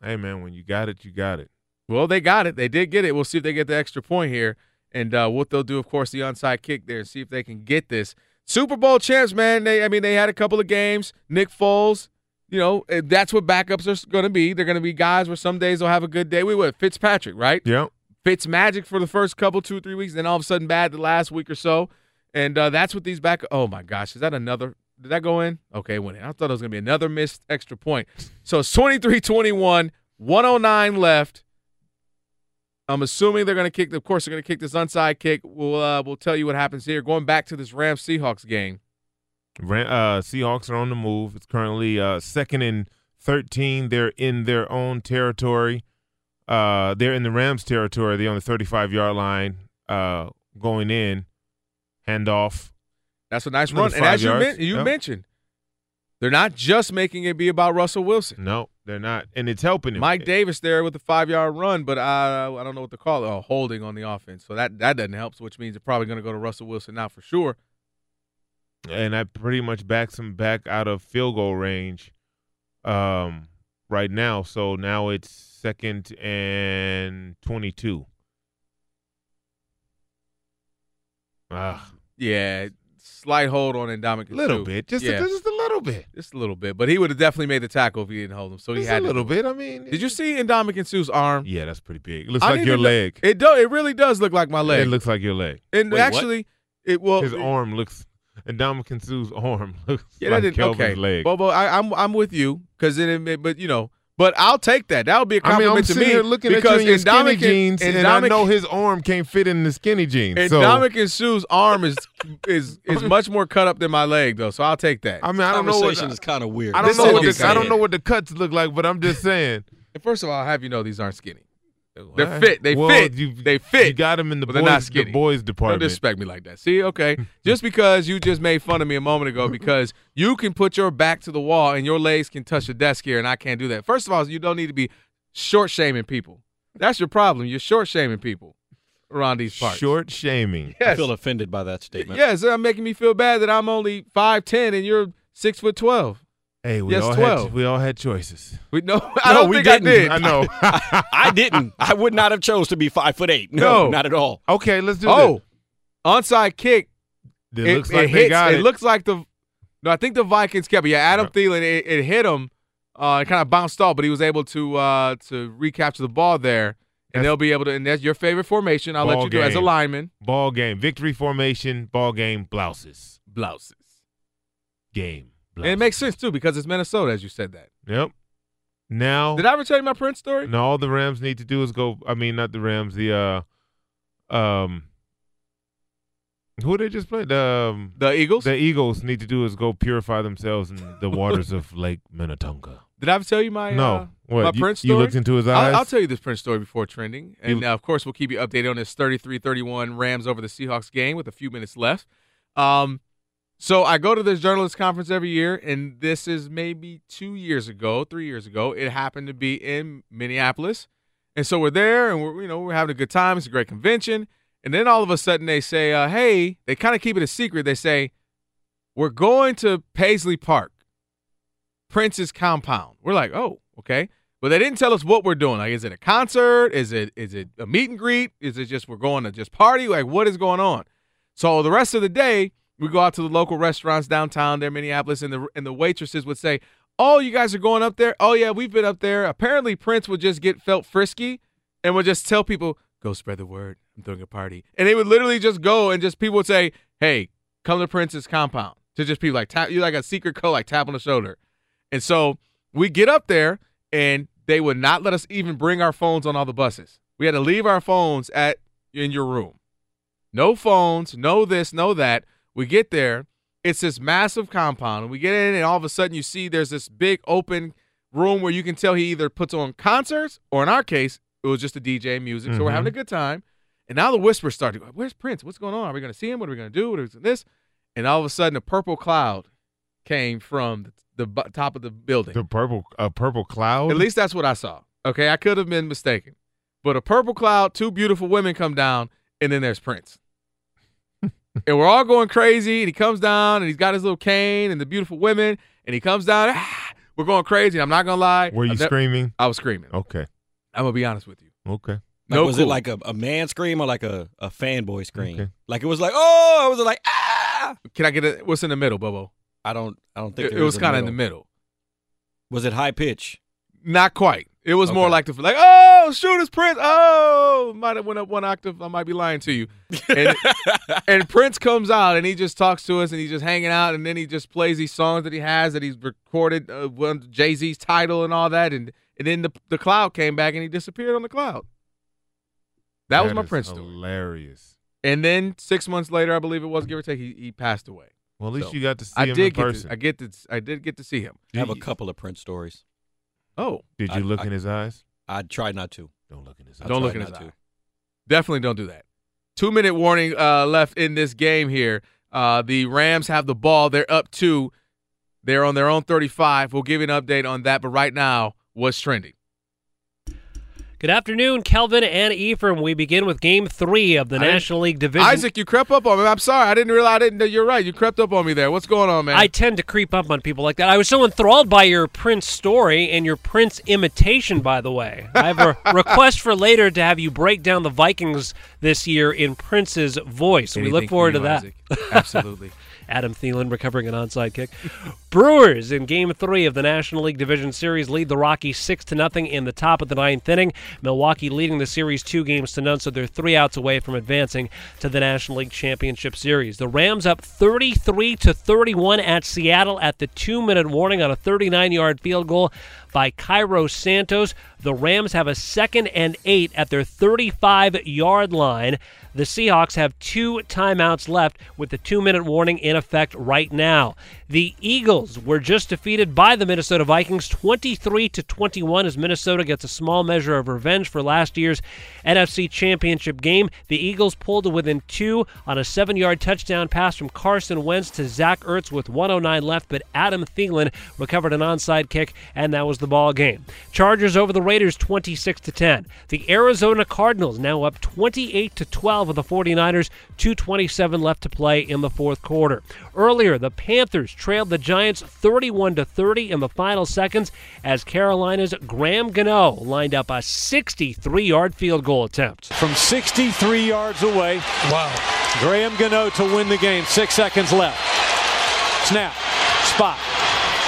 Hey, man, when you got it, you got it. Well, they got it. They did get it. We'll see if they get the extra point here. And uh, what they'll do, of course, the onside kick there and see if they can get this. Super Bowl champs, man. They, I mean, they had a couple of games. Nick Foles, you know, eh, that's what backups are going to be. They're going to be guys where some days they'll have a good day. We would Fitzpatrick, right? Yep. Fitz magic for the first couple, two, three weeks, then all of a sudden bad the last week or so. And uh, that's what these back. Oh my gosh, is that another? Did that go in? Okay, went in. I thought it was going to be another missed extra point. So it's 23 21, 109 left. I'm assuming they're going to kick. Of course, they're going to kick this onside kick. We'll uh, we'll tell you what happens here. Going back to this Rams Seahawks game. Ran, uh, Seahawks are on the move. It's currently uh, second and 13. They're in their own territory. Uh, they're in the Rams' territory. They're on the 35 yard line uh, going in. Handoff. That's a nice Another run. And as you, men- you Yep. mentioned, they're not just making it be about Russell Wilson. No, they're not. And it's helping him. Mike Davis there with the five yard run, but I I don't know what to call it. Oh, holding on the offense. So that that doesn't help. Which means they're probably going to go to Russell Wilson now for sure. and that pretty much backs him back out of field goal range um, right now. So now it's second and 22. Ah, Yeah, slight hold on Ndamukong. A little bit. Just a- just a little bit. Just a little bit. But he would have definitely made the tackle if he didn't hold him. So he Just had a little it. bit. I mean, Did you see Ndamukong Suh's arm? yeah, that's pretty big. It looks I like your leg. It do. It really does look like my leg. It looks like your leg. And actually, it well His arm looks, Ndamukong Suh's arm looks Yeah, like. Kelvin's Okay, leg. Well, well, I, I'm I'm with you because then, it, but you know, but I'll take that. That would be a I mean, compliment I'm to sitting me here looking at you because in your skinny jeans, and I know his arm can't fit in the skinny jeans. And so, Ndamukong Suh's arm is is is much more cut up than my leg, though. So I'll take that. I mean, I don't know what Conversation is kind of weird. I don't This know what what the, I don't know what the cuts look like, but I'm just saying. And first of all, I'll have you know these aren't skinny. They're Well, fit. They well, fit. you- they fit. You got them in the but they're not boys, the skinny. boys Don't department. disrespect me like that. See, okay. just because you just made fun of me a moment ago because you can put your back to the wall and your legs can touch the desk here, and I can't do that. First of all, you don't need to be short shaming people. That's your problem. You're short shaming people around these parts. Short shaming. I feel offended by that statement. Yes, uh, making me feel bad that I'm only five ten and you're six foot twelve. Hey, we Yes, all 12. had we all had choices. We no, I No, don't we think didn't. I did. I know. I didn't. I would not have chose to be five foot eight. No, No. not at all. okay, let's do it. Oh, onside kick. this. It, looks like hits, they got it. It looks like the. No, I think the Vikings kept it. Yeah, Adam Thielen. It, it hit him. Uh, it kind of bounced off, but he was able to uh to recapture the ball there, and That's- they'll be able to. And that's your favorite formation. I'll let you do as a lineman. ball game, victory formation, ball game, blouses, Blouses. game. And it makes sense too because it's Minnesota, as you said that. Yep. Now, Did I ever tell you my Prince story? No, all the Rams need to do is go. I mean, not the Rams. The uh, um, Who they just played? The um, the Eagles. The Eagles need to do is go purify themselves in the waters of Lake Minnetonka. Did I ever tell you my No. uh, What, my you- Prince you looked into his I'll- eyes? I'll, tell you this Prince story before trending, and You- uh, of course we'll keep you updated on this 33-31 Rams over the Seahawks game with a few minutes left. Um, so I go to this journalist conference every year, and this is maybe two years ago, three years ago. It happened to be in Minneapolis, and so we're there, and we're you know we're having a good time. It's a great convention, and then all of a sudden they say, uh, "Hey," they kind of keep it a secret. They say, "We're going to Paisley Park." Prince's compound. We're like, oh, okay. But they didn't tell us what we're doing. Like, is it a concert? Is it is it a meet and greet? Is it just we're going to just party? Like, what is going on? So the rest of the day, we go out to the local restaurants downtown there, in Minneapolis, and the and the waitresses would say, "Oh, you guys are going up there? Oh yeah, we've been up there." Apparently, Prince would just get felt frisky and would just tell people, "Go spread the word. I'm throwing a party," and they would literally just go and just people would say, "Hey, come to Prince's compound." To just people like tap you like a secret code, like tap on the shoulder. And so we get up there and they would not let us even bring our phones on all the buses. We had to leave our phones at in your room. No phones, no this, no that. We get there, it's this massive compound, and we get in, and all of a sudden you see there's this big open room where you can tell he either puts on concerts, or in our case, it was just a DJ music. So we're Mhm. having a good time. And now the whispers start to go, Where's Prince? What's going on? Are we gonna see him? What are we gonna do? What is this? And all of a sudden a purple cloud came from the, the top of the building. The purple, a purple cloud. At least that's what I saw. Okay, I could have been mistaken. But a purple cloud, two beautiful women come down, and then there's Prince. And we're all going crazy, and he comes down, and he's got his little cane and the beautiful women, and he comes down. ah, we're going crazy. I'm not gonna lie. Were you I've ne- screaming? I was screaming. Okay. I'm gonna be honest with you. Okay. Like, No was cool. it like a, a man scream or like a, a fanboy scream? Okay. Like it was like, oh, it was it like ah? Can I get it? What's in the middle, Bobo? I don't I don't think It, it was kind of in the middle. Was it high pitch? Not quite. It was more like the like, oh, shoot, it's Prince. Oh, might have went up one octave. I might be lying to you. And, and Prince comes out and he just talks to us and he's just hanging out and then he just plays these songs that he has that he's recorded uh, one Jay Z's title and all that and and then the the cloud came back and he disappeared on the cloud. That, was my is Prince story. Hilarious. And then six months later, I believe it was, give or take, he, he passed away. Well, at least So, you got to see I him did in get to- I get to, I did get to see him. I have a couple of Prince stories. Oh, Did you I- look I- in his eyes? I try not to. Don't look in his I eyes. Don't look in his not eye. to. Definitely don't do that. Two minute warning uh, left in this game here. Uh, the Rams have the ball. They're up two. They're on their own 35. We'll give you an update on that. But right now, what's trending? Good afternoon, Kelvin and Ephraim. We begin with Game Three of the I National League Division. Isaac, you crept up on me. I'm sorry. I didn't realize. I didn't. You're right. You crept up on me there. What's going on, man? I tend to creep up on people like that. I was so enthralled by your Prince story and your Prince imitation, by the way. I have a request for later to have you break down the Vikings this year in Prince's voice. we look forward you, to that. Absolutely. Adam Thielen recovering an onside kick. Brewers in Game Three of the National League Division Series lead the Rockies six to nothing in the top of the ninth inning. Milwaukee leading the series two games to none, so they're three outs away from advancing to the National League Championship Series. The Rams up 33 to 31 at Seattle at the two-minute warning on a 39-yard field goal by Cairo Santos. The Rams have a second and eight at their 35-yard line. The Seahawks have two timeouts left with the two minute warning in effect right now. The Eagles were just defeated by the Minnesota Vikings 23 to 21 as Minnesota gets a small measure of revenge for last year's NFC Championship game. The Eagles pulled within two on a seven yard touchdown pass from Carson Wentz to Zach Ertz with 109 left, but Adam Thielen recovered an onside kick, and that was the ball game. Chargers over the Raiders 26 to 10. The Arizona Cardinals now up 28 to 12 of the 49ers, 227 left to play in the fourth quarter. Earlier, the Panthers trailed the Giants 31 to 30 in the final seconds as Carolina's Graham Gano lined up a 63-yard field goal attempt. From 63 yards away. Wow. Graham Gano to win the game. Six seconds left. Snap. Spot.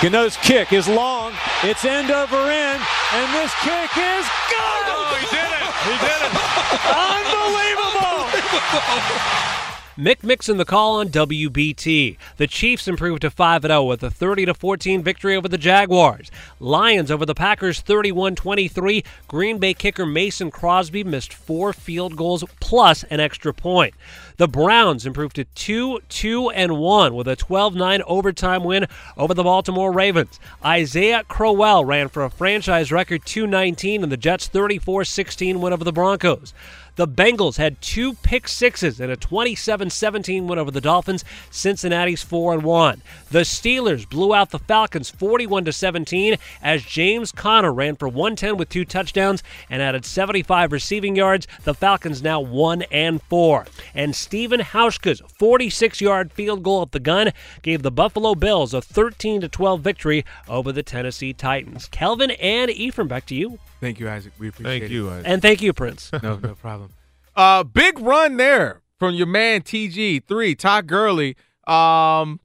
Gano's kick is long. It's end over end. And this kick is good. Oh, he did it. He did it. Unbelievable. Mick Mixon the call on WBT. The Chiefs improved to 5 0 with a 30 14 victory over the Jaguars. Lions over the Packers 31 23. Green Bay kicker Mason Crosby missed four field goals plus an extra point. The Browns improved to 2 2 and 1 with a 12 9 overtime win over the Baltimore Ravens. Isaiah Crowell ran for a franchise record 219 in the Jets' 34 16 win over the Broncos. The Bengals had two pick sixes and a 27-17 win over the Dolphins. Cincinnati's 4 and 1. The Steelers blew out the Falcons 41 17 as James Conner ran for 110 with two touchdowns and added 75 receiving yards. The Falcons now 1 and 4. And Stephen Hauschka's 46-yard field goal at the gun gave the Buffalo Bills a 13 12 victory over the Tennessee Titans. Kelvin and Ephraim, back to you. Thank you, Isaac. We appreciate Thank it. you, Isaac. And thank you, Prince. no, no problem. Uh, big run there from your man TG three Todd Gurley. Um,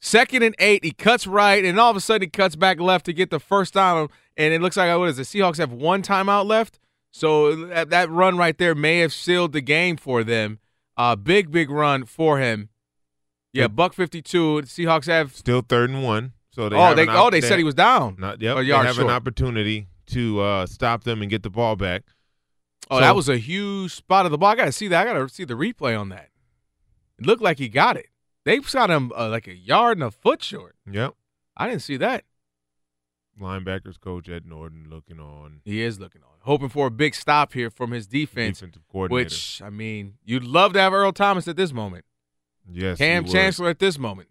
second and eight, he cuts right, and all of a sudden he cuts back left to get the first down. And it looks like what is it? Seahawks have one timeout left, so that, that run right there may have sealed the game for them. Uh, big big run for him. Yeah, buck fifty two. Seahawks have Still third and one. So they oh have they an op- oh they said he was down. Not yep. A They yard have an opportunity to uh, stop them and get the ball back. Oh, So- that was a huge spot of the ball. I got to see that. I got to see the replay on that. It looked like he got it. They shot him uh, like a yard and a foot short. Yep. I didn't see that. Linebackers coach Ed Norton looking on. He is looking on, hoping for a big stop here from his defense. Defensive coordinator. Which I mean, you'd love to have Earl Thomas at this moment. Yes, Kam you would. Chancellor at this moment.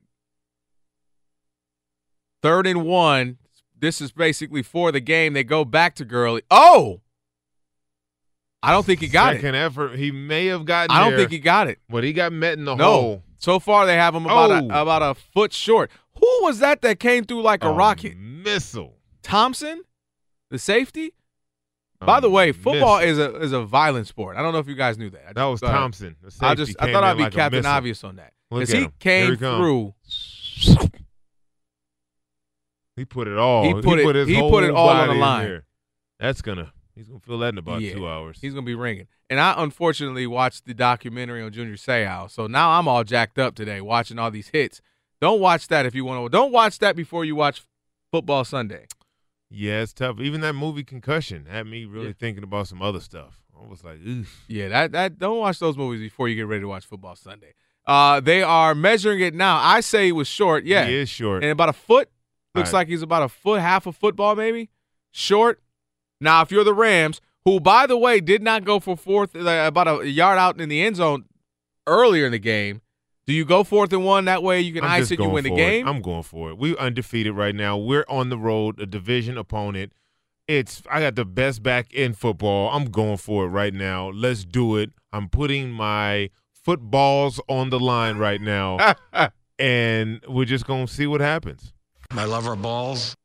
Third and one. This is basically for the game. They go back to Gurley. Oh, I don't think he got Second it. effort. He may have gotten. It. I don't there, think he got it. But he got met in the No. hole. So far, they have him about Oh. a, about a foot short. Who was that that came through like a A rocket? Missile. Thompson, the safety. By the way, football is a is a violent sport. I don't know if you guys knew that. I That was Thompson. The I just I thought I'd be like Captain. Obvious on that because he came he through. He put it all. He put it- his he whole put it all on the line. That's gonna. He's gonna feel that in about Yeah, two hours. He's gonna be ringing. And I unfortunately watched the documentary on Junior Seau, so now I'm all jacked up today watching all these hits. Don't watch that if you want to. Don't watch that before you watch Football Sunday. Yeah, it's tough. Even that movie Concussion had me really thinking about some other stuff. I was like, oof. Yeah, that that don't watch those movies before you get ready to watch Football Sunday. Uh, they are measuring it now. I say he was short. Yeah, He is short. and about a foot. Looks right. like he's about a foot, half a football maybe, short. Now, if you're the Rams, who by the way did not go for fourth, uh, about a yard out in the end zone earlier in the game, do you go fourth and one? That way you can ice it, you win the for it. game. I'm going for it. We're undefeated right now. We're on the road, a division opponent. It's I got the best back in football. I'm going for it right now. Let's do it. I'm putting my footballs on the line right now, and we're just gonna see what happens. My lover balls.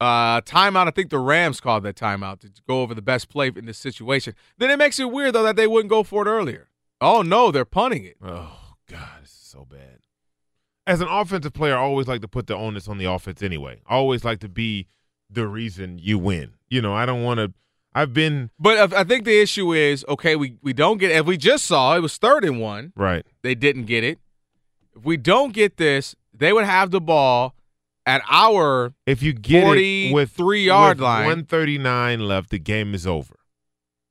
Uh, timeout. I think the Rams called that timeout to go over the best play in this situation. Then it makes it weird though that they wouldn't go for it earlier. Oh no, they're punting it. Oh God, this is so bad. As an offensive player, I always like to put the onus on the offense anyway. I always like to be the reason you win. You know, I don't want to. I've been But I think the issue is okay. We we don't get. If we just saw it was third and one, right. they didn't get it. If we don't get this, they would have the ball at our If you get it with three yard with line. 139 left, the game is over.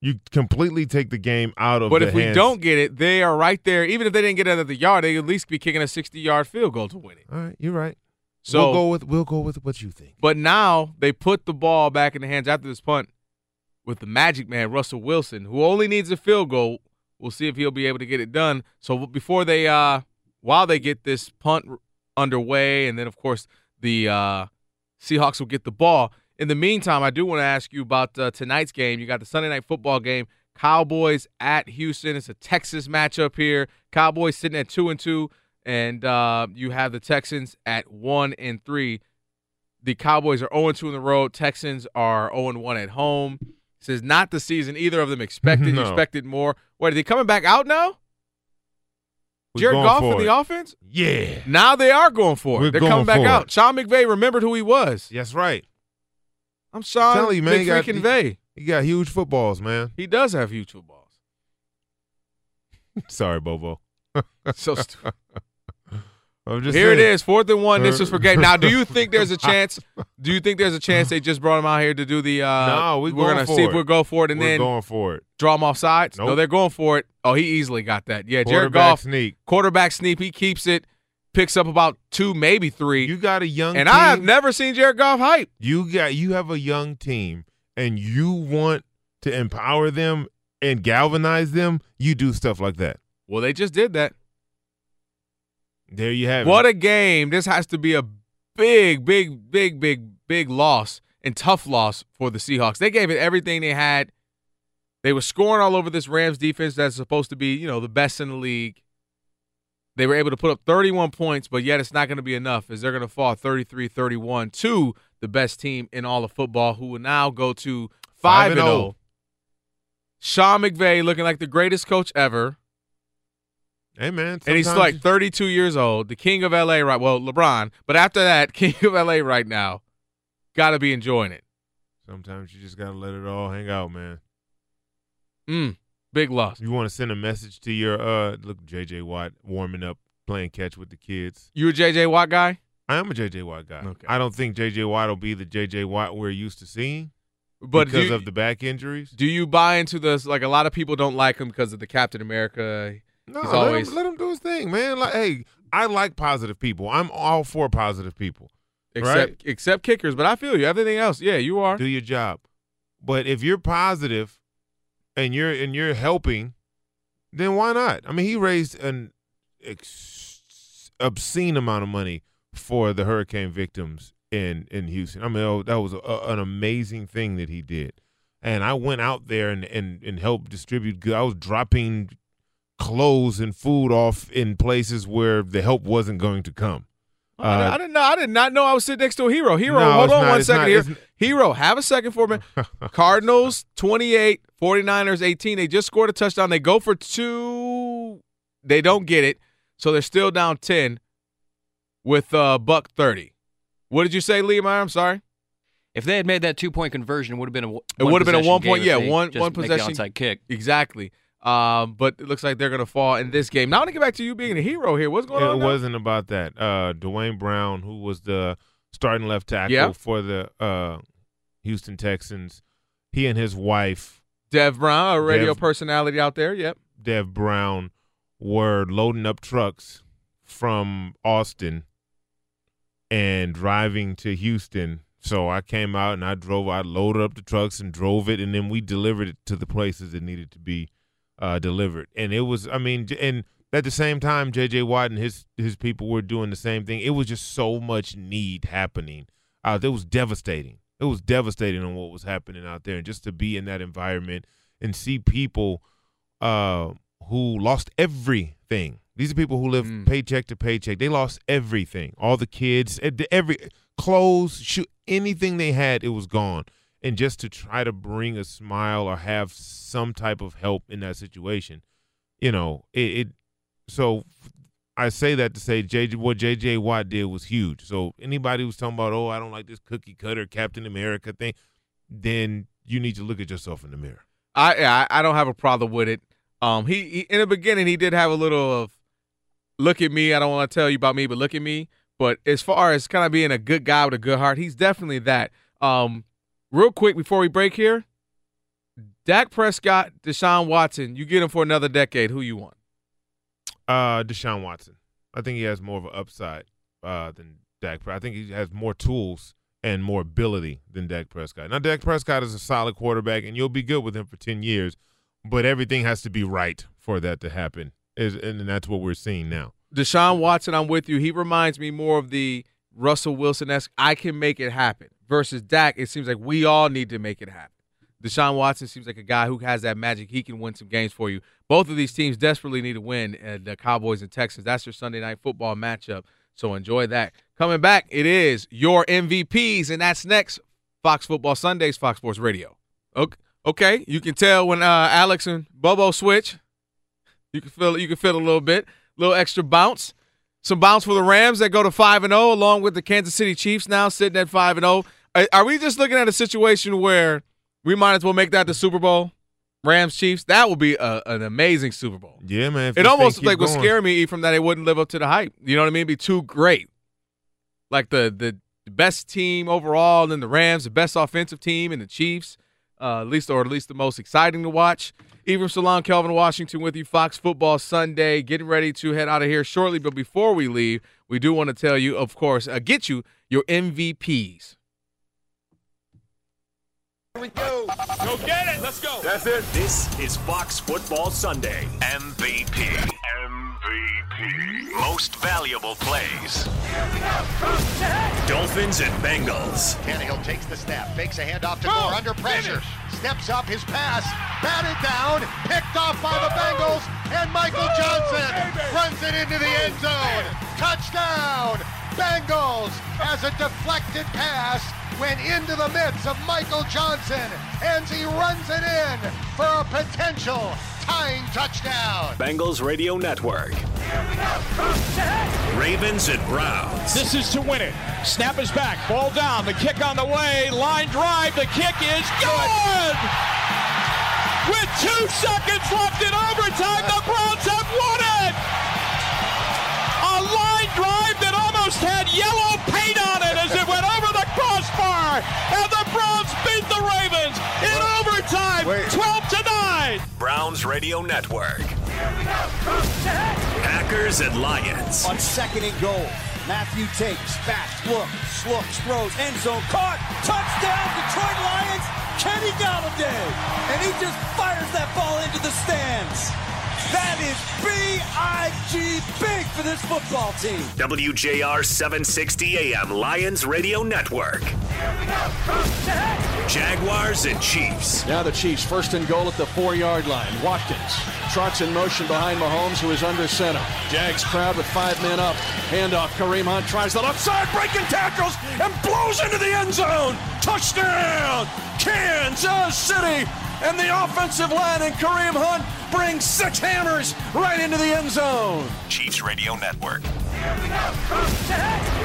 You completely take the game out of. Hands. But if we don't get it, they are right there. Even if they didn't get it at the yard, they at least be kicking a 60 yard field goal to win it. all right, you're right. So we'll go with we'll go with what you think. But now they put the ball back in the hands after this punt with the magic man, Russell Wilson, who only needs a field goal. We'll see if he'll be able to get it done. So before they, uh, while they get this punt underway, and then of course the uh, Seahawks will get the ball. In the meantime, I do want to ask you about uh, tonight's game. You got the Sunday night football game, Cowboys at Houston. It's a Texas matchup here. Cowboys sitting at two and two, and uh, you have the Texans at one and three. The Cowboys are 0 2 in the road. Texans are 0 1 at home. This is not the season either of them expected. You expected more. What, are they coming back out now? We're Jared Goff for in the offense? Yeah, Now they are going for it. We're They're coming back out. Sean McVay remembered who he was. that's right. I'm Sean telling you, man, he got- McFreaking Vay. He got huge footballs, man. He does have huge footballs. Sorry, Bobo. so stupid. Here it saying. is, fourth and one. This is for game. Now, do you think there's a chance? Do you think there's a chance they just brought him out here to do the? Uh, No, we we're going gonna for see if it. we'll go for it and We're then going for it. draw him off sides. No, they're going for it. Oh, he easily got that. Yeah, Jared Quarterback Goff, sneak. quarterback sneak. He keeps it, picks up about two, maybe three. You got a young and team. I have never seen Jared Goff hype. You got you have a young team and you want to empower them and galvanize them, you do stuff like that. Well, they just did that. There you have What it. What a game! This has to be a big, big, big, big, big loss and tough loss for the Seahawks. They gave it everything they had. They were scoring all over this Rams defense that's supposed to be, you know, the best in the league. They were able to put up 31 points, but yet it's not going to be enough as they're going to fall 33-31 to the best team in all of football who will now go to 5 and 0. Sean McVay looking like the greatest coach ever. Hey man, And he's like 32 years old, the king of LA right well, LeBron, but after that, king of LA right now. Got to be enjoying it. sometimes you just gotta let it all hang out, man. Mm, big loss. You want to send a message to your uh look JJ Watt warming up, playing catch with the kids. You a JJ Watt guy? I am a JJ Watt guy. Okay. I don't think JJ Watt will be the JJ Watt we're used to seeing But because you- of the back injuries. Do you buy into this? Like a lot of people don't like him because of the Captain America. No, He's let, always him, let him do his thing, man. Like, hey, I like positive people. I'm all for positive people. except right? except kickers. But I feel you. Everything else, yeah, you are. Do your job. But if you're positive and you're and you're helping, then why not? I mean, he raised an ex- obscene amount of money for the hurricane victims in in Houston. I mean, oh, that was a, an amazing thing that he did. And I went out there and and and helped distribute. good- I was dropping clothes and food off in places where the help wasn't going to come. I, didn't- I didn't know. I did not know I was sitting next to a hero. Hero, No, hold on not- one it's second not- here. Hero, have a second for me. Cardinals 28, 49ers 18. They just scored a touchdown. They go for two. They don't get it. So they're still down 10 with uh, buck 30. What did you say, Lee Meyer? I'm sorry. If they had made that two point conversion, it would have been a one It would have been a one point, yeah, if one just one make the possession onside kick. Exactly. Um, but it looks like they're gonna fall in this game. Now I want to get back to you being a hero here. What's going it on? now? wasn't about that. Uh, Duane Brown, who was the starting left tackle Yeah. for the uh, Houston Texans, he and his wife, Dev Brown, a radio Dev- personality out there. Yep. Dev Brown, were loading up trucks from Austin and driving to Houston. So I came out and I drove. I loaded up the trucks and drove it, and then we delivered it to the places it needed to be uh, delivered. And it was, I mean, and at the same time, J.J. Watt and his his people were doing the same thing. It was just so much need happening. Uh, it was devastating. It was devastating on what was happening out there, and just to be in that environment and see people uh, who lost everything. These are people who live paycheck to paycheck. They lost everything. All the kids, eh, every clothes, shoe, anything they had, it was gone. And just to try to bring a smile or have some type of help in that situation, you know, it. it so I say that to say JJ, what JJ Watt did was huge. So anybody who's talking about, oh, I don't like this cookie cutter Captain America thing, then you need to look at yourself in the mirror. I I I don't have a problem with it. Um, he, he in the beginning he did have a little of look at me. I don't want to tell you about me, but look at me. But as far as kind of being a good guy with a good heart, he's definitely that. Um, real quick before we break here, Dak Prescott, Deshaun Watson, you get him for another decade. Who you want? Uh, Deshaun Watson. I think he has more of an upside uh, than Dak. I think he has more tools and more ability than Dak Prescott. Now, Dak Prescott is a solid quarterback, and you'll be good with him for ten years. But everything has to be right for that to happen, is and that's what we're seeing now. Deshaun Watson, I'm with you. He reminds me more of the Russell Wilson esque. I can make it happen. Versus Dak, it seems like we all need to make it happen. Deshaun Watson seems like a guy who has that magic. He can win some games for you. Both of these teams desperately need to win. Uh, the Cowboys and Texans. That's your Sunday night football matchup. So enjoy that. Coming back, it is your MVPs, and that's next. Fox Football Sundays, Fox Sports Radio. Okay, okay. You can tell when uh, Alex and Bobo switch. You can feel you can feel a little bit, a little extra bounce. Some bounce for the Rams that go to five and zero, along with the Kansas City Chiefs now sitting at five and zero. Are we just looking at a situation where we might as well make that the Super Bowl? Rams Chiefs, that would be a, an amazing Super Bowl. Yeah, man. It almost like would scare me from that it wouldn't live up to the hype. You know what I mean? It'd be too great. Like the the, best team overall, and then the Rams, the best offensive team, and the Chiefs, uh, at least or at least the most exciting to watch. Ephraim Salaam, Kelvin Washington with you, Fox Football Sunday, getting ready to head out of here shortly. But before we leave, we do want to tell you, of course, uh, get you your MVPs. Here we go. Go get it. Let's go. That's it. This is Fox Football Sunday. MVP. MVP. Most valuable plays. Dolphins and Bengals. Tannehill takes the snap, fakes a handoff to Gore under pressure, steps up his pass, batted down, picked off by the Bengals, and Michael Johnson runs it into the end zone. Touchdown! Bengals as a deflected pass went into the midst of Michael Johnson, and he runs it in for a potential tying touchdown. Bengals Radio Network. Ravens and Browns. This is to win it. Snap is back. Ball down. The kick on the way. Line drive. The kick is good. With two seconds left in overtime, the Browns have won it. A line drive that almost had yellow paint on And the Browns beat the Ravens in overtime, 12 to 9. Browns Radio Network. Packers and Lions. On second and goal, Matthew takes, back, looks, looks, throws, end zone, caught, touchdown, Detroit Lions, Kenny Golladay, and he just fires that ball into the stands. That is B-I-G big for this football team. WJR 760 AM Lions Radio Network. Jaguars and Chiefs. Now the Chiefs first and goal at the four-yard line. Watkins trots in motion behind Mahomes, who is under center. Jags crowd with five men up. Handoff. Kareem Hunt tries the left side, breaking tackles, and blows into the end zone. Touchdown, Kansas City. And the offensive line and Kareem Hunt bring six hammers right into the end zone. Chiefs Radio Network.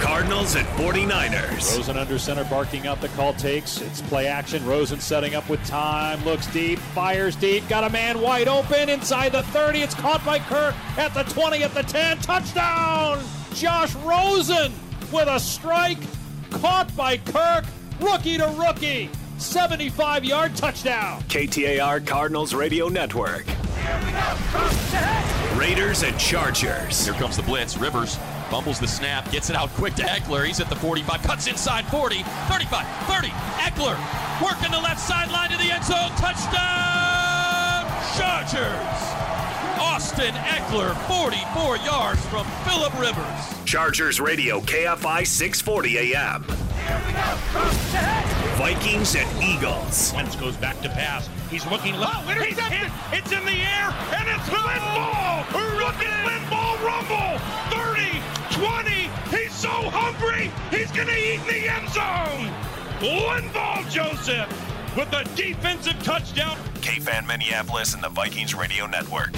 Cardinals and 49ers. Rosen under center, barking out the call takes. It's play action. Rosen setting up with time. Looks deep, fires deep. Got a man wide open inside the 30. It's caught by Kirk at the 20, at the 10. Touchdown! Josh Rosen with a strike. Caught by Kirk. Rookie to rookie. 75 yard touchdown. KTAR Cardinals Radio Network. Raiders and Chargers. Here comes the blitz. Rivers fumbles the snap, gets it out quick to Ekeler. He's at the 45, cuts inside 40, 35, 30. Ekeler working the left sideline to the end zone. Touchdown, Chargers. Austin Ekeler, 44 yards from Philip Rivers. Chargers Radio KFI 640 AM. Vikings and Eagles. Wentz goes back to pass. He's looking left. Oh, He's hit. It's in the air, and it's Linval. Look at Linval rumble. 30, 20. He's so hungry, he's going to eat in the end zone. Linval Joseph with a defensive touchdown. KFan Minneapolis and the Vikings Radio Network.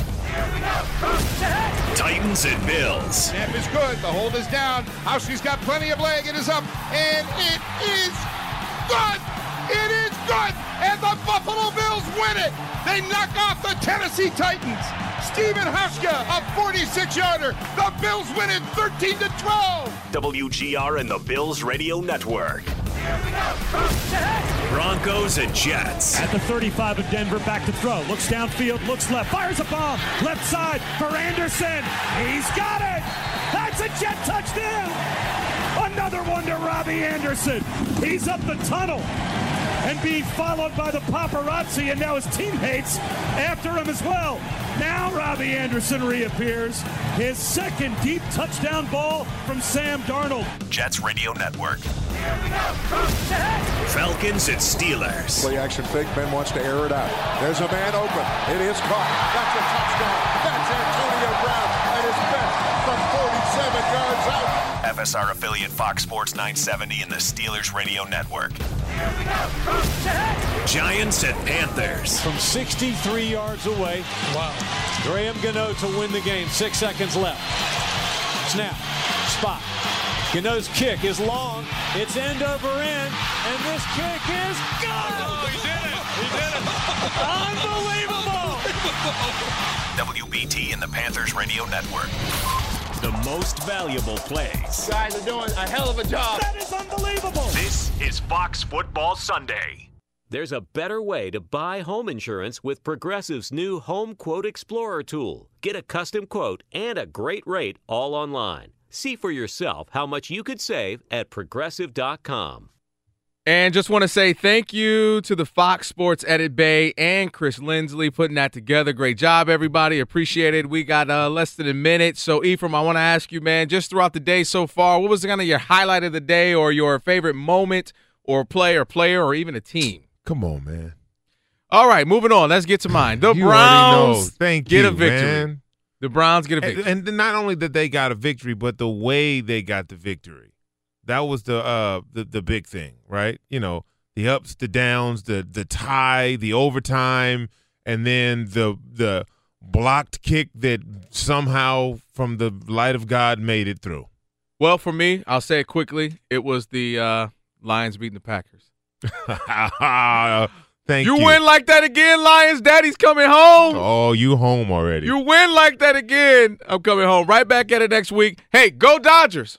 Titans and Bills. Snap is good. The hold is down. Hauschka's got plenty of leg. It is up, and it is good. It is good, and the Buffalo Bills win it. They knock off the Tennessee Titans. Stephen Hauschka, a 46-yarder. The Bills win it 13 to 12. WGR and the Bills Radio Network. Broncos and Jets. At the 35 of Denver, back to throw. Looks downfield, looks left, fires a bomb. Left side for Anderson. He's got it. That's a Jet touchdown. Another one to Robbie Anderson. He's up the tunnel and being followed by the paparazzi, and now his teammates after him as well. Now Robbie Anderson reappears. His second deep touchdown ball from Sam Darnold. Jets Radio Network. Falcons and Steelers. Play action fake. Ben wants to air it out. There's a man open. It is caught. That's a touchdown. That's Antonio Brown at his best from 47 yards out. FSR affiliate Fox Sports 970 and the Steelers Radio Network. Giants and Panthers. From 63 yards away. Wow. Graham Gano to win the game. Six seconds left. Snap. Spot. Gano's kick is long. It's end over end. And this kick is good. Oh, he did it. He did it. Unbelievable. WBT and the Panthers Radio Network. The most valuable plays. guys are doing a hell of a job. That is unbelievable. This is Fox Football Sunday. There's a better way to buy home insurance with Progressive's new Home Quote Explorer tool. Get a custom quote and a great rate all online. See for yourself how much you could save at progressive.com. And just want to say thank you to the Fox Sports Edit Bay and Chris Lindsley putting that together. Great job, everybody. Appreciate it. We got uh, less than a minute. So, Ephraim, I want to ask you, man, just throughout the day so far, what was kind of your highlight of the day or your favorite moment or play or player or even a team? Come on, man. All right, moving on. Let's get to mine. The You. Browns Thank get you, a victory. man. The Browns get a And, victory. and not only that they got a victory, but the way they got the victory. That was the uh the, the big thing, right? You know, the ups, the downs, the the tie, the overtime, and then the the blocked kick that somehow from the light of God made it through. Well, for me, I'll say it quickly. It was the uh, Lions beating the Packers. Thank you you. win like that again, Lions. Daddy's coming home. Oh, you home already. You win like that again. I'm coming home. Right back at it next week. Hey, go Dodgers.